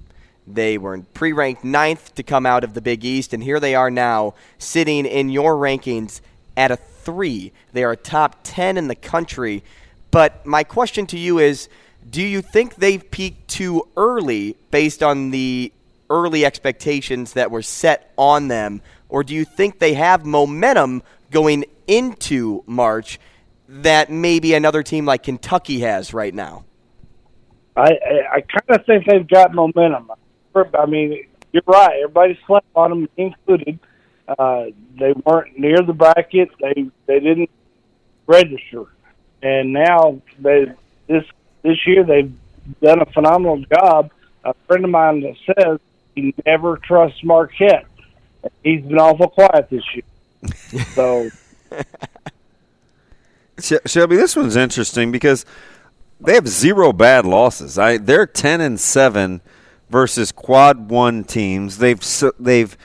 They were pre ranked ninth to come out of the Big East, and here they are now sitting in your rankings at a three. They are top 10 in the country. But my question to you is do you think they've peaked too early based on the early expectations that were set on them? Or do you think they have momentum going into March that maybe another team like Kentucky has right now? I I, I kind of think they've got momentum. I mean, you're right. Everybody slept on them, included. Uh, they weren't near the bracket. They they didn't register, and now they this this year they've done a phenomenal job. A friend of mine that says he never trusts Marquette. He's been awful quiet this year. So, Shelby, this one's interesting because they have zero bad losses. I they're ten and seven versus quad one teams. They've they've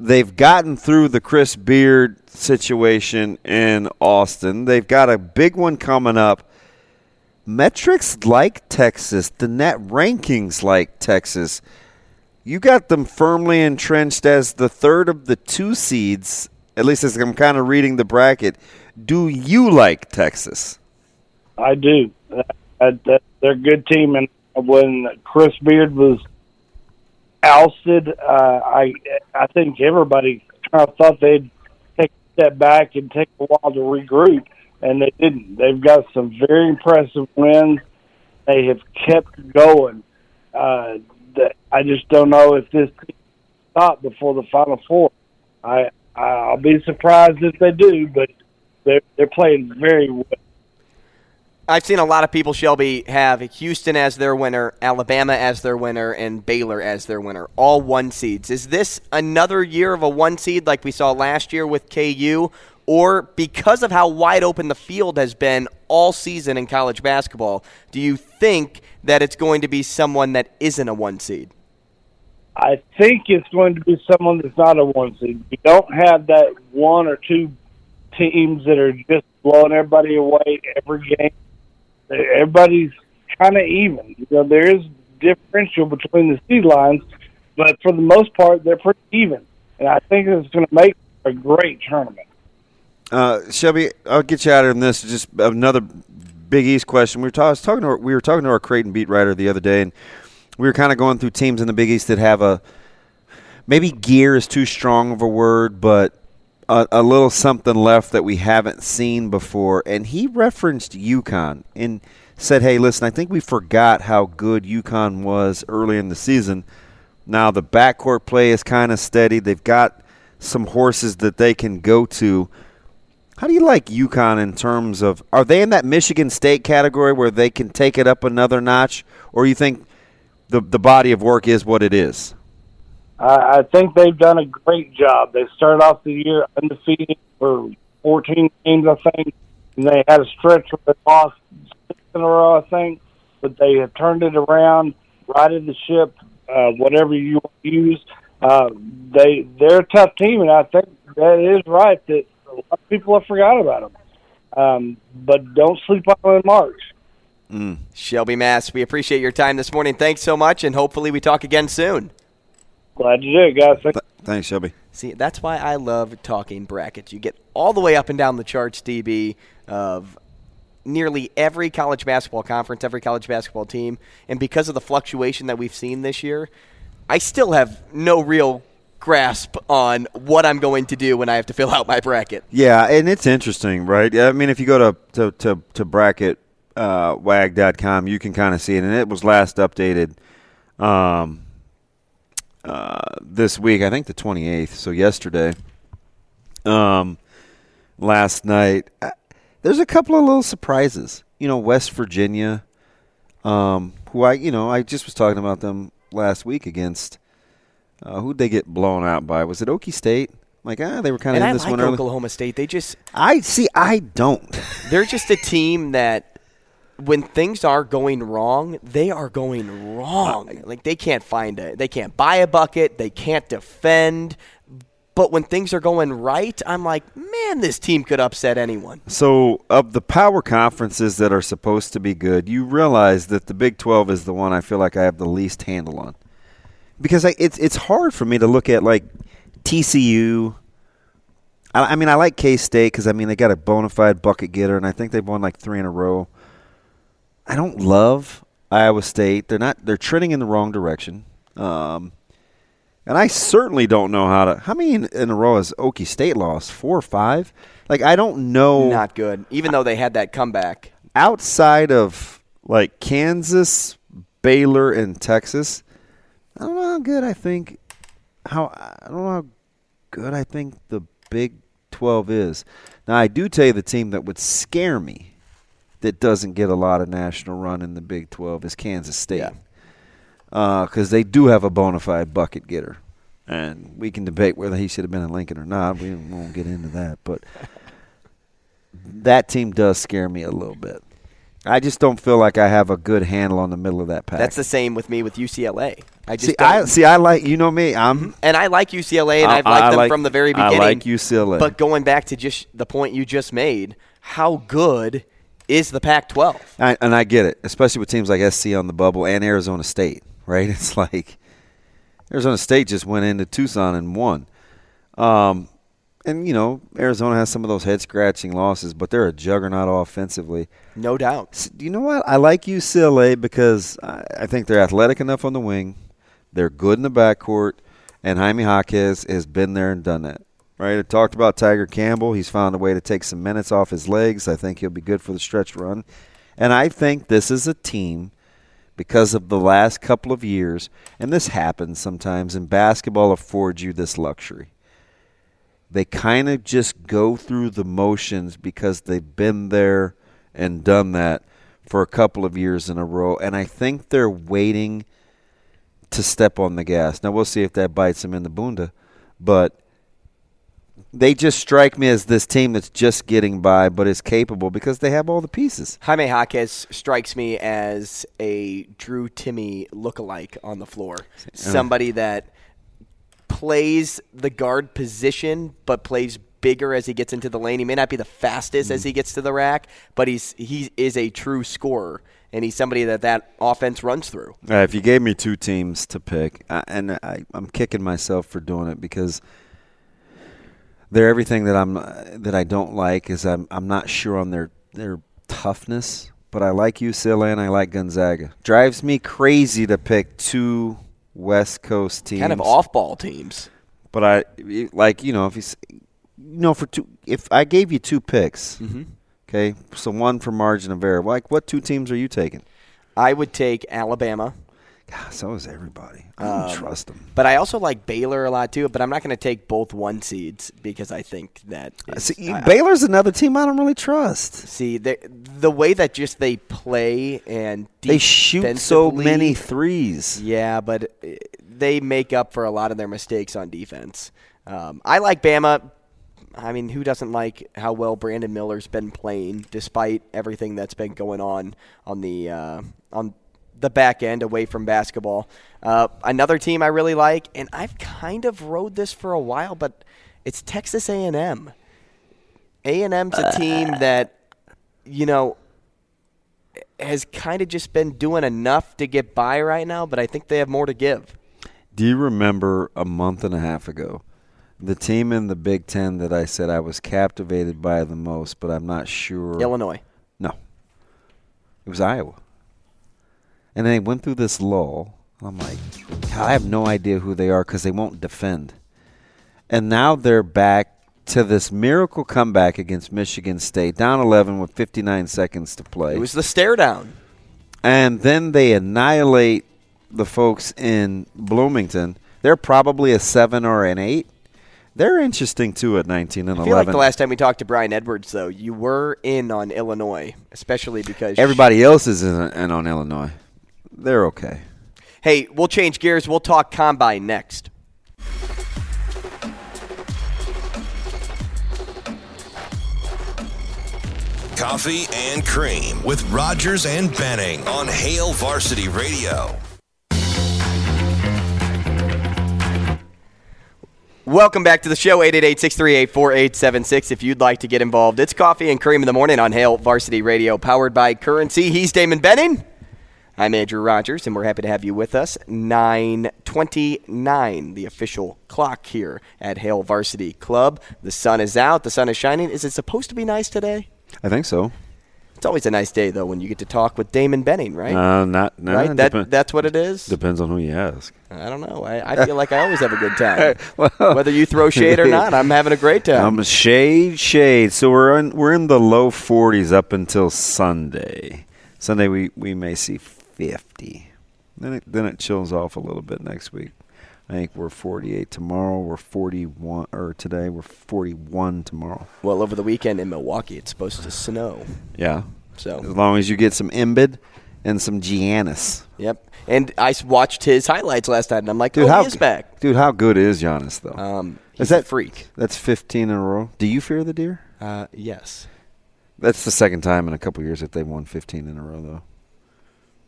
they've gotten through the Chris Beard situation in Austin. They've got a big one coming up. Metrics like Texas, the net rankings like Texas. You got them firmly entrenched as the third of the two seeds, at least as I'm kind of reading the bracket. Do you like Texas? I do. Uh, they're a good team, and when Chris Beard was ousted, uh, I I think everybody kind of thought they'd take a step back and take a while to regroup, and they didn't. They've got some very impressive wins. They have kept going. Uh, I just don't know if this stop before the Final Four. I I'll be surprised if they do, but they're they're playing very well. I've seen a lot of people, Shelby, have Houston as their winner, Alabama as their winner, and Baylor as their winner. All one seeds. Is this another year of a one seed like we saw last year with KU? Or because of how wide open the field has been all season in college basketball, do you think that it's going to be someone that isn't a one seed? I think it's going to be someone that's not a one seed. We don't have that one or two teams that are just blowing everybody away every game everybody's kind of even. You know, there is differential between the seed lines, but for the most part, they're pretty even. And I think it's going to make a great tournament. Uh, Shelby, I'll get you out of this. Just another Big East question. We were, ta- talking to our, we were talking to our Creighton beat writer the other day, and we were kind of going through teams in the Big East that have a maybe gear is too strong of a word, but a, a, little something left that we haven't seen before. And he referenced UConn and said, hey, listen, I think we forgot how good UConn was early in the season. Now the backcourt play is kind of steady. They've got some horses that they can go to. How do you like UConn in terms of are they in that Michigan State category where they can take it up another notch, or you think the the body of work is what it is. I, I think they've done a great job. They started off the year undefeated for 14 games, I think, and they had a stretch where they lost six in a row, I think. But they have turned it around, righted the ship, uh, whatever you use. Uh, they they're a tough team, and I think that is right that a lot of people have forgot about them. Um, but don't sleep on them in March. Mm. Shelby Mast, we appreciate your time this morning. Thanks so much, and hopefully we talk again soon. Glad you did, guys. Thank- Thanks, Shelby. See, that's why I love talking brackets. You get all the way up and down the charts, DB, of nearly every college basketball conference, every college basketball team, and because of the fluctuation that we've seen this year, I still have no real grasp on what I'm going to do when I have to fill out my bracket. Yeah, and it's interesting, right? I mean, if you go to to to, to bracket uh, wag.com, you can kind of see it, and it was last updated um, uh, this week, I think the 28th, so yesterday. Um, last night, uh, there's a couple of little surprises. You know, West Virginia, um, who I, you know, I just was talking about them last week against. Uh, who'd they get blown out by? Was it Okie State? Like, ah, they were kind of in I this like one early. Oklahoma State. They just I see. I don't. they're just a team that when things are going wrong, they are going wrong. Like they can't find a, they can't buy a bucket, they can't defend. But when things are going right, I'm like, man, this team could upset anyone. So, of the power conferences that are supposed to be good, you realize that the Big 12 is the one I feel like I have the least handle on. Because I, it's it's hard for me to look at like TCU. I, I mean, I like K State because I mean they got a bona fide bucket getter, and I think they've won like three in a row. I don't love Iowa State. They're not. They're trending in the wrong direction. Um, and I certainly don't know how to. How many in, in a row has Okie State lost? Four or five? Like I don't know. Not good. Even though they had that comeback. outside of like Kansas, Baylor, and Texas. I don't know how good I think. How I don't know how good I think the Big Twelve is. Now I do tell you the team that would scare me that doesn't get a lot of national run in the Big Twelve is Kansas State. Because uh, they do have a bona fide bucket getter. And we can debate whether he should have been in Lincoln or not. We won't get into that. But that team does scare me a little bit. I just don't feel like I have a good handle on the middle of that pack. That's the same with me with UCLA. I just see, don't- I see. I like you know me. I'm mm-hmm. and I like UCLA, and I- I've liked I them like- from the very beginning. I like UCLA. But going back to just the point you just made, how good is the Pac-12? I, and I get it, especially with teams like SC on the bubble and Arizona State. Right? It's like Arizona State just went into Tucson and won. Um, and you know Arizona has some of those head scratching losses, but they're a juggernaut offensively. No doubt. You know what? I like UCLA because I, I think they're athletic enough on the wing. They're good in the backcourt, and Jaime Jaquez has been there and done that. Right? I talked about Tiger Campbell. He's found a way to take some minutes off his legs. I think he'll be good for the stretch run. And I think this is a team because of the last couple of years, and this happens sometimes, and basketball affords you this luxury. They kind of just go through the motions because they've been there and done that for a couple of years in a row, and I think they're waiting to step on the gas. Now we'll see if that bites them in the bunda, but they just strike me as this team that's just getting by, but is capable because they have all the pieces. Jaime Jaquez strikes me as a Drew Timme lookalike on the floor. Somebody that plays the guard position, but plays bigger as he gets into the lane. He may not be the fastest as he gets to the rack, but he's he is a true scorer, and he's somebody that that offense runs through. Uh, if you gave me two teams to pick, I, and I, I'm kicking myself for doing it because they're everything that I'm that I don't like. Is I'm I'm not sure on their their toughness, but I like UCLA and I like Gonzaga. Drives me crazy to pick two West Coast teams, Kind of off-ball teams. But I like you know if he's you know for two if I gave you two picks, Mhm. okay, so one for margin of error. Like what two teams are you taking? I would take Alabama. God, so is everybody. I don't Um, trust them. But I also like Baylor a lot too. But I'm not going to take both one seeds because I think that is- See, I- Baylor's another team I don't really trust. See, the the way that just they play and They shoot so many threes. Yeah, but uh, they make up for a lot of their mistakes on defense. Um, I like Bama. I mean, who doesn't like how well Brandon Miller's been playing, despite everything that's been going on on the uh, on the back end away from basketball. Uh, another team I really like, and I've kind of rode this for a while, but it's Texas A&M. A&M's a team that, you know, has kind of just been doing enough to get by right now, but I think they have more to give. Do you remember a month and a half ago, the team in the Big Ten that I said I was captivated by the most, but I'm not sure? Illinois. No. It was Iowa. And then they went through this lull. I'm like, I have no idea who they are because they won't defend. And now they're back to this miracle comeback against Michigan State, down 11 with 59 seconds to play. It was the stare down. and then they annihilate the folks in Bloomington. They're probably a seven or an eight. They're interesting too at 19 and I feel like the last time we talked to Brian Edwards, though, you were in on Illinois, especially because Everybody else is in on Illinois. They're okay. Hey, we'll change gears. We'll talk combine next. Coffee and Cream with Rogers and Benning on Hail Varsity Radio. Welcome back to the show, 888-638-4876 if you'd like to get involved. It's Coffee and Cream in the Morning on Hail Varsity Radio, powered by Currency. He's Damon Benning. I'm Andrew Rogers, and we're happy to have you with us. 929, the official clock here at Hail Varsity Club. The sun is out. The sun is shining. Is it supposed to be nice today? I think so. It's always a nice day, though, when you get to talk with Damon Benning, right? Uh, not, right? That, that's what it is? Depends on who you ask. I don't know. I, I feel like I always have a good time. Whether you throw shade or not, I'm having a great time. I'm um, shade, shade. So we're in we're in the low 40s up until Sunday. Sunday we, we may see 50. Then it, then it chills off a little bit next week. I think we're 48 tomorrow. We're 41 or today we're 41 tomorrow. Well, over the weekend in Milwaukee, it's supposed to snow. Yeah. So as long as you get some Embiid and some Giannis. Yep. And I watched his highlights last night, and I'm like, Dude, oh, how he is back. Dude, how good is Giannis though? Um, is that a freak. That's 15 in a row. Do you fear the deer? Uh, yes. That's the second time in a couple years that they've won 15 in a row, though.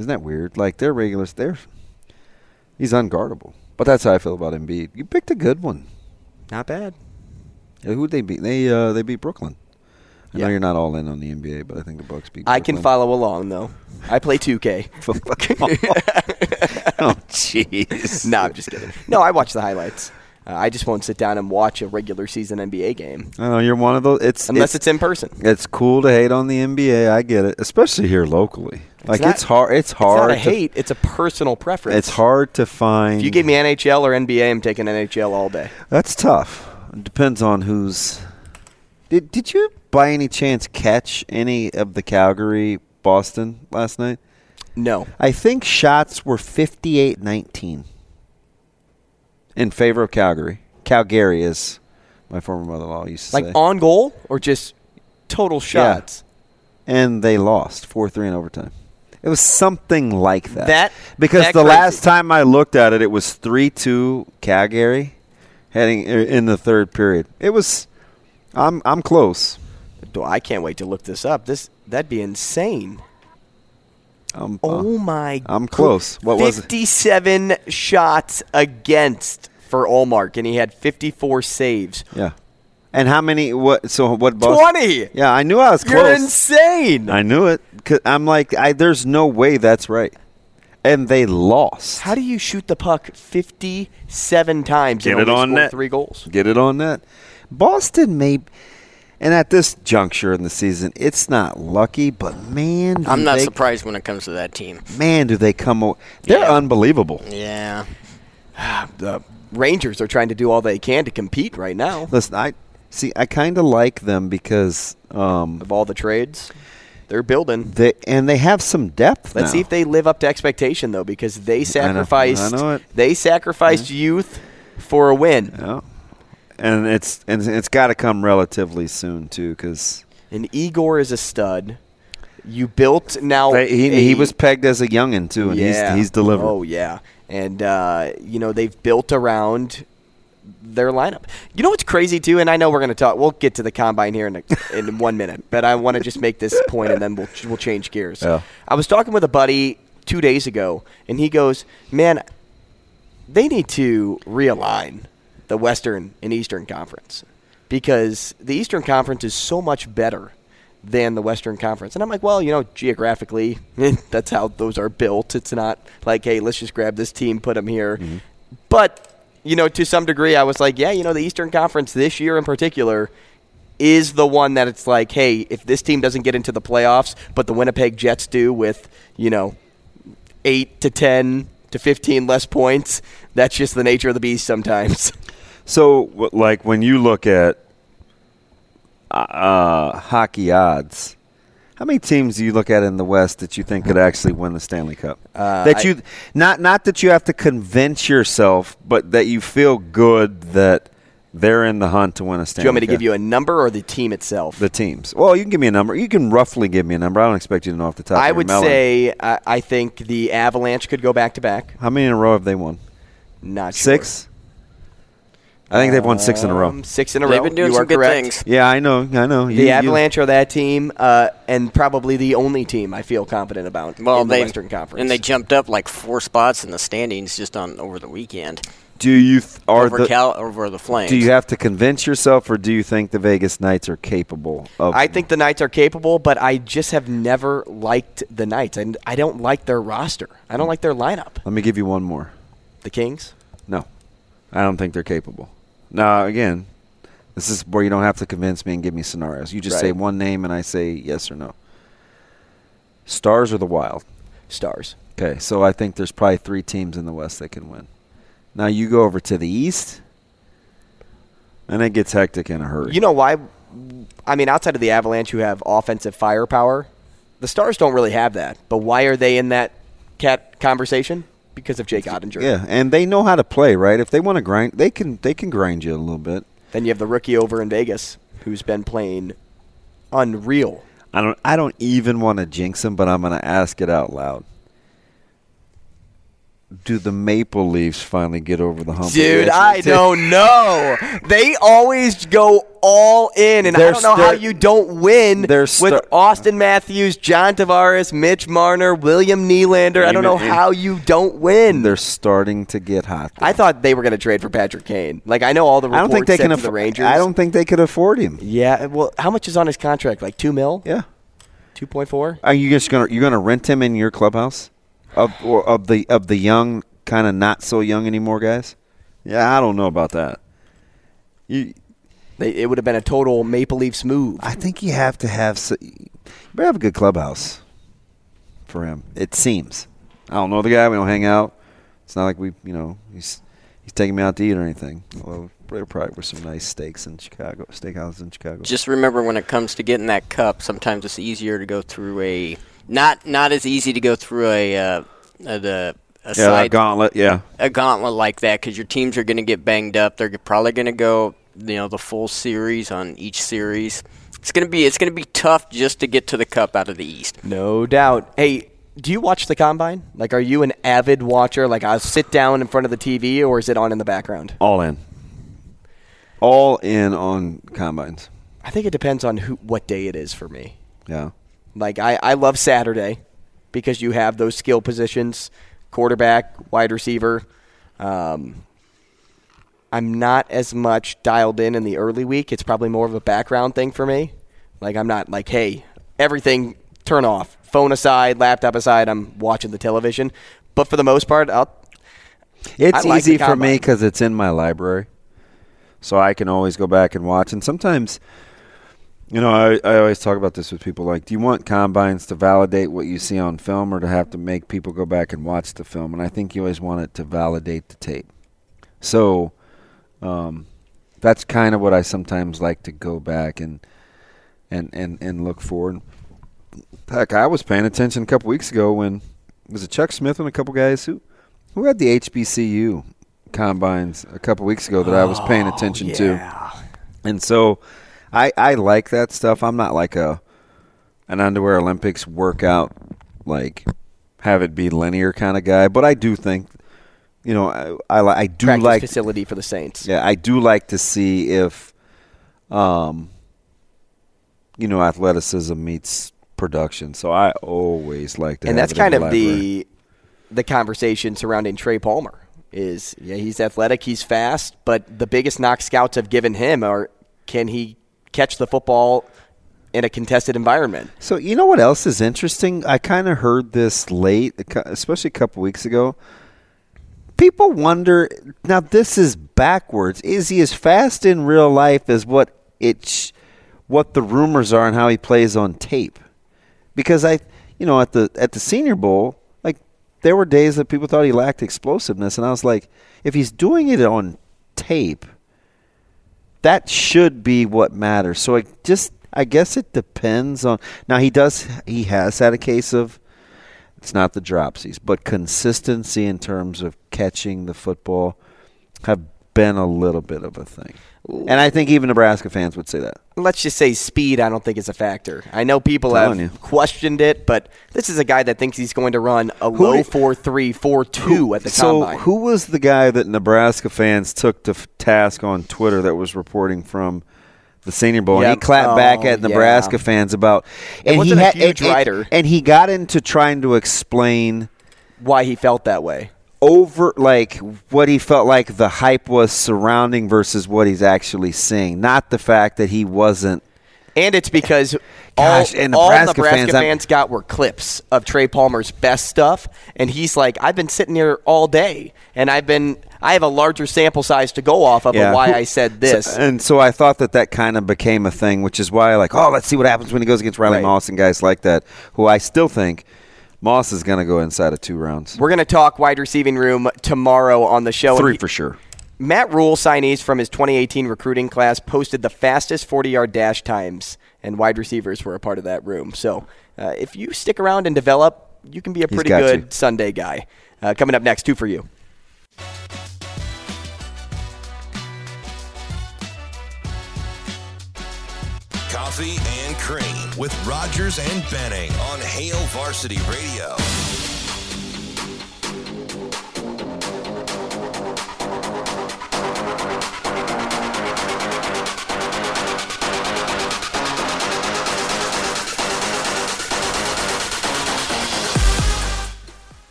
Isn't that weird? Like they're regulars. They're he's unguardable. But that's how I feel about Embiid. You picked a good one. Not bad. Yeah, who'd they beat? They uh, they beat Brooklyn. I know you're not all in on the NBA, but I think the Bucks beat. I can follow along, though. I play 2K. oh, jeez. no, I'm just kidding. No, I watch the highlights. Uh, I just won't sit down and watch a regular season NBA game. I know you're one of those. It's Unless it's in person. It's cool to hate on the NBA. I get it, especially here locally. Like not- it's hard. It's It's hard. not a to- hate. It's a personal preference. It's hard to find. If you gave me NHL or NBA, I'm taking NHL all day. That's tough. It depends on who's. Did Did you by any chance catch any of the Calgary Boston last night? No. I think shots were 58-19 in favor of Calgary. Calgary is my former mother-in-law used to say. Like say. on goal or just total Yeah. shots? and they lost 4-3 in overtime. It was something like that. That- because that the crazy. last time I looked at it, it was 3-2 Calgary heading er, in the third period. It was. I'm I'm close. I can't wait to look this up. This that'd be insane. I'm, Oh my! I'm close. What was it? Fifty-seven shots against for Ullmark, and he had fifty-four saves. Yeah. And how many? What? So what? Boston? 20! Yeah, I knew I was close. You're insane. I knew it. i I'm like, I, there's no way that's right. And they lost. How do you shoot the puck fifty-seven times Get and it only on score net. three goals? Get it on net. Boston may. And at this juncture in the season, it's not lucky, but man, do I'm not they, surprised when it comes to that team. Man, do they come? They're unbelievable. Yeah. the Rangers are trying to do all they can to compete right now. Listen, I see. I kind of like them because um, of all the trades. They're building. They and they have some depth. Let's now. see if they live up to expectation though, because they I know- sacrificed. I know. They sacrificed youth for a win. Yeah. and it's and it's got to come relatively soon too, because And Igor is a stud. You built now. he, a- he was pegged as a youngin too, and yeah. he's he's delivered. Oh yeah, and uh, you know they've built around their lineup. You know what's crazy too, and I know we're going to talk. We'll get to the combine here in a, in one minute, but I want to just make this point, and then we'll we'll change gears. Yeah. I was talking with a buddy two days ago, and he goes, "Man, they need to realign the Western and Eastern Conference because the Eastern Conference is so much better than the Western Conference." And I'm like, "Well, you know, geographically, that's how those are built. It's not like, hey, let's just grab this team, put them here." Mm-hmm. But you know, to some degree, I was like, yeah, you know, the Eastern Conference this year in particular is the one that it's like, hey, if this team doesn't get into the playoffs, but the Winnipeg Jets do with, you know, eight to 10 to 15 less points, that's just the nature of the beast sometimes. So, like when you look at uh, hockey odds, how many teams do you look at in the West that you think could actually win the Stanley Cup? Uh, that I- you not not that you have to convince yourself, but that you feel good that they're in the hunt to win a Stanley. Cup. Do you want me to Cup. give you a number or the team itself? the teams? Well, you can give me a number. You can roughly give me a number. I don't expect you to know off the top. of I would melon. say I, I think the Avalanche could go back to back. how many in a row have they won? Not sure. Six. I think they've won six in a row. Um, Six in a They've row. been doing you some good correct. things. Yeah, I know. I know. The You- you- Avalanche are that team, uh, and probably the only team I feel confident about Well, in the they Western Conference. and they jumped up like four spots in the standings just on over the weekend. Do you th- are over the Cal over the Flames. Do you have to convince yourself, or do you think the Vegas Knights are capable of? I think the Knights are capable, but I just have never liked the Knights, and I don't like their roster. I don't like their lineup. Let me give you one more. The Kings. No, I don't think they're capable. Now, again, this is where you don't have to convince me and give me scenarios. You just say one name, and I say yes or no. Stars or the Wild? Stars. Okay, so I think there's probably three teams in the West that can win. Now you go over to the East, and it gets hectic in a hurry. You know why? I mean, outside of the Avalanche, who have offensive firepower, the Stars don't really have that. But why are they in that cat conversation? Because of Jake Oettinger. Yeah, and they know how to play, right? If they want to grind, they can. They can grind you a little bit. Then you have the rookie over in Vegas, who's been playing unreal. I don't. I don't even want to jinx him, but I'm going to ask it out loud. Do the Maple Leafs finally get over the hump? Dude, I don't know. They always go all in, and I They're don't know how you don't win They're with Auston Matthews, John Tavares, Mitch Marner, William Nylander. I don't know how you don't win. They're starting to get hot. I thought they were going to trade for Patrick Kane. Like I know all the I don't think they can afford. the Rangers. I don't think they could afford him. Yeah, well, how much is on his contract? Like two mil? Yeah, two point four. Are you just gonna you're gonna rent him in your clubhouse of or of the of the young kind of not so young anymore guys? Yeah, I don't know about that. You, they, it would have been a total Maple Leafs move. I think you have to have s- you better have a good clubhouse for him. It seems. I don't know the guy. We don't hang out. It's not like we, you know, he's he's taking me out to eat or anything. Although there probably were some nice steaks in Chicago, steakhouses in Chicago. Just remember when it comes to getting that cup, sometimes it's easier to go through a not not as easy to go through a uh, the a yeah, side that gauntlet. Yeah, a gauntlet like that because your teams are going to get banged up. They're probably going to go you know the full series on each series. It's gonna be it's gonna be tough just to get to the cup out of the East. No doubt. Hey, do you watch the combine? Like, are you an avid watcher? Like, I'll sit down in front of the TV, or is it on in the background? all in. All in on combines. I think it depends on who, what day it is for me. Yeah. Like, I, I love Saturday because you have those skill positions quarterback, wide receiver. Um, I'm not as much dialed in in the early week. It's probably more of a background thing for me. Like, I'm not like, hey, everything turn off, phone aside, laptop aside, I'm watching the television. But for the most part, I'll. It's like easy for me because it's in my library, so I can always go back and watch. And sometimes, you know, I, I always talk about this with people. Like, do you want combines to validate what you see on film, or to have to make people go back and watch the film? And I think you always want it to validate the tape. So, um, that's kind of what I sometimes like to go back and and and and look for. And heck, I was paying attention a couple weeks ago when was it Chuck Smith and a couple guys who who had the HBCU combines a couple weeks ago that I was paying Oh, attention to, and so I I like that stuff. I'm not like a an underwear Olympics workout like have it be linear kind of guy, but I do think you know I I, I do Practice like facility for the Saints. yeah, I do like to see if, um, you know, athleticism meets production. So I always like to. and have that's kind of library. the the conversation surrounding Trey Palmer. Is yeah, he's athletic, he's fast, but the biggest knock scouts have given him are can he catch the football in a contested environment? So you know what else is interesting? I kind of heard this late, especially a couple weeks ago. People wonder now. This is backwards. Is he as fast in real life as what it's what the rumors are, and how he plays on tape? Because I, you know, at the at the Senior Bowl, like there were days that people thought he lacked explosiveness, and I was like, if he's doing it on tape, that should be what matters. So it just I guess it depends on now he does he has had a case of it's not the dropsies, but consistency in terms of catching the football have been a little bit of a thing. And I think even Nebraska fans would say that. Let's just say speed. I don't think is a factor. I know people have you. questioned it, but this is a guy that thinks he's going to run a Who low did- four three four two at the so combine. who was the guy that Nebraska fans took to f- task on Twitter that was reporting from the Senior Bowl? And he clapped back Oh, at Nebraska yeah. fans about. It And wasn't he a had- huge and- and- rider. and he got into trying to explain why he felt that way. Over like what he felt like the hype was surrounding versus what he's actually seeing, not the fact that he wasn't. And it's because Gosh, all, and all Nebraska Nebraska fans, fans, got were clips of Trey Palmer's best stuff, and he's like, "I've been sitting here all day, and I've been, I have a larger sample size to go off of, of why I said this." So- and so I thought that that kind of became a thing, which is why, like, oh, let's see what happens when he goes against Riley Right. Moss and guys like that, who I still think Moss is going to go inside of two rounds. We're gonna talk wide receiving room tomorrow on the show. Three for sure. Matt Rhule signees from his 2018 recruiting class posted the fastest 40 yard dash times, and wide receivers were a part of that room. So uh, if you stick around and develop, you can be a pretty good you. Sunday guy. Uh, coming up next, two for you. Coffee and Cream with Rogers and Benning on Hail Varsity Radio.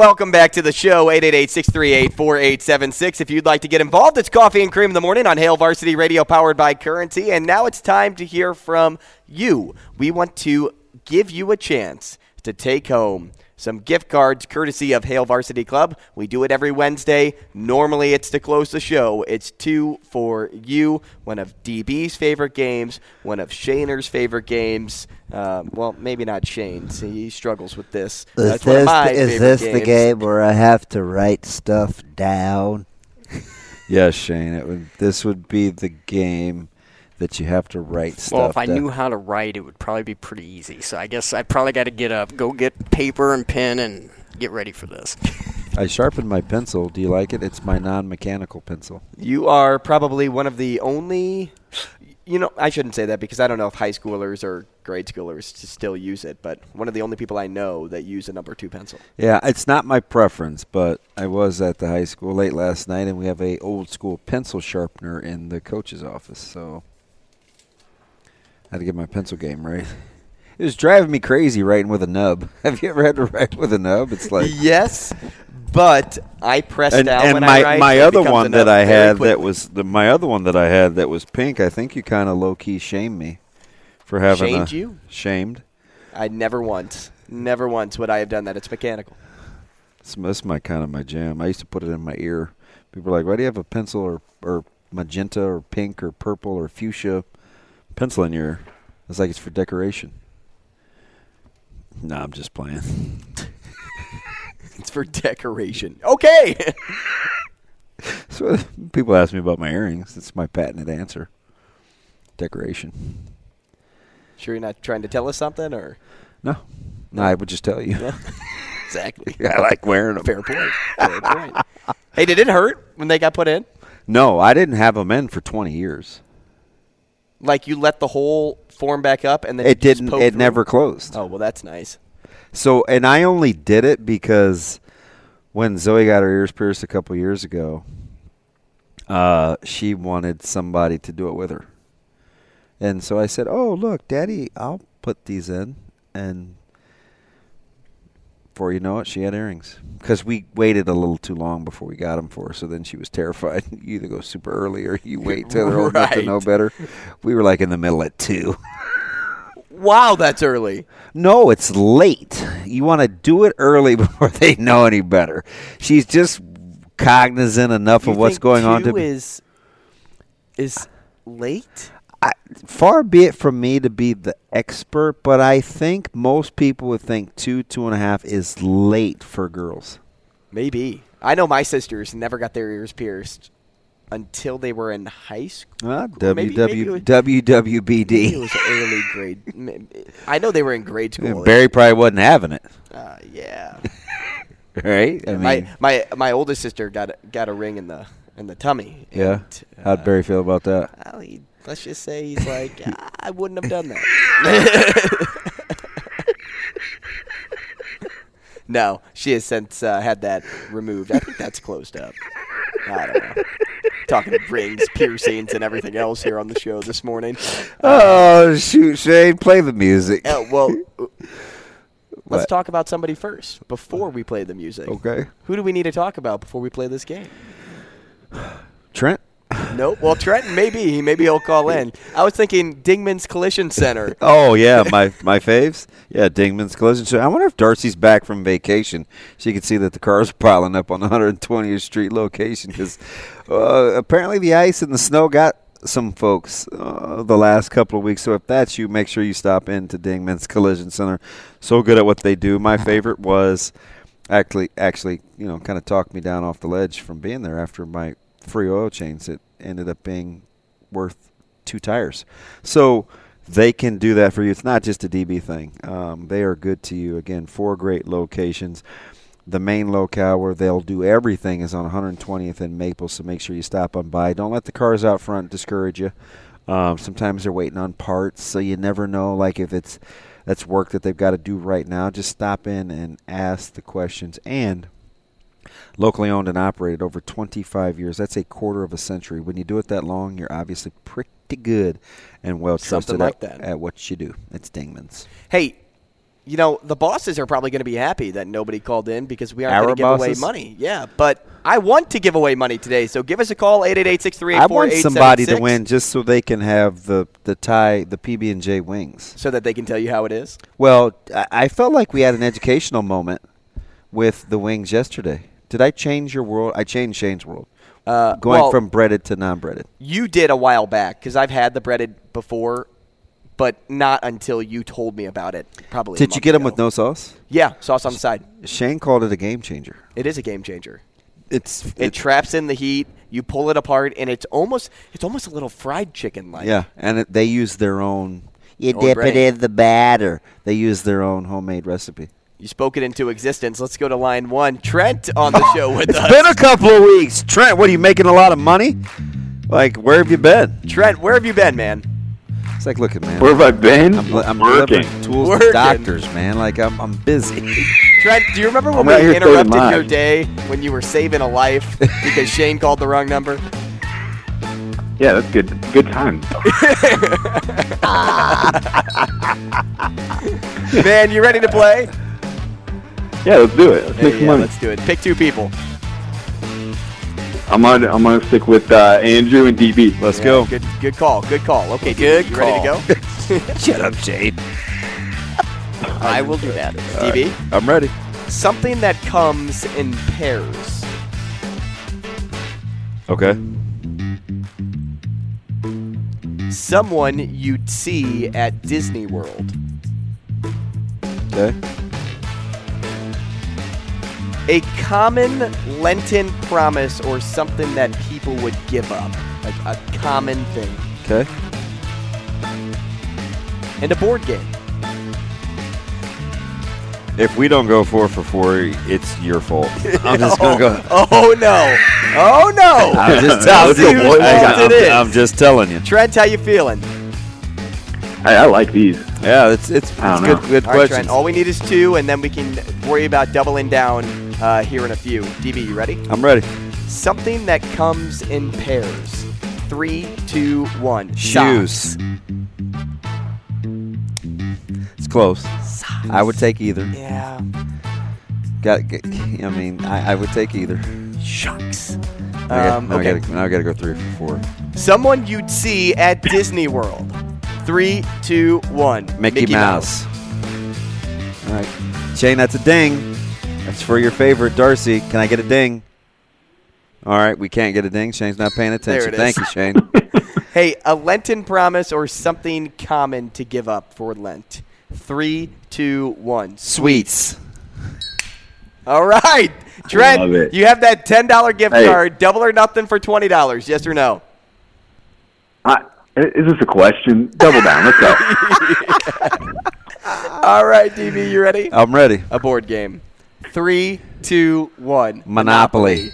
Welcome back to the show, 888-638-4876. If you'd like to get involved, it's Coffee and Cream in the Morning on Hail Varsity Radio powered by Currency. And now it's time to hear from you. We want to give you a chance to take home some gift cards courtesy of Hail Varsity Club. We do it every Wednesday. Normally it's to close the show. It's two for you. One of DB's favorite games, one of Shaner's favorite games. Um, well, maybe not Shane's. He struggles with this. Is That's one of this, my is favorite this the game where I have to write stuff down? Yes, Shane. It would, this would be the game that you have to write stuff. Well, if I down. knew how to write, it would probably be pretty easy. So I guess I probably got to get up, go get paper and pen, and get ready for this. I sharpened my pencil. Do you like it? It's my non-mechanical pencil. You are probably one of the only. You know, I shouldn't say that because I don't know if high schoolers or grade schoolers still use it, but one of the only people I know that use a number two pencil. Yeah, it's not my preference, but I was at the high school late last night, and we have a old school pencil sharpener in the coach's office, so I had to get my pencil game right. It was driving me crazy writing with a nub. Have you ever had to write with a nub? It's like yes, but I pressed and, out and when my I write. my other one that I had that was the my other one that I had that was pink. I think you kind of low key shamed me for having Shamed a, you? shamed. I never once, never once would I have done that. It's mechanical. It's, that's my kind of my jam. I used to put it in my ear. People are like, "Why do you have a pencil or or magenta or pink or purple or fuchsia pencil in your?" ear?" It's like it's for decoration. No, I'm just playing. It's for decoration. Okay. so people ask me about my earrings. It's my patented answer. Decoration. Sure, you're not trying to tell us something, or No, no, I would just tell you. Yeah. exactly. I like wearing them. Fair point. Fair point. Hey, did it hurt when they got put in? No, I didn't have them in for 20 years. Like you let the hole form back up, and then It didn't. It through? never closed. Oh well, that's nice. So, and I only did it because when Zoe got her ears pierced a couple years ago, uh, she wanted somebody to do it with her. And so I said, "Oh, look, Daddy, I'll put these in." And before you know it, she had earrings because we waited a little too long before we got them for her. So then she was terrified. You either go super early or you wait till they're old enough to know better. We were like in the middle at two. Wow, that's early. No, it's late. You want to do it early before they know any better. She's just cognizant enough You of what's going on to is is late. I, far be it from me to be the expert, but I think most people would think two, two and a half is late for girls. Maybe. I know my sisters never got their ears pierced until they were in high school. Ah, Maybe- maybe it WW, was- Maybe it WWBD. was early grade. I know they were in grade school. Barry probably wasn't having it, Uh, yeah. right? I mean, my my my oldest sister got a, got a ring in the in the tummy. yeah. and, How'd Barry feel about that? Well, he, let's just say he's like, "Ah, I wouldn't have done that. no, she has since uh, had that removed. I think that's closed up. I don't know. Talking rings, piercings, and everything else here on the show this morning. Oh shoot, Shane, play the music. Uh, well, let's talk about somebody first before we play the music. Okay. Who do we need to talk about before we play this game? Trent. Nope. Well, Trenton, maybe he maybe he'll call in. I was thinking Dingman's Collision Center. Oh yeah, my my faves. Yeah, Dingman's collision. Center. I wonder if Darcy's back from vacation. She could see that the cars are piling up on the 120th Street location because uh, apparently the ice and the snow got some folks uh, the last couple of weeks. So if that's you, make sure you stop into Dingman's Collision Center. So good at what they do. My favorite was actually actually you know kind of talked me down off the ledge from being there after my free oil change. that ended up being worth two tires. So they can do that for you. It's not just a DB thing. Um, they are good to you. Again, four great locations. The main locale where they'll do everything is on 120th and Maple, so make sure you stop on by. Don't let the cars out front discourage you. Um, sometimes they're waiting on parts, so you never know. Like if it's that's work that they've got to do right now, just stop in and ask the questions. And locally owned and operated over 25 years. That's a quarter of a century. When you do it that long, you're obviously pretty good and well trusted like at, that. at what you do. It's Dingman's. Hey, you know the bosses are probably going to be happy that nobody called in because we aren't going to give away money. Yeah, but I want to give away money today, so give us a call eight eight eight six three eight I four want somebody to win just so they can have the the tie the PB and J wings. so that they can tell you how it is. Well, I, I felt like we had an educational moment with the wings yesterday. Did I change your world? I changed Shane's world. Uh, Going well, from breaded to non-breaded. you did a while back because I've had the breaded before, but not until you told me about it. Probably. Did you get them with no sauce? Yeah, sauce on the side. Shane called it a game changer. It is a game changer. It's It traps in the heat. You pull it apart, and it's almost it's almost a little fried chicken like. Yeah, and it, they use their own. You dip breading. it in the batter. They use their own homemade recipe. You spoke it into existence. Let's go to line one. Trent on the show with It's us. It's been a couple of weeks. Trent, what are you making a lot of money? Like, where have you been? Trent, where have you been, man? It's like, look at man. Where have I been? I'm, li- I'm Working. tools Working. to doctors, man. Like, I'm, I'm busy. Trent, do you remember when I'm we interrupted your day when you were saving a life because Shane called the wrong number? Yeah, that's good. Good time. Man, you ready to play? Yeah, let's do it. Let's Yeah, make some yeah, money. let's do it. Pick two people. I'm on. I'm gonna stick with uh, Andrew and DB. Let's Yeah, go. Good, good call. Good call. Okay, Good DB, you ready to go? Shut up, Shane. I will do that. DB, I'm ready. something that comes in pairs. Okay. Someone you'd see at Disney World. Okay. A common Lenten promise or something that people would give up. Like a common thing. Okay. and a board game. If we don't go four for four, it's your fault. I'm just gonna go. Oh, oh no! Oh no! I'm just telling You you. fault I'm. I'm just telling you. Trent, how you feeling? I, I like these. Yeah, it's it's, it's good know. good All right, questions. Trent. All we need is two, and then we can worry about doubling down uh, here in a few. DB, you ready? I'm ready. Something that comes in pairs. Three, two, one. Shoes. Socks. It's close. Socks. I would take either. Yeah. Got. get- I mean, I, I would take either. Shucks. Um, now, okay. I gotta, now I gotta go three for four. Someone you'd see at Disney World. Three, two, one. Mickey, Mouse. All right, Shane, that's a ding. That's for your favorite, Darcy. Can I get a ding? All right, we can't get a ding. Shane's not paying There attention. it Thank is. you, Shane. Hey, a Lenten promise or something common to give up for Lent. Three, two, one. Sweets. All right, Trent, you have that ten dollar gift Hey. card. Double or nothing for twenty dollars. Yes or no? I, is this a question? Double down. Let's go. All right, DB, you ready? I'm ready. A board game. Three, two, one. Monopoly.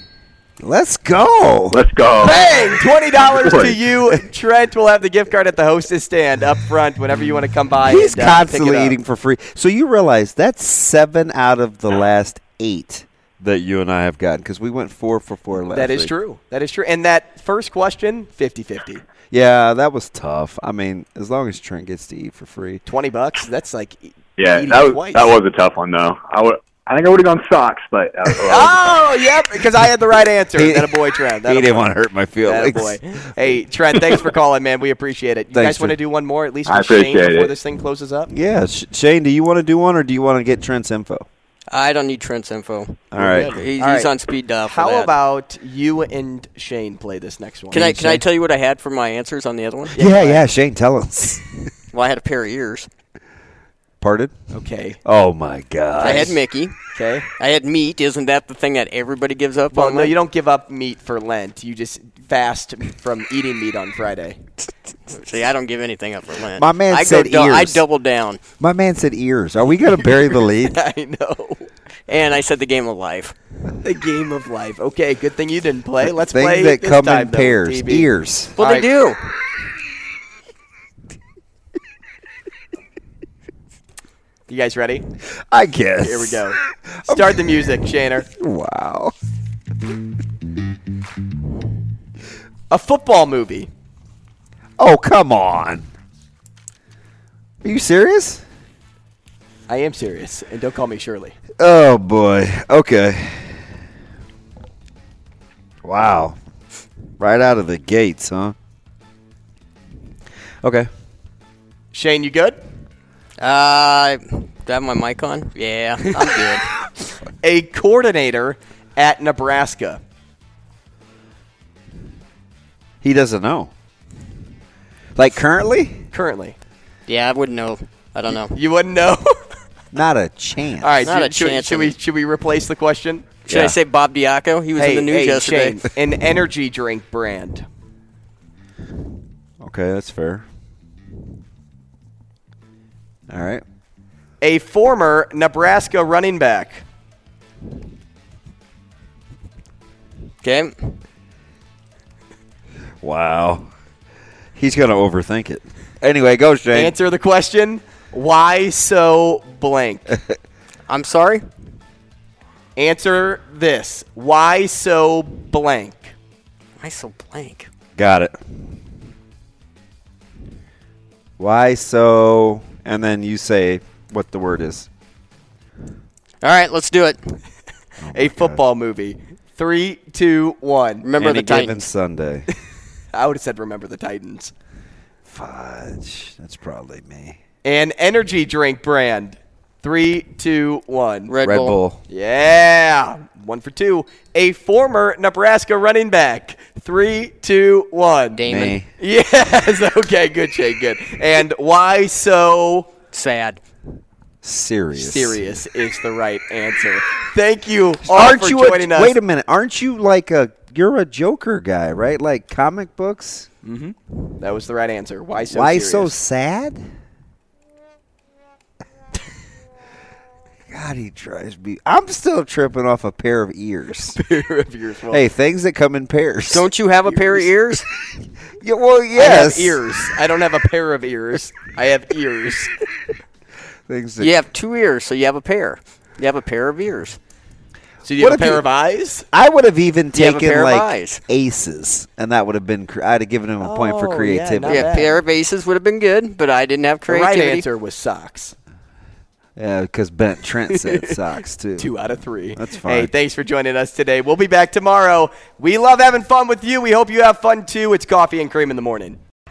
Let's go. Let's go. Bang! Twenty dollars to you. Trent will have the gift card at the hostess stand up front whenever you want to come by. He's and, uh, pick it constantly up. eating for free. So you realize that's seven out of the last eight that you and I have gotten because we went four for four last That is week. true. That is true. And that first question, 50-50. Yeah, that was tough. I mean, as long as Trent gets to eat for free. Twenty bucks. That's like Yeah, that was twice. that was a tough one though. I would. I think I would have gone socks, but uh, that Oh, yep, because I had the right answer. He- that a boy, Trent. That he didn't boy. want to hurt my That a feelings. boy. Hey, Trent, thanks for calling, man. We appreciate it. You Thanks guys want to do one more at least I for Shane before it. this thing closes up? Yeah, Sh- Shane, do you want to do one or do you want to get Trent's info? I don't need Trent's info. All right. He's, he's right. on speed dial. How that. about you and Shane play this next one? Can I can I tell you what I had for my answers on the other one? Yeah, yeah, Shane, tell us. Well, I had a pair of ears. Pardon? Okay. Oh my God! I had Mickey. Okay. I had meat. Isn't that the thing that everybody gives up Well, on? no, Lent? you don't give up meat for Lent. You just fast from eating meat on Friday. See, I don't give anything up for Lent. My man I said go dou- I ears. double down, My man said ears. Are we going to bury the lead? I know. and I said the game of life. The game of life. Okay, good thing you didn't play. Let's Things play that this come time, in though, pairs. DB. Ears. Well, All they right. do. You guys ready? I guess. Here we go. Start the music, Shaner. Wow. A football movie. Oh, come on. Are you serious? I am serious, and don't call me Shirley. Oh boy. Okay. Wow. Right out of the gates, huh? Okay. Shane, you good? Uh, do I have my mic on? Yeah, I'm good. A coordinator at Nebraska. He doesn't know. Like currently? Currently. yeah, I wouldn't know. I don't know. You wouldn't know? Not a chance. All right, Not should, a should- chance should in we should we replace the question? Should I say Bob Diaco? He was hey, in the news hey, yesterday. Shane, an energy drink brand. Okay, that's fair. All right. A former Nebraska running back. Okay. Wow. He's going to overthink it. Anyway, go Shane. Answer the question. Why so blank? I'm sorry. Answer this. Why so blank? Why so blank? Got it. Why so? And then you say what the word is. All right, let's do it. Oh A football movie. Three, two, one. Remember Any the given Titans. Sunday. I would have said remember the Titans. Fudge. That's probably me. An energy drink brand. Three, two, one. Red, Red Bull. Bull. Yeah. One for two. A former Nebraska running back. Three, two, one. Damon. Me. Yes. Okay. Good, Shane. Good. And why so Sad. Serious. serious is the right answer. Thank you all Aren't for you a, us. Wait a minute. Aren't you like a you're a Joker guy, right? Like comic books? Mm-hmm. That was the right answer. Why so Why serious? so sad? God, he drives me. I'm still tripping off a pair of ears. pair of ears. Well, hey, things that come in pairs. Don't you have a pair of ears? yeah, well, I yes. have ears. I don't have a pair of ears. I have ears. Things that You have two ears, so you have a pair. You have a pair of ears. So you What have a pair you- of eyes? I would have even You have taken pair like aces, and that would have been. I'd have given him a point for Oh, yeah, creativity. not yeah, bad. pair of aces would have been good, but I didn't have The right creativity. answer was socks. Yeah, because Bent Trent said socks too. Two out of three. That's fine. Hey, thanks for joining us today. We'll be back tomorrow. We love having fun with you. We hope you have fun too. It's coffee and cream in the morning.